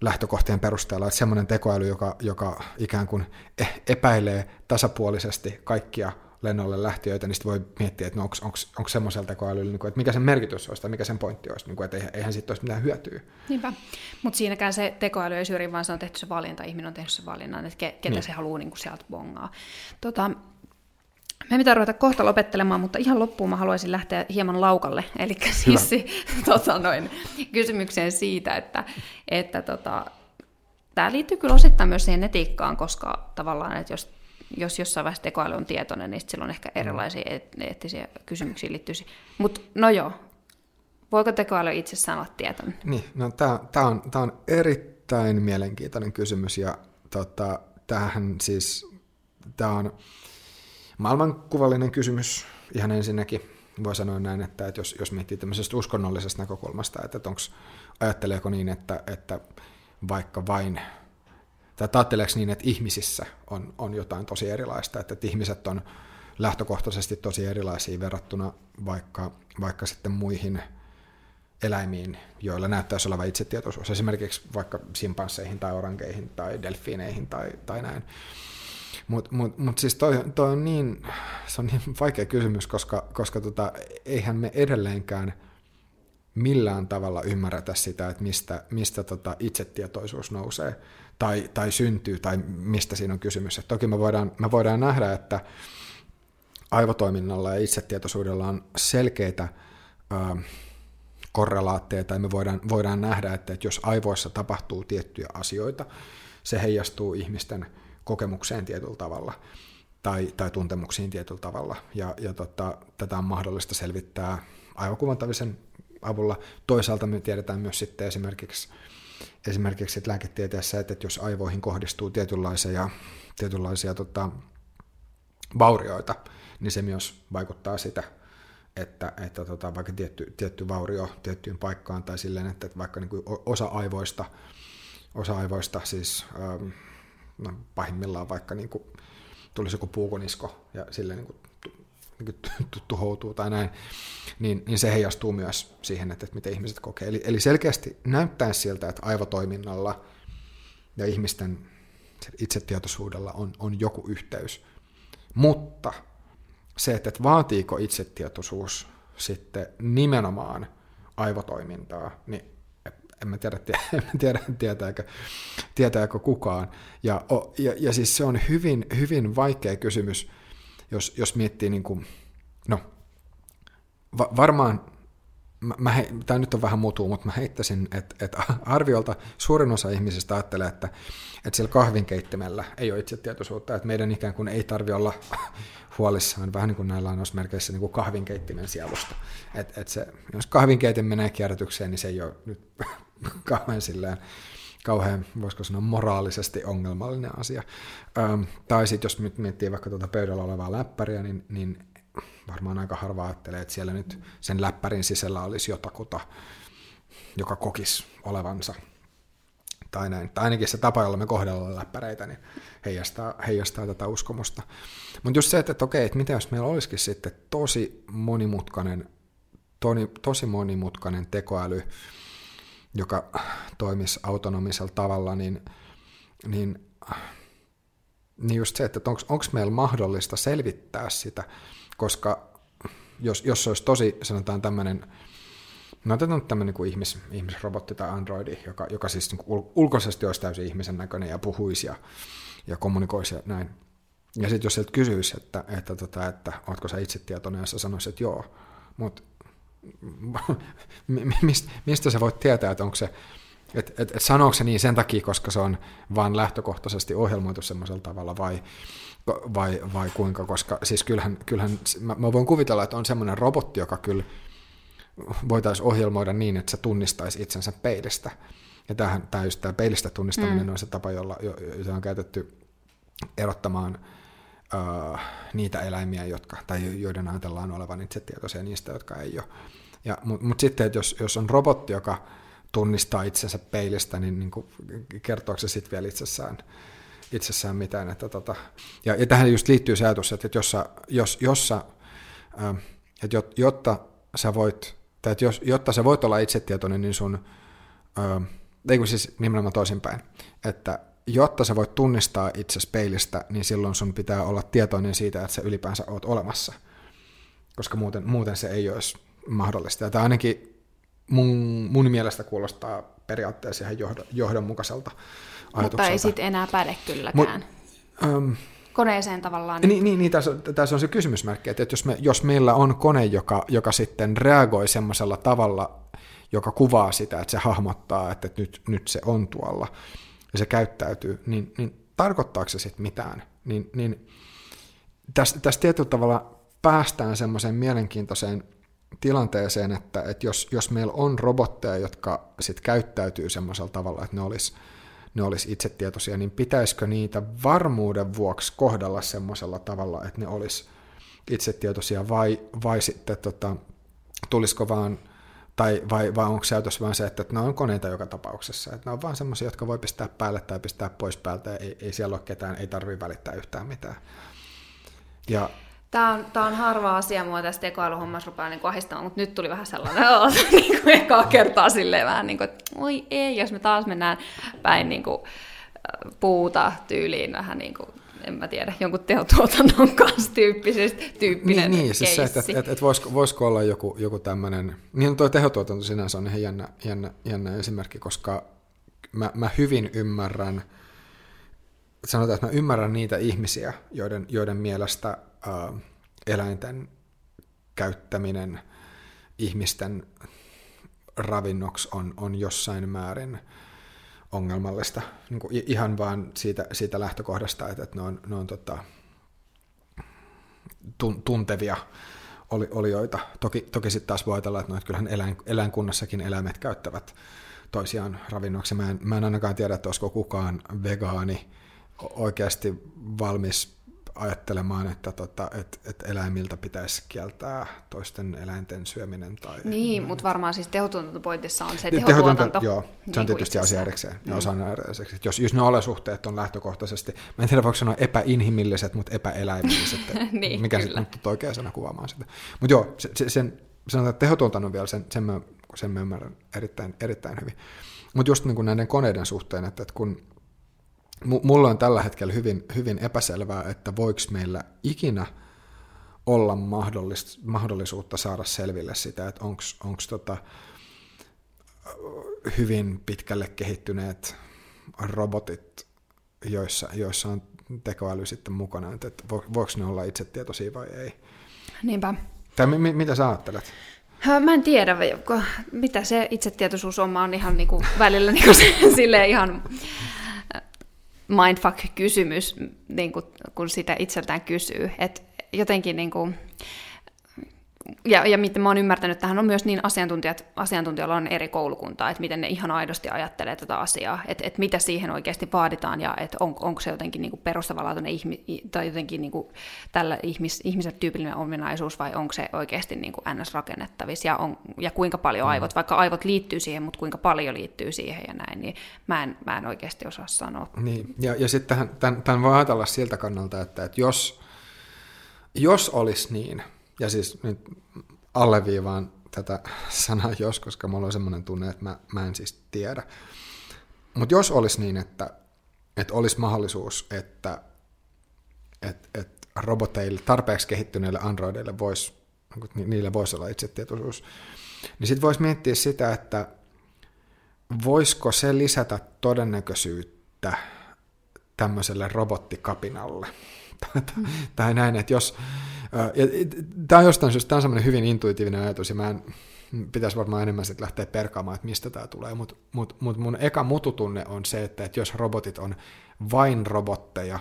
lähtökohtien perusteella, että semmoinen tekoäly, joka, joka ikään kuin e, epäilee tasapuolisesti kaikkia lennolle lähtiöitä, niin sitten voi miettiä, että no onko semmoisella tekoälyllä, niin kuin, että mikä sen merkitys olisi tai mikä sen pointti olisi, niin kuin, että eihän, eihän siitä olisi mitään hyötyä. Niinpä, mutta siinäkään se tekoäly ei syrji, vaan se on tehty se valinta, ihminen on tehnyt se valinnan, että ketä niin. se haluaa niin kuin sieltä bongaa. Tota, me pitää ruveta kohta lopettelemaan, mutta ihan loppuun mä haluaisin lähteä hieman laukalle, eli siis *laughs* tota noin, kysymykseen siitä, että, että tota, tämä liittyy kyllä osittain myös siihen etiikkaan, koska tavallaan, että jos, jos jossain vaiheessa tekoäly on tietoinen, niin silloin ehkä mm. erilaisia eettisiä kysymyksiä liittyisi. Mutta no joo, voiko tekoäly itsessään olla tietoinen? Niin, no tämä on, tää on erittäin mielenkiintoinen kysymys, ja tota, tämähän siis, tämä on maailmankuvallinen kysymys ihan ensinnäkin. Voi sanoa näin, että, että jos, jos miettii tämmöisestä uskonnollisesta näkökulmasta, että, että onks, ajatteleeko niin, että, että vaikka vain, tai ajatteleeko niin, että ihmisissä on, on jotain tosi erilaista, että, että ihmiset on lähtökohtaisesti tosi erilaisia verrattuna vaikka, vaikka sitten muihin eläimiin, joilla näyttäisi olevan itsetietoisuus, esimerkiksi vaikka simpansseihin tai orankeihin tai delfiineihin tai, tai näin. Mutta mut, mut siis toi, toi on niin, se on niin vaikea kysymys, koska, koska tota, eihän me edelleenkään millään tavalla ymmärretä sitä, että mistä, mistä tota itsetietoisuus nousee tai, tai syntyy tai mistä siinä on kysymys. Et toki me voidaan, me voidaan nähdä, että aivotoiminnalla ja itsetietoisuudella on selkeitä ö, korrelaatteja, tai me voidaan, voidaan nähdä, että, että jos aivoissa tapahtuu tiettyjä asioita, se heijastuu ihmisten kokemukseen tietyllä tavalla tai, tai tuntemuksiin tietyllä tavalla. Ja, ja tota, tätä on mahdollista selvittää aivokuvantavisen avulla. Toisaalta me tiedetään myös sitten esimerkiksi, esimerkiksi että lääketieteessä, että, jos aivoihin kohdistuu tietynlaisia, tietynlaisia tota, vaurioita, niin se myös vaikuttaa sitä, että, että tota, vaikka tietty, tietty vaurio tiettyyn paikkaan tai silleen, että, että vaikka niin kuin osa aivoista, osa aivoista siis ähm, no, pahimmillaan vaikka niin kuin, tulisi joku puukonisko ja silleen niin kuin, niin kuin tuhoutuu tai näin, niin, niin se heijastuu myös siihen, että, että miten ihmiset kokee. Eli, eli selkeästi näyttää siltä, että aivotoiminnalla ja ihmisten itsetietoisuudella on, on joku yhteys. Mutta se, että, että vaatiiko itsetietoisuus sitten nimenomaan aivotoimintaa, niin en mä tiedä, *laughs* en mä tiedä tietääkö, tietääkö kukaan. Ja, ja, ja siis se on hyvin, hyvin vaikea kysymys, jos, jos miettii, niin kuin, no va, varmaan, mä, mä tämä nyt on vähän mutu, mutta mä heittäisin, että, että *laughs* arviolta suurin osa ihmisistä ajattelee, että, että sillä kahvinkeittimellä ei ole itsetietoisuutta, että meidän ikään kuin ei tarvi olla *laughs* huolissaan, vähän niin kuin näillä lainausmerkeissä niin kuin kahvinkeittimen sielusta. Et, et se, jos kahvinkeitin menee kierrätykseen, niin se ei ole nyt *laughs* kauhean silleen, kauhean, voisiko sanoa, moraalisesti ongelmallinen asia. Ähm, tai sitten jos miettii vaikka tuota pöydällä olevaa läppäriä, niin, niin varmaan aika harva ajattelee, että siellä nyt sen läppärin sisällä olisi jotakuta, joka kokisi olevansa tai näin. Tai ainakin se tapa, jolla me kohdellaan läppäreitä, niin heijastaa, heijastaa tätä uskomusta. Mutta just se, että, että okei, että mitä jos meillä olisikin sitten tosi monimutkainen, toni, tosi monimutkainen tekoäly, joka toimisi autonomisella tavalla, niin, niin, niin just se, että onko meillä mahdollista selvittää sitä, koska jos, jos olisi tosi, sanotaan tämmöinen, no otetaan tämmöinen kuin ihmis, ihmisrobotti tai androidi, joka, joka siis niin ul, ulkoisesti olisi täysin ihmisen näköinen ja puhuisi ja, ja kommunikoisi ja näin. Ja sitten jos sieltä kysyisi, että, että, tota, että oletko sä itse tietoinen, ja sä sanoisit, että joo, mutta mistä, mistä sä voit tietää, että onko se, että et, et sanooko se niin sen takia, koska se on vain lähtökohtaisesti ohjelmoitu semmoisella tavalla, vai, vai, vai kuinka, koska siis kyllähän, kyllähän mä, mä voin kuvitella, että on semmoinen robotti, joka kyllä voitaisiin ohjelmoida niin, että se tunnistaisi itsensä peilistä. Ja tämähän, tämä, just tämä peilistä tunnistaminen mm. on se tapa, jolla, jota on käytetty erottamaan uh, niitä eläimiä, jotka, tai joiden ajatellaan olevan itse tietoisia niistä, jotka ei ole. Ja, Mutta mut sitten, että jos, jos on robotti, joka tunnistaa itsensä peilistä, niin, niin kuin, kertooko se sitten vielä itsessään, itsessään mitään. Että tota, ja, ja tähän just liittyy se ajatus, että, että jos, jos, jos sä, äh, että jotta sä voit, tai että jos, jotta sä voit olla itsetietoinen, niin sun, äh, ei kun siis nimenomaan toisinpäin, että jotta sä voit tunnistaa itse peilistä, niin silloin sun pitää olla tietoinen siitä, että sä ylipäänsä oot olemassa, koska muuten, muuten se ei olisi mahdollista. Ja tämä ainakin mun, mun mielestä kuulostaa periaatteessa ihan johdonmukaiselta ajatukselta. Mutta ei sitten enää päde kylläkään. Mut, um, Koneeseen tavallaan. Niin, niin, niin tässä, tässä on se kysymysmerkki, että jos, me, jos meillä on kone, joka, joka sitten reagoi semmoisella tavalla, joka kuvaa sitä, että se hahmottaa, että nyt, nyt se on tuolla, ja se käyttäytyy, niin, niin tarkoittaako se sitten mitään? Niin, niin tässä, tässä tietyllä tavalla päästään semmoiseen mielenkiintoiseen tilanteeseen, että, että jos, jos meillä on robotteja, jotka sit käyttäytyy semmoisella tavalla, että ne olisi ne olisi itsetietoisia, niin pitäisikö niitä varmuuden vuoksi kohdella semmoisella tavalla, että ne olisi itsetietoisia, vai, vai sitten tota, tulisiko vaan, tai vai, vai onko se vaan se, että, että on koneita joka tapauksessa, että ne on vaan semmoisia, jotka voi pistää päälle tai pistää pois päältä, ei, ei siellä ole ketään, ei tarvitse välittää yhtään mitään. Ja Tämä on, tämä on harva asia mua tässä tekoälyhommassa rupeaa niin ahistamaan, mutta nyt tuli vähän sellainen olo, *laughs* niin kuin ekaa kertaa silleen vähän niin kuin, että oi ei, jos me taas mennään päin niin kuin, puuta tyyliin vähän niin kuin, en mä tiedä, jonkun teotuotannon *laughs* kanssa tyyppisesti, tyyppinen Niin, niin siis se, että, että, että, että voisiko, voisiko olla joku, joku tämmöinen, niin tuo tehotuotanto sinänsä on ihan jännä, jännä, jännä esimerkki, koska mä, mä hyvin ymmärrän, sanotaan, että mä ymmärrän niitä ihmisiä, joiden, joiden mielestä äh, eläinten käyttäminen ihmisten ravinnoksi on, on jossain määrin ongelmallista. Niin kuin ihan vaan siitä, siitä lähtökohdasta, että, että ne on, ne on tota, tuntevia oli, olioita. Toki, toki sitten taas voi ajatella, että, no, että kyllähän eläin, eläinkunnassakin eläimet käyttävät toisiaan ravinnoksi. Mä en, mä en ainakaan tiedä, että olisiko kukaan vegaani oikeasti valmis ajattelemaan, että, tota, että, että eläimiltä pitäisi kieltää toisten eläinten syöminen. Tai, niin, mutta varmaan siis tehotuotantopointissa on se tehotuotanto. Joo, se niin on tietysti asia erikseen. Mm. Osa Jos, jos ne olosuhteet on lähtökohtaisesti, mä en tiedä voiko sanoa epäinhimilliset, mutta epäeläimelliset, *laughs* niin, mikä sitten on oikea sana kuvaamaan sitä. Mutta joo, se, se, sen, sanotaan, että tehotuotannon vielä, sen, sen, mä, sen mä ymmärrän erittäin, erittäin hyvin. Mutta just niin kuin näiden koneiden suhteen, että, että kun mulla on tällä hetkellä hyvin, hyvin epäselvää, että voiko meillä ikinä olla mahdollisuutta saada selville sitä, että onko tota hyvin pitkälle kehittyneet robotit, joissa, joissa on tekoäly sitten mukana, että voiko ne olla itsetietoisia vai ei. Niinpä. Tai mi- mitä sä ajattelet? Mä en tiedä, mitä se itsetietoisuus on. Mä oon ihan niin kuin välillä *laughs* niin kuin sille ihan mindfuck-kysymys, niin kun sitä itseltään kysyy. Et jotenkin niin kuin, ja, ja miten mä oon ymmärtänyt, että tähän on myös niin asiantuntijat, asiantuntijoilla on eri koulukuntaa, että miten ne ihan aidosti ajattelee tätä asiaa, että, että mitä siihen oikeasti vaaditaan ja että on, onko se jotenkin niin perustavanlaatuinen ihmi, tai jotenkin niin kuin tällä ihmis, ihmiselle tyypillinen ominaisuus vai onko se oikeasti niin kuin ns-rakennettavissa ja, on, ja kuinka paljon mm. aivot, vaikka aivot liittyy siihen, mutta kuinka paljon liittyy siihen ja näin, niin mä en, mä en oikeasti osaa sanoa. Niin, ja, ja sitten tämän, tämän voi ajatella siltä kannalta, että, että jos, jos olisi niin, ja siis nyt alleviivaan tätä sanaa *laughs* jos, koska mulla on semmoinen tunne, että mä, mä en siis tiedä. Mutta jos olisi niin, että, että olisi mahdollisuus, että, että, että roboteille, tarpeeksi kehittyneille androideille voisi, niille voisi olla itsetietoisuus, niin sitten voisi miettiä sitä, että voisiko se lisätä todennäköisyyttä tämmöiselle robottikapinalle. *laughs* tai näin, että jos, Tämä on jostain syystä, tämä on hyvin intuitiivinen ajatus, ja mä en, pitäisi varmaan enemmän sitten lähteä perkaamaan, että mistä tämä tulee, mutta mut, mut mun eka mututunne on se, että, että jos robotit on vain robotteja,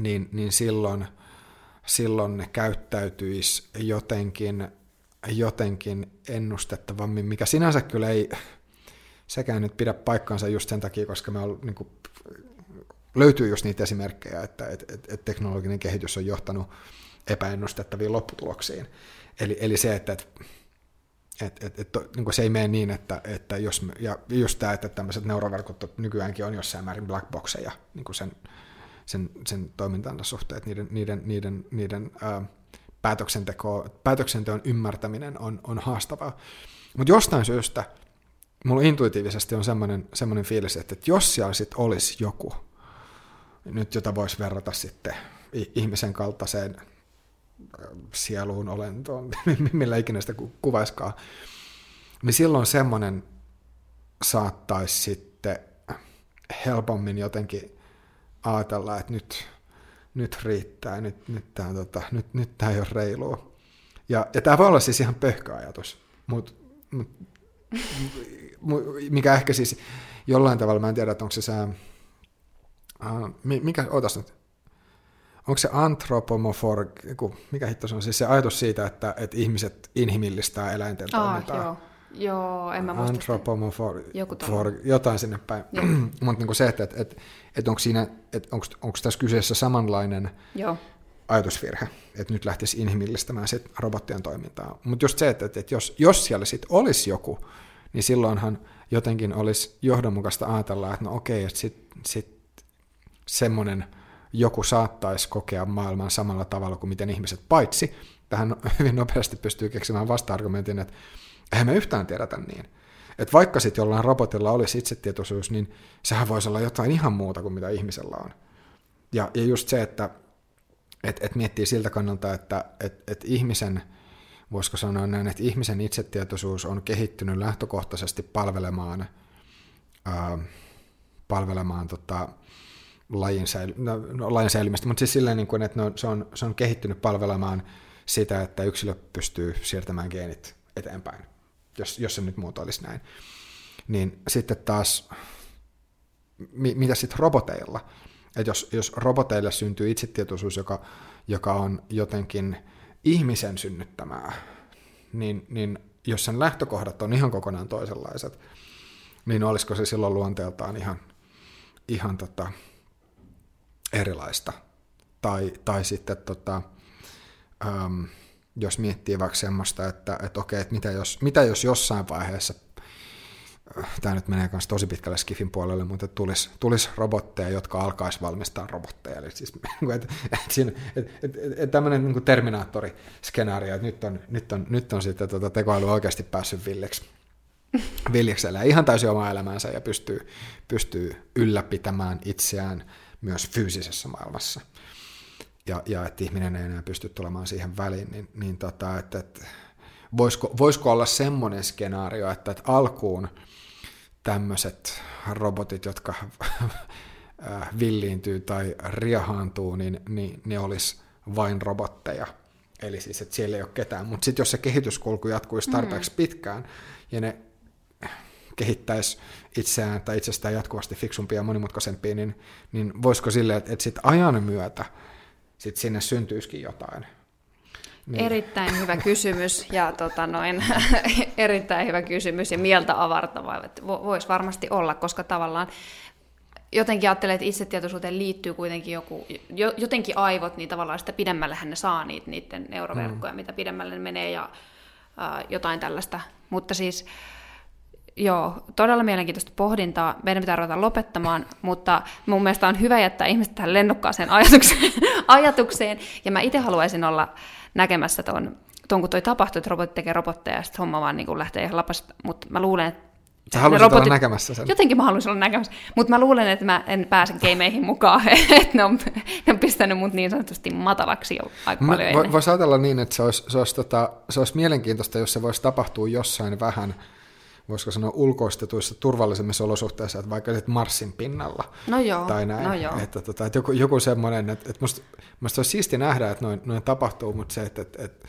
niin, niin silloin, silloin ne käyttäytyisi jotenkin, jotenkin ennustettavammin, mikä sinänsä kyllä ei sekään nyt pidä paikkaansa just sen takia, koska me on, niin kuin, löytyy just niitä esimerkkejä, että että että että teknologinen kehitys on johtanut epäennustettaviin lopputuloksiin. Eli, eli se, että et, et, et, et, niin se ei mene niin, että, että jos, ja just tämä, että tämmöiset neuroverkot nykyäänkin on jossain määrin blackboxeja niin kuin sen, sen, sen toimintansa suhteen, että niiden, niiden, niiden, niiden ää, päätöksenteko, päätöksenteon ymmärtäminen on, on haastavaa. Mutta jostain syystä mulla intuitiivisesti on semmoinen, semmoinen fiilis, että, että jos siellä sit olisi joku, nyt jota voisi verrata sitten ihmisen kaltaiseen sieluun, olentoon, *laughs* millä ikinä sitä kuvaiskaan, niin silloin semmoinen saattaisi sitten helpommin jotenkin ajatella, että nyt, nyt riittää, nyt, nyt tämä tota, nyt, nyt ei ole reilua. Ja, ja tämä voi olla siis ihan pöhkö ajatus, mutta mut, mikä ehkä siis jollain tavalla, mä en tiedä, että onko se uh, mikä, ootas nyt, onko se antropomorf, mikä hitto se on, siis se ajatus siitä, että, että ihmiset inhimillistää eläinten ah, toimintaa. Joo. Joo, en mä muista. Antropomorfor, jotain sinne päin. *clears throat* Mutta niin se, että, että, että, että onko, siinä, että onko, onko tässä kyseessä samanlainen Joo. ajatusvirhe, että nyt lähtisi inhimillistämään sit robottien toimintaa. Mutta just se, että, että, että jos, jos siellä sitten olisi joku, niin silloinhan jotenkin olisi johdonmukaista ajatella, että no okei, että sitten sit semmoinen – joku saattaisi kokea maailman samalla tavalla kuin miten ihmiset, paitsi tähän hyvin nopeasti pystyy keksimään vasta-argumentin, että eihän me yhtään tiedetä niin. Että vaikka sitten jollain robotilla olisi itsetietoisuus, niin sehän voisi olla jotain ihan muuta kuin mitä ihmisellä on. Ja, ja just se, että et, et miettii siltä kannalta, että et, et ihmisen, voisiko sanoa näin, että ihmisen itsetietoisuus on kehittynyt lähtökohtaisesti palvelemaan, ää, palvelemaan tota, lajin, säily, no, no, säilymistä, mutta siis silleen, niin kuin, että no, se, on, se on kehittynyt palvelemaan sitä, että yksilö pystyy siirtämään geenit eteenpäin, jos, jos se nyt muotoilisi näin. Niin sitten taas, mi, mitä sitten roboteilla? Että jos, jos roboteille syntyy itsetietoisuus, joka, joka on jotenkin ihmisen synnyttämää, niin, niin jos sen lähtökohdat on ihan kokonaan toisenlaiset, niin olisiko se silloin luonteeltaan ihan, ihan tota, erilaista. Tai, tai sitten tota, äm, jos miettii vaikka semmoista, että, että okei, että mitä jos, mitä jos jossain vaiheessa, äh, tämä nyt menee myös tosi pitkälle Skifin puolelle, mutta tulisi, tulisi robotteja, jotka alkaisi valmistaa robotteja. Eli siis, *laughs* että, että, siinä, että, että, että tämmöinen niin Terminaattori-skenaario, että nyt on, nyt on, nyt on sitten tuota tekoäly oikeasti päässyt villeksi *laughs* viljeksellä ihan täysin omaa elämäänsä ja pystyy, pystyy ylläpitämään itseään myös fyysisessä maailmassa. Ja, ja että ihminen ei enää pysty tulemaan siihen väliin, niin, niin tota, että, että voisiko, voisiko olla semmoinen skenaario, että, että alkuun tämmöiset robotit, jotka *laughs* villiintyy tai riahaantuu, niin, niin ne olisi vain robotteja. Eli siis, että siellä ei ole ketään. Mutta sitten jos se kehityskulku jatkuisi tarpeeksi mm. pitkään, ja ne kehittäisi itseään tai itsestään jatkuvasti fiksumpia ja monimutkaisempia, niin, niin voisiko sille, että, että sitten ajan myötä sit sinne syntyisikin jotain. Niin. Erittäin hyvä kysymys ja tota noin, *laughs* erittäin hyvä kysymys ja mieltä avartava. Voisi varmasti olla, koska tavallaan jotenkin ajattelen, että itsetietoisuuteen liittyy kuitenkin joku, jotenkin aivot, niin tavallaan sitä pidemmällehän ne saa niitä, niiden neuroverkkoja, mm. mitä pidemmälle ne menee ja jotain tällaista. Mutta siis Joo, todella mielenkiintoista pohdintaa. Meidän pitää ruveta lopettamaan, mutta mun mielestä on hyvä jättää ihmiset tähän lennokkaaseen ajatukseen. *laughs* ajatukseen. Ja mä itse haluaisin olla näkemässä tuon, tuon kun toi tapahtuu, että robotti tekee robotteja ja sitten homma vaan niin kuin lähtee ihan lapasta. Mutta mä luulen, että Sä haluaisit robotit, olla näkemässä sen. Jotenkin mä haluaisin olla näkemässä. Mutta mä luulen, että mä en pääse gameihin mukaan. *laughs* että ne on, ne on pistänyt mut niin sanotusti matalaksi jo aika mä, paljon ennen. Voisi ajatella niin, että se olisi, se, olisi, tota, se olisi mielenkiintoista, jos se voisi tapahtua jossain vähän – voisiko sanoa ulkoistetuissa turvallisemmissa olosuhteissa, että vaikka Marsin pinnalla. No joo, tai näin. no joo. Että, tota, että joku, joku semmoinen, että, että musta, musta olisi siisti nähdä, että noin, noin tapahtuu, mutta se, että, että, että,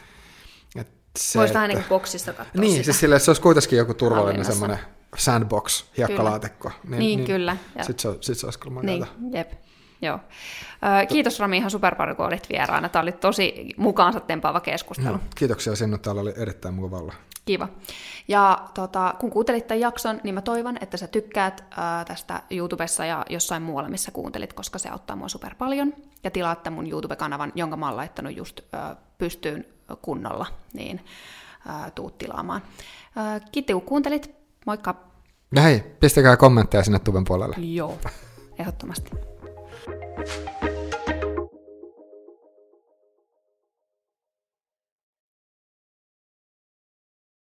että se, Voisi vähän niin kuin boksista katsoa Niin, sitä. siis sille, se olisi kuitenkin joku turvallinen semmoinen sandbox, hiekkalaatekko. Niin, niin, niin kyllä. Sitten se, sit se olisi kyllä Niin, jep. Joo. Kiitos Rami ihan super paljon, kun olit vieraana. Tämä oli tosi mukaansa tempaava keskustelu. No, kiitoksia sinne, täällä oli erittäin mukava olla. Kiva. Ja tota, kun kuuntelit tämän jakson, niin mä toivon, että sä tykkäät ää, tästä YouTubessa ja jossain muualla, missä kuuntelit, koska se auttaa mua super paljon. Ja tilaatte mun YouTube-kanavan, jonka mä oon laittanut just ää, pystyyn kunnolla, niin ää, tuut tilaamaan. Ää, kiitti kun kuuntelit. Moikka! Ja hei, pistäkää kommentteja sinne tuben puolelle. Joo, ehdottomasti. Thank you.